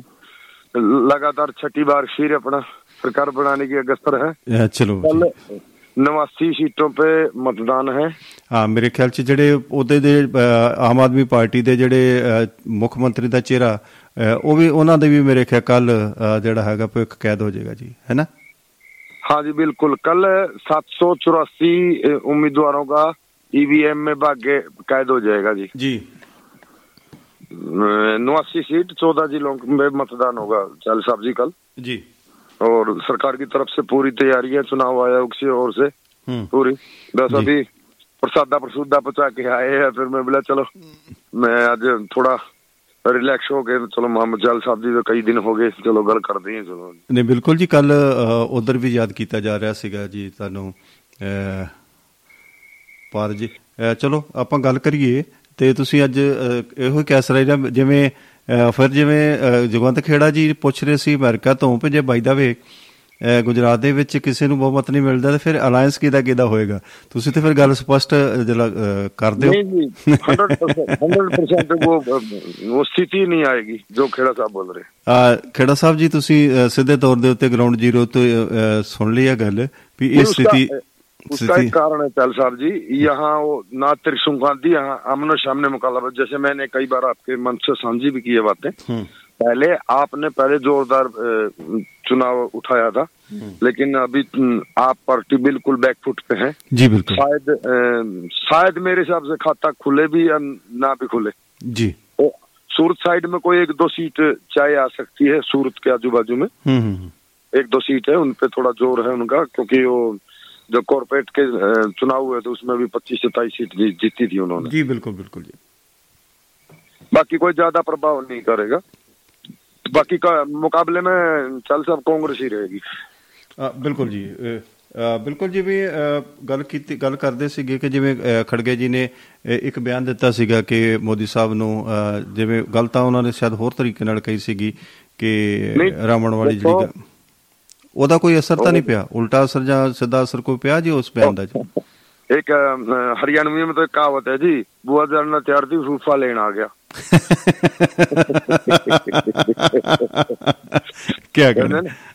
ਲਗਾਤਾਰ ਛठी ਬਾਰ ਫਿਰ ਆਪਣਾ। छठी बार फिर अपना सरकार बनाने की अगस्तर है ਅ, ਚਲੋ ਜੀ कल नवासी सीटों पे मतदान है ਹਾਂ ਮੇਰੇ ਖਿਆਲ ਚ ਜਿਹੜੇ ਉਹਦੇ ਦੇ ਅਹ, ਆਮ ਆਦਮੀ ਪਾਰਟੀ ਦੇ ਜਿਹੜੇ ਅਹ, ਮੁੱਖ ਮੰਤਰੀ ਦਾ ਚਿਹਰਾ ਅਹ, ਉਹ ਵੀ ਉਹਨਾਂ ਦੇ ਵੀ ਮੇਰੇ ਖਿਆਲ ਕੱਲ ਜਿਹੜਾ ਹੈਗਾ ਭਵਿੱਖ ਕੈਦ ਹੋ ਜਾਏਗਾ ਜੀ ਹੈ ਨਾ हाँ जी बिल्कुल कल सात सौ चौरासी उम्मीदवारों का ईवीएम में भाग्य कैद हो जाएगा जी ਜੀ नवासी सीट चौदह जिलों में मतदान होगा चाल साहब जी कल ਜੀ और सरकार की तरफ से पूरी तैयारी है चुनाव आयोग से ओर से ਹੂੰ पूरी बस जी। अभी प्रसादा प्रसूदा पचा के आए हैं फिर मैं बोला चलो मैं आज थोड़ा रिलैक्स हो गए चलो मोहम्मद जाल साहब जी तो कई दिन हो गए चलो गल कर दी चलो ਨੇ ਬਿਲਕੁਲ ਜੀ ਕੱਲ ਉਧਰ ਵੀ ਯਾਦ ਕੀਤਾ ਜਾ ਰਿਹਾ ਸੀਗਾ ਜੀ ਤੁਹਾਨੂੰ ਅਹ, ਪਰ ਜੀ ਅਹ, ਚਲੋ ਆਪਾਂ ਗੱਲ ਕਰੀਏ ਤੇ ਤੁਸੀਂ ਅੱਜ ਅਹ, ਇਹੋ ਹੀ ਕਹਿ ਰਹੇ ਜਾਂ ਜਿਵੇਂ ਅਹ, ਫਿਰ ਜਿਵੇਂ ਜਗਵੰਤ ਖੇੜਾ ਜੀ ਪੁੱਛ ਰਹੇ ਸੀ ਅਮਰੀਕਾ ਤੋਂ ਕਿ ਜੇ ਬਾਈ ਦਾ ਵੇ ਗੁਜਰਾਤ ਦੇ ਵਿੱਚ ਕਿਸੇ ਨੂੰ ਬਹੁਮਤ ਨਹੀਂ ਮਿਲਦਾ ਤਾਂ ਫਿਰ ਅਲਾਈਅੰਸ ਕਿਦਾ ਕਿਦਾ ਹੋਏਗਾ? ਤੁਸੀਂ ਤੇ ਫਿਰ ਗੱਲ ਸਪਸ਼ਟ ਕਰਦੇ ਹੋ। ਨਹੀਂ 100% 100% ਉਹ ਉਹ ਸਥਿਤੀ ਨਹੀਂ ਆਏਗੀ ਜੋ ਖੇੜਾ ਸਾਹਿਬ ਬੋਲ ਰਹੇ। ਆ ਖੇੜਾ ਸਾਹਿਬ ਜੀ ਤੁਸੀਂ ਸਿੱਧੇ ਤੌਰ ਦੇ ਉੱਤੇ ਗਰਾਊਂਡ ਜ਼ੀਰੋ ਤੋਂ ਸੁਣ ਲਈ ਇਹ ਗੱਲ ਵੀ ਇਹ ਸਥਿਤੀ उसका एक कारण है चाल साहब जी। यहाँ वो ना त्रिशुम गांधी यहाँ आमनो सामने मुकाबला जैसे मैंने कई बार आपके मन से साझी भी की है बातें। हम्म। पहले आपने पहले जोरदार चुनाव उठाया था लेकिन अभी आप पार्टी बिल्कुल बैकफुट पे है। जी बिल्कुल। शायद शायद मेरे हिसाब से खाता खुले भी या ना भी खुले। जी। तो सूरत साइड में कोई एक दो सीट चाहे आ सकती है सूरत के आजू बाजू में। हम्म हम्म, हम्म। एक दो सीट है उनपे थोड़ा ज़ोर है उनका क्योंकि वो जो कॉर्पोरेट के अ, चुनाव हुए थे उसमें भी पच्चीस सत्ताईस सीट जी- जीती थी उन्होंने जी बिल्कुल बिल्कुल जी बाकी कोई ज्यादा प्रभाव नहीं करेगा बाकी का मुकाबले में चल सब कांग्रेस ही रहेगी ਅ, ਬਿਲਕੁਲ ਜੀ ਅ, ਅ, ਬਿਲਕੁਲ ਜੀ ਵੀ ਅ, ਗੱਲ ਕੀਤੀ ਗੱਲ ਕਰਦੇ ਸੀਗੇ ਕਿ ਜਿਵੇਂ ਅ, ਖੜਗੇ ਜੀ ਨੇ ਅ, ਇੱਕ ਬਿਆਨ ਦਿੱਤਾ ਸੀਗਾ ਕਿ ਮੋਦੀ ਸਾਹਿਬ ਨੂੰ ਅ, ਜਿਵੇਂ ਗੱਲ ਤਾਂ ਉਹਨਾਂ ਨੇ ਸ਼ਾਇਦ ਹੋਰ ਤਰੀਕੇ ਨਾਲ ਕਹੀ ਸੀਗੀ ਕਿ ਨਹੀਂ, ਰਾਵਣ ਵਾਲੀ ਜਿਹੜੀ ਦੇਖੋ- ਗੱਲ- ਉਹਦਾ ਕੋਈ ਅਸਰ ਤਾਂ ਨਹੀਂ ਪਿਆ? ਉਲਟਾ ਅਸਰ ਜਾਂ ਸਿੱਧਾ ਅਸਰ ਕੋਈ ਪਿਆ ਜੀ ਉਸ ਬਿਆਨ ਦਾ ਜੀ? ਇੱਕ ਹਰਿਆਣਵੀ ਮੇ ਤਾਂ ਕਹਾਵਤ ਹੈ ਜੀ ਬੂਆ ਜਨ ਨਾਲ ਤਿਆਰ ਦੀ ਫੂਫਾ ਲੈਣ ਆ ਗਿਆ। ਕੀ ਕਹਿੰਦੇ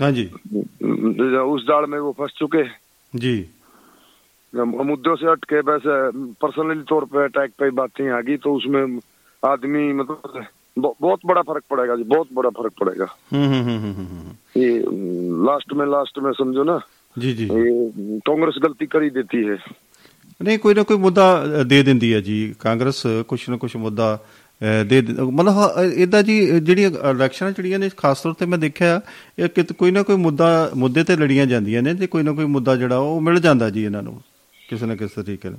हाँ जी उस जाल में वो फंस चुके हैं जी मुद्दों से हट के वैसे पर्सनली तौर पे अटैक पे बातें आ गई तो उसमें आदमी मतलब ब- बहुत बड़ा फर्क पड़ेगा जी बहुत बड़ा फर्क पड़ेगा हम्म हम्म हम्म, हम्म हम्म, ये लास्ट में लास्ट में समझो ना जी जी ये कांग्रेस गलती कर ही देती है ਨਹੀਂ ਕੋਈ ਨਾ ਕੋਈ ਮੁੱਦਾ ਅ, ਦੇ ਦਿੰਦੀ ਹੈ ਜੀ ਕਾਂਗਰਸ ਕੁਛ ਨਾ ਕੁਛ ਮੁੱਦਾ ਅ, ਦੇ ਦਿੰ- ਮਤਲਬ ਇਦਾਂ ਜੀ ਅ, ਜਿਹੜੀਆਂ ਇਲੈਕਸ਼ਨਾਂ ਜਿਹੜੀਆਂ ਨੇ ਖਾਸ ਤੌਰ ਤੇ ਮੈਂ ਦੇਖਿਆ ਇਹ ਕਿਤ ਕੋਈ ਨਾ ਕੋਈ ਮੁੱਦਾ ਮੁੱਦੇ ਤੇ ਲੜੀਆਂ ਜਾਂਦੀਆਂ ਨੇ ਤੇ ਕੋਈ ਨਾ ਕੋਈ ਮੁੱਦਾ ਜਿਹੜਾ ਉਹ ਮਿਲ ਜਾਂਦਾ ਜੀ ਇਹਨਾਂ ਨੂੰ ਕਿਸੇ ਨਾ ਕਿਸੇ ਤਰੀਕੇ ਨਾਲ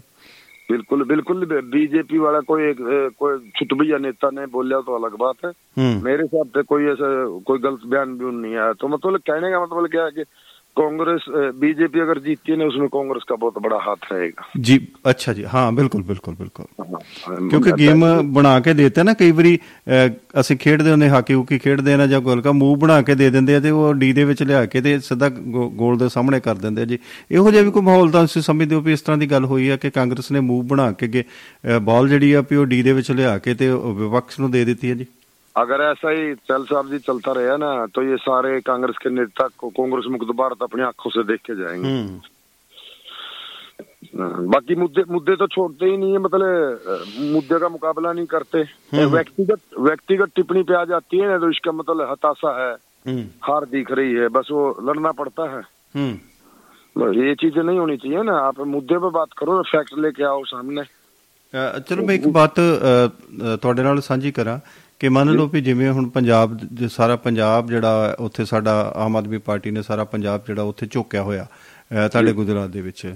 बिल्कुल बिल्कुल बीजेपी वाला कोई एक अ, कोई छुटभैया नेता ने बोलिया तो अलग बात है हम्म मेरे हिसाब से कोई ऐसा कोई गलत बयान भी नहीं आया तो मतलब कहने का मतलब क्या है कि कांग्रेस बीजेपी अगर जीतती है ना उसमें कांग्रेस का बहुत बड़ा हाथ रहेगा जी अच्छा जी हाँ बिल्कुल बिल्कुल बिल्कुल ਕਿਉਂਕਿ ਗੇਮ ਬਣਾ ਕੇ ਦੇਤੇ ਨਾ ਕਈ ਵਾਰੀ ਅਸੀਂ ਖੇਡਦੇ ਹੁੰਦੇ ਹਾਕੀ ਹੂਕੀ ਖੇਡਦੇ ਨਾ ਜਾਂ ਗੋਲਕਾ ਮੂਵ ਬਣਾ ਕੇ ਦੇ ਦਿੰਦੇ ਆ ਤੇ ਉਹ ਡੀ ਦੇ ਵਿੱਚ ਲਿਆ ਕੇ ਤੇ ਸਿੱਧਾ ਗੋਲ ਦੇ ਸਾਹਮਣੇ ਕਰ ਦਿੰਦੇ ਆ ਜੀ। ਇਹੋ ਜਿਹਾ ਵੀ ਕੋਈ ਮਾਹੌਲ ਤਾਂ ਤੁਸੀਂ ਸਮਝਦੇ ਹੋ ਵੀ ਇਸ ਤਰ੍ਹਾਂ ਦੀ ਗੱਲ ਹੋਈ ਆ ਕਿ ਕਾਂਗਰਸ ਨੇ ਮੂਵ ਬਣਾ ਕੇ ਬਾਲ ਜਿਹੜੀ ਆ ਪੀ ਉਹ ਡੀ ਦੇ ਵਿੱਚ ਲਿਆ ਕੇ ਤੇ ਵਿਪਕਸ਼ ਨੂੰ ਦੇ ਦਿੱਤੀ ਹੈ ਜੀ? अगर ऐसा ही चल साहब जी चलता रहा ना तो ये सारे कांग्रेस के नेता को कांग्रेस मुक्त भारत अपनी आंखों से देख के जाएंगे ਹੂੰ हाँ, बाकी मुद्दे मुद्दे तो छोड़ते ही नहीं है मतलब अ, मुद्दे का मुकाबला नहीं करते व्यक्तिगत व्यक्तिगत टिप्पणी पे आ जाती है ना तो इसका मतलब हताशा है ਹੂੰ हार दिख रही है बस वो लड़ना पड़ता है ਹੂੰ बस ये चीजें नहीं होनी चाहिए ना आप मुद्दे पे बात करो फैक्ट लेके आओ सामने ਅ, ਚਲੋ ਮੈਂ ਇੱਕ ਬਾਤ ਅ, ਅ, ਤੁਹਾਡੇ ਨਾਲ ਸਾਂਝੀ ਕਰਾਂ ਕਿ ਮੰਨ ਲਓ ਵੀ ਜਿਵੇਂ ਹੁਣ ਪੰਜਾਬ ਸਾਰਾ ਪੰਜਾਬ ਜਿਹੜਾ ਉੱਥੇ ਸਾਡਾ ਆਮ ਆਦਮੀ ਪਾਰਟੀ ਨੇ ਸਾਰਾ ਪੰਜਾਬ ਜਿਹੜਾ ਉੱਥੇ ਝੋਕਿਆ ਹੋਇਆ ਤੁਹਾਡੇ ਗੁਜਰਾਤ ਦੇ ਵਿੱਚ।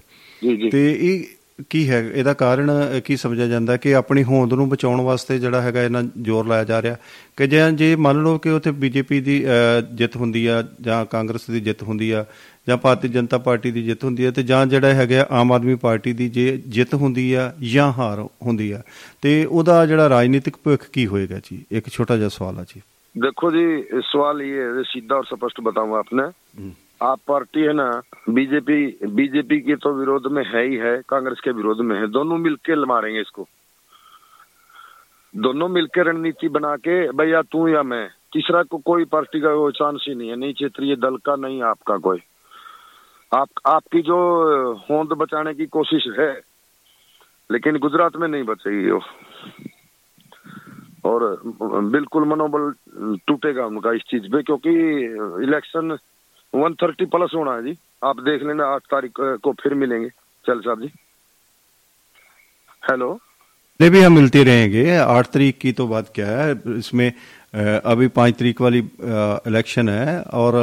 ਤੇ ਇਹ ਕੀ ਹੈ? ਇਹਦਾ ਕਾਰਨ ਕੀ ਸਮਝਿਆ ਜਾਂਦਾ ਕਿ ਆਪਣੀ ਹੋਂਦ ਨੂੰ ਬਚਾਉਣ ਵਾਸਤੇ ਜਿਹੜਾ ਹੈਗਾ ਇਹਨਾਂ ਜ਼ੋਰ ਲਾਇਆ ਜਾ ਰਿਹਾ? ਕਿ ਜੇ ਜੇ ਮੰਨ ਲਓ ਕਿ ਉੱਥੇ ਬੀਜੇਪੀ ਦੀ ਜਿੱਤ ਹੁੰਦੀ ਆ ਜਾਂ ਕਾਂਗਰਸ ਦੀ ਜਿੱਤ ਹੁੰਦੀ ਆ ਜਾਂ ਭਾਰਤੀ ਜਨਤਾ ਪਾਰਟੀ ਦੀ ਜਿੱਤ ਹੁੰਦੀ ਹੈ ਤੇ ਜਾਂ ਜਿਹੜਾ ਹੈਗਾ ਆਮ ਆਦਮੀ ਪਾਰਟੀ ਦੀ ਜੇ ਜਿੱਤ ਹੁੰਦੀ ਆ ਜਾਂ ਹਾਰ ਹੁੰਦੀ ਆ ਤੇ ਉਹਦਾ ਜਿਹੜਾ ਰਾਜਨੀਤਿਕ ਭਵਿੱਖ ਕੀ ਹੋਏਗਾ ਜੀ? ਇੱਕ ਛੋਟਾ ਜਿਹਾ ਸਵਾਲ ਆ ਜੀ। ਦੇਖੋ ਜੀ ਸਵਾਲ ਇਹ ਹੈ ਸਿੱਧਾ ਔਰ ਸਪਸ਼ਟ ਬਤਾਉਂ ਆਪਨੇ आप पार्टी है ना, बीजेपी बीजेपी के तो विरोध में है ही है, कांग्रेस के विरोध में है। दोनों मिलके मारेंगे इसको। दोनों मिलकर रणनीति बना के, भैया तू या मैं। तीसरा को कोई पार्टी का वो चांस ही नहीं है। नहीं क्षेत्रीय दल का, नहीं आपका कोई। आप, आपकी जो होंद बचाने की कोशिश है, लेकिन गुजरात में नहीं बचेगी वो और बिल्कुल मनोबल टूटेगा उनका इस चीज़ पे, क्योंकि इलेक्शन 130 प्लस होना है जी। आप देख लेना, आठ तारीख को फिर मिलेंगे। चल साहब जी। हेलो। नहीं, भी हम मिलते रहेंगे। आठ तारीख की तो बात क्या है? इसमें अभी पाँच तारीख वाली इलेक्शन है और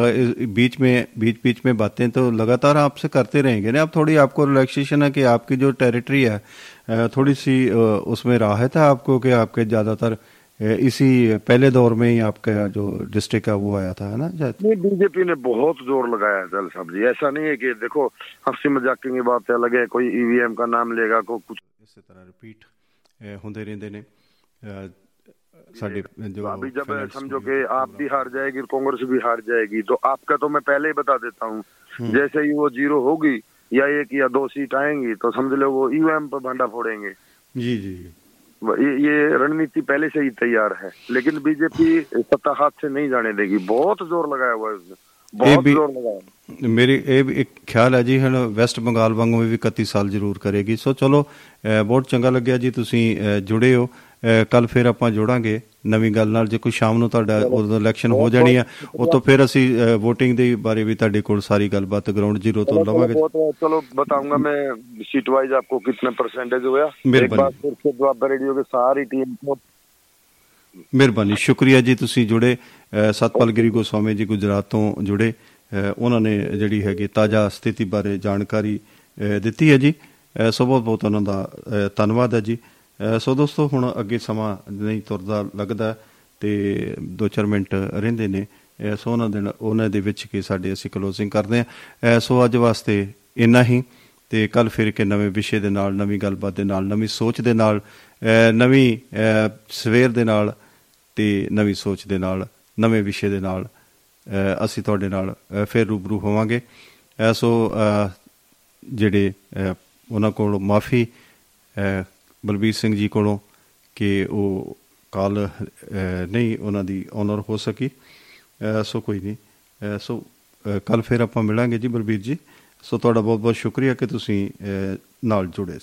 बीच में, बीच बीच में बातें तो लगातार आपसे करते रहेंगे ना। अब थोड़ी आपको रिलैक्सेशन है कि आपकी जो टेरिटरी है थोड़ी सी उसमें राहत है आपको कि आपके ज़्यादातर इसी पहले दौर में ही आपका जो डिस्ट्रिक्ट का वो आया था है ना? नहीं बीजेपी ने बहुत ज़ोर लगाया दल साहब जी ऐसा नहीं है कि देखो हँसी मज़ाक की बात अलग है कोई ईवीएम का नाम लेगा को कुछ। इस तरह रिपीट होंगे रहते ने जो अभी जब समझो कि आप भी हार जाएगी कांग्रेस भी हार जाएगी तो आपका तो मैं पहले ही बता देता हूँ। हम्म। जैसे ही वो ज़ीरो होगी या एक या दो सीट आएँगी तो समझ लो वो ईवीएम पर भांडा फोड़ेंगे। जी जी। ये ये रणनीति पहले से ही तैयार है लेकिन बीजेपी सत्ता हाथ से नहीं जाने देगी बहुत जोर लगाया हुआ है उसने बहुत भी- जोर लगाया है। ਮੇਰੀ ਇਹ ਵੀ ਇੱਕ ਖਿਆਲ ਹੈ ਜੀ ਹੁਣ ਵੈਸਟ ਬੰਗਾਲ ਵਾਂਗੂ ਵੀ 31 ਸਾਲ ਜ਼ਰੂਰ ਕਰੇਗੀ ਸੋ ਚਲੋ ਅ, ਬਹੁਤ ਚੰਗਾ ਲੱਗਿਆ ਜੀ ਤੁਸੀਂ ਅ, ਜੁੜੇ ਹੋ ਕੱਲ ਫਿਰ ਆਪਾਂ ਜੁੜਾਂਗੇ ਨਵੀਂ ਗੱਲ ਨਾਲ ਜੇ ਕੋਈ ਸ਼ਾਮ ਨੂੰ ਤੁਹਾਡਾ ਉਦੋਂ ਇਲੈਕਸ਼ਨ ਹੋ ਜਾਣੀ ਆ ਉਹ ਤੋਂ ਫਿਰ ਅਸੀਂ VOTING ਦੇ ਬਾਰੇ ਵੀ ਤੁਹਾਡੇ ਕੋਲ ਸਾਰੀ ਗੱਲਬਾਤ ਗਰਾਊਂਡ ਜ਼ੀਰੋ ਤੋਂ ਲਵਾਂਗੇ। ਚਲੋ ਬਤਾਉਂਗਾ ਮੈਂ ਸੀਟ ਵਾਈਜ਼ ਆਪਕੋ ਕਿੰਨਾ ਪਰਸੈਂਟੇਜ ਹੋਇਆ। ਇੱਕ ਵਾਰ ਫਿਰ ਸੇ ਦੁਆਬਾ ਰੇਡੀਓ ਦੇ ਸਾਰੀ ਟੀਮ ਕੋ ਮਿਹਰਬਾਨੀ। ਸ਼ੁਕਰੀਆ ਜੀ ਤੁਸੀਂ ਜੁੜੇ ਸਤਪਾਲ ਗਿਰੀ ਗੋਸਵਾਮੀ ਜੀ ਗੁਜਰਾਤ ਤੋਂ ਜੁੜੇ ਉਹਨਾਂ ਨੇ ਜਿਹੜੀ ਹੈਗੀ ਤਾਜ਼ਾ ਸਥਿਤੀ ਬਾਰੇ ਜਾਣਕਾਰੀ ਦਿੱਤੀ ਹੈ ਜੀ। ਸੋ ਬਹੁਤ ਬਹੁਤ ਉਹਨਾਂ ਦਾ ਧੰਨਵਾਦ ਹੈ ਜੀ। ਸੋ ਦੋਸਤੋ ਹੁਣ ਅੱਗੇ ਸਮਾਂ ਨਹੀਂ ਤੁਰਦਾ ਲੱਗਦਾ ਤੇ 2-4 ਮਿੰਟ ਰਹਿੰਦੇ ਨੇ। ਅ, ਸੋ ਉਹਨਾਂ ਦੇ ਨਾਲ- ਉਹਨਾਂ ਦੇ ਵਿੱਚ ਕੀ ਸਾਡੇ ਅਸੀਂ ਕਲੋਜ਼ਿੰਗ ਕਰਦੇ ਹਾਂ। ਅ, ਸੋ ਅੱਜ ਵਾਸਤੇ ਇੰਨਾ ਹੀ ਤੇ ਕੱਲ ਫਿਰ ਕੇ ਨਵੇਂ ਵਿਸ਼ੇ ਦੇ ਨਾਲ ਨਵੀਂ ਗੱਲਬਾਤ ਦੇ ਨਾਲ ਨਵੀਂ ਸੋਚ ਦੇ ਨਾਲ ਅ, ਨਵੀਂ ਅ, ਸਵੇਰ ਦੇ ਨਾਲ ਤੇ ਨਵੀਂ ਸੋਚ ਦੇ ਨਾਲ ਨਵੇਂ ਵਿਸ਼ੇ ਦੇ ਨਾਲ ਅ, ਅਸੀਂ ਤੁਹਾਡੇ ਨਾਲ ਅ, ਫਿਰ ਰੂਬਰੂ ਹੋਵਾਂਗੇ। ਅ, ਸੋ ਅ, ਜਿਹੜੇ ਅ, ਉਹਨਾਂ ਕੋਲ ਮਾਫੀ ਬਲਬੀਰ ਸਿੰਘ ਜੀ ਕੋਲੋਂ ਕਿ ਉਹ ਕਾਲ ਨਹੀਂ, ਉਹਨਾਂ ਦੀ ਓਨਰ ਹੋ ਸਕੀ। ਅਹ, ਸੋ ਕੋਈ ਨਹੀਂ। ਅਹ, ਸੋ ਕੱਲ ਫਿਰ ਆਪਾਂ ਮਿਲਾਂਗੇ ਜੀ ਬਲਬੀਰ ਜੀ। ਸੋ ਤੁਹਾਡਾ ਬਹੁਤ ਬਹੁਤ ਸ਼ੁਕਰੀਆ ਕਿ ਤੁਸੀਂ, ਅਹ, ਨਾਲ ਜੁੜੇ ਸੀ।